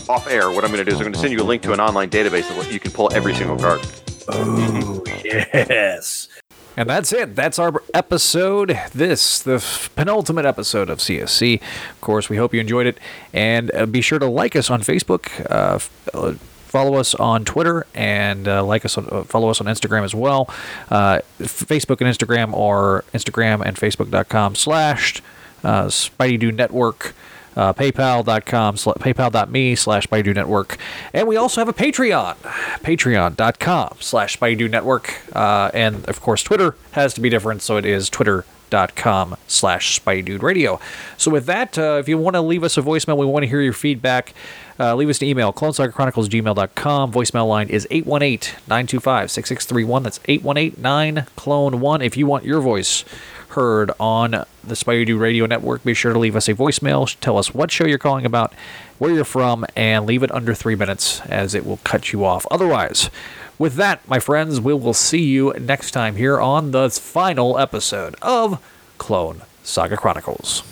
Off air, what I'm gonna do is I'm gonna send you a link to an online database that you can pull every single card. Oh, yes. And that's it. That's our episode. This, the penultimate episode of CSC. Of course, we hope you enjoyed it. And uh, be sure to like us on Facebook, uh, uh, follow us on Twitter, and uh, like us on, uh, follow us on Instagram as well. Uh, Facebook and Instagram are Instagram and Facebook.com slash Spidey Dude Network uh, paypal.com sl- paypal.me slash Baidu Network. And we also have a Patreon, patreon.com slash Baidu Network. Uh, and of course, Twitter has to be different, so it is twitter.com slash Spidey Radio. So with that, uh, if you want to leave us a voicemail, we want to hear your feedback. Uh, leave us an email, clonesagachronicles@gmail.com. Voicemail line is 818-925-6631. That's 818-9-CLONE-1. If you want your voice heard on the Spidey Dude Radio Network, be sure to leave us a voicemail. Tell us what show you're calling about, where you're from, and leave it under three minutes as it will cut you off. Otherwise, with that, my friends, we will see you next time here on the final episode of Clone Saga Chronicles.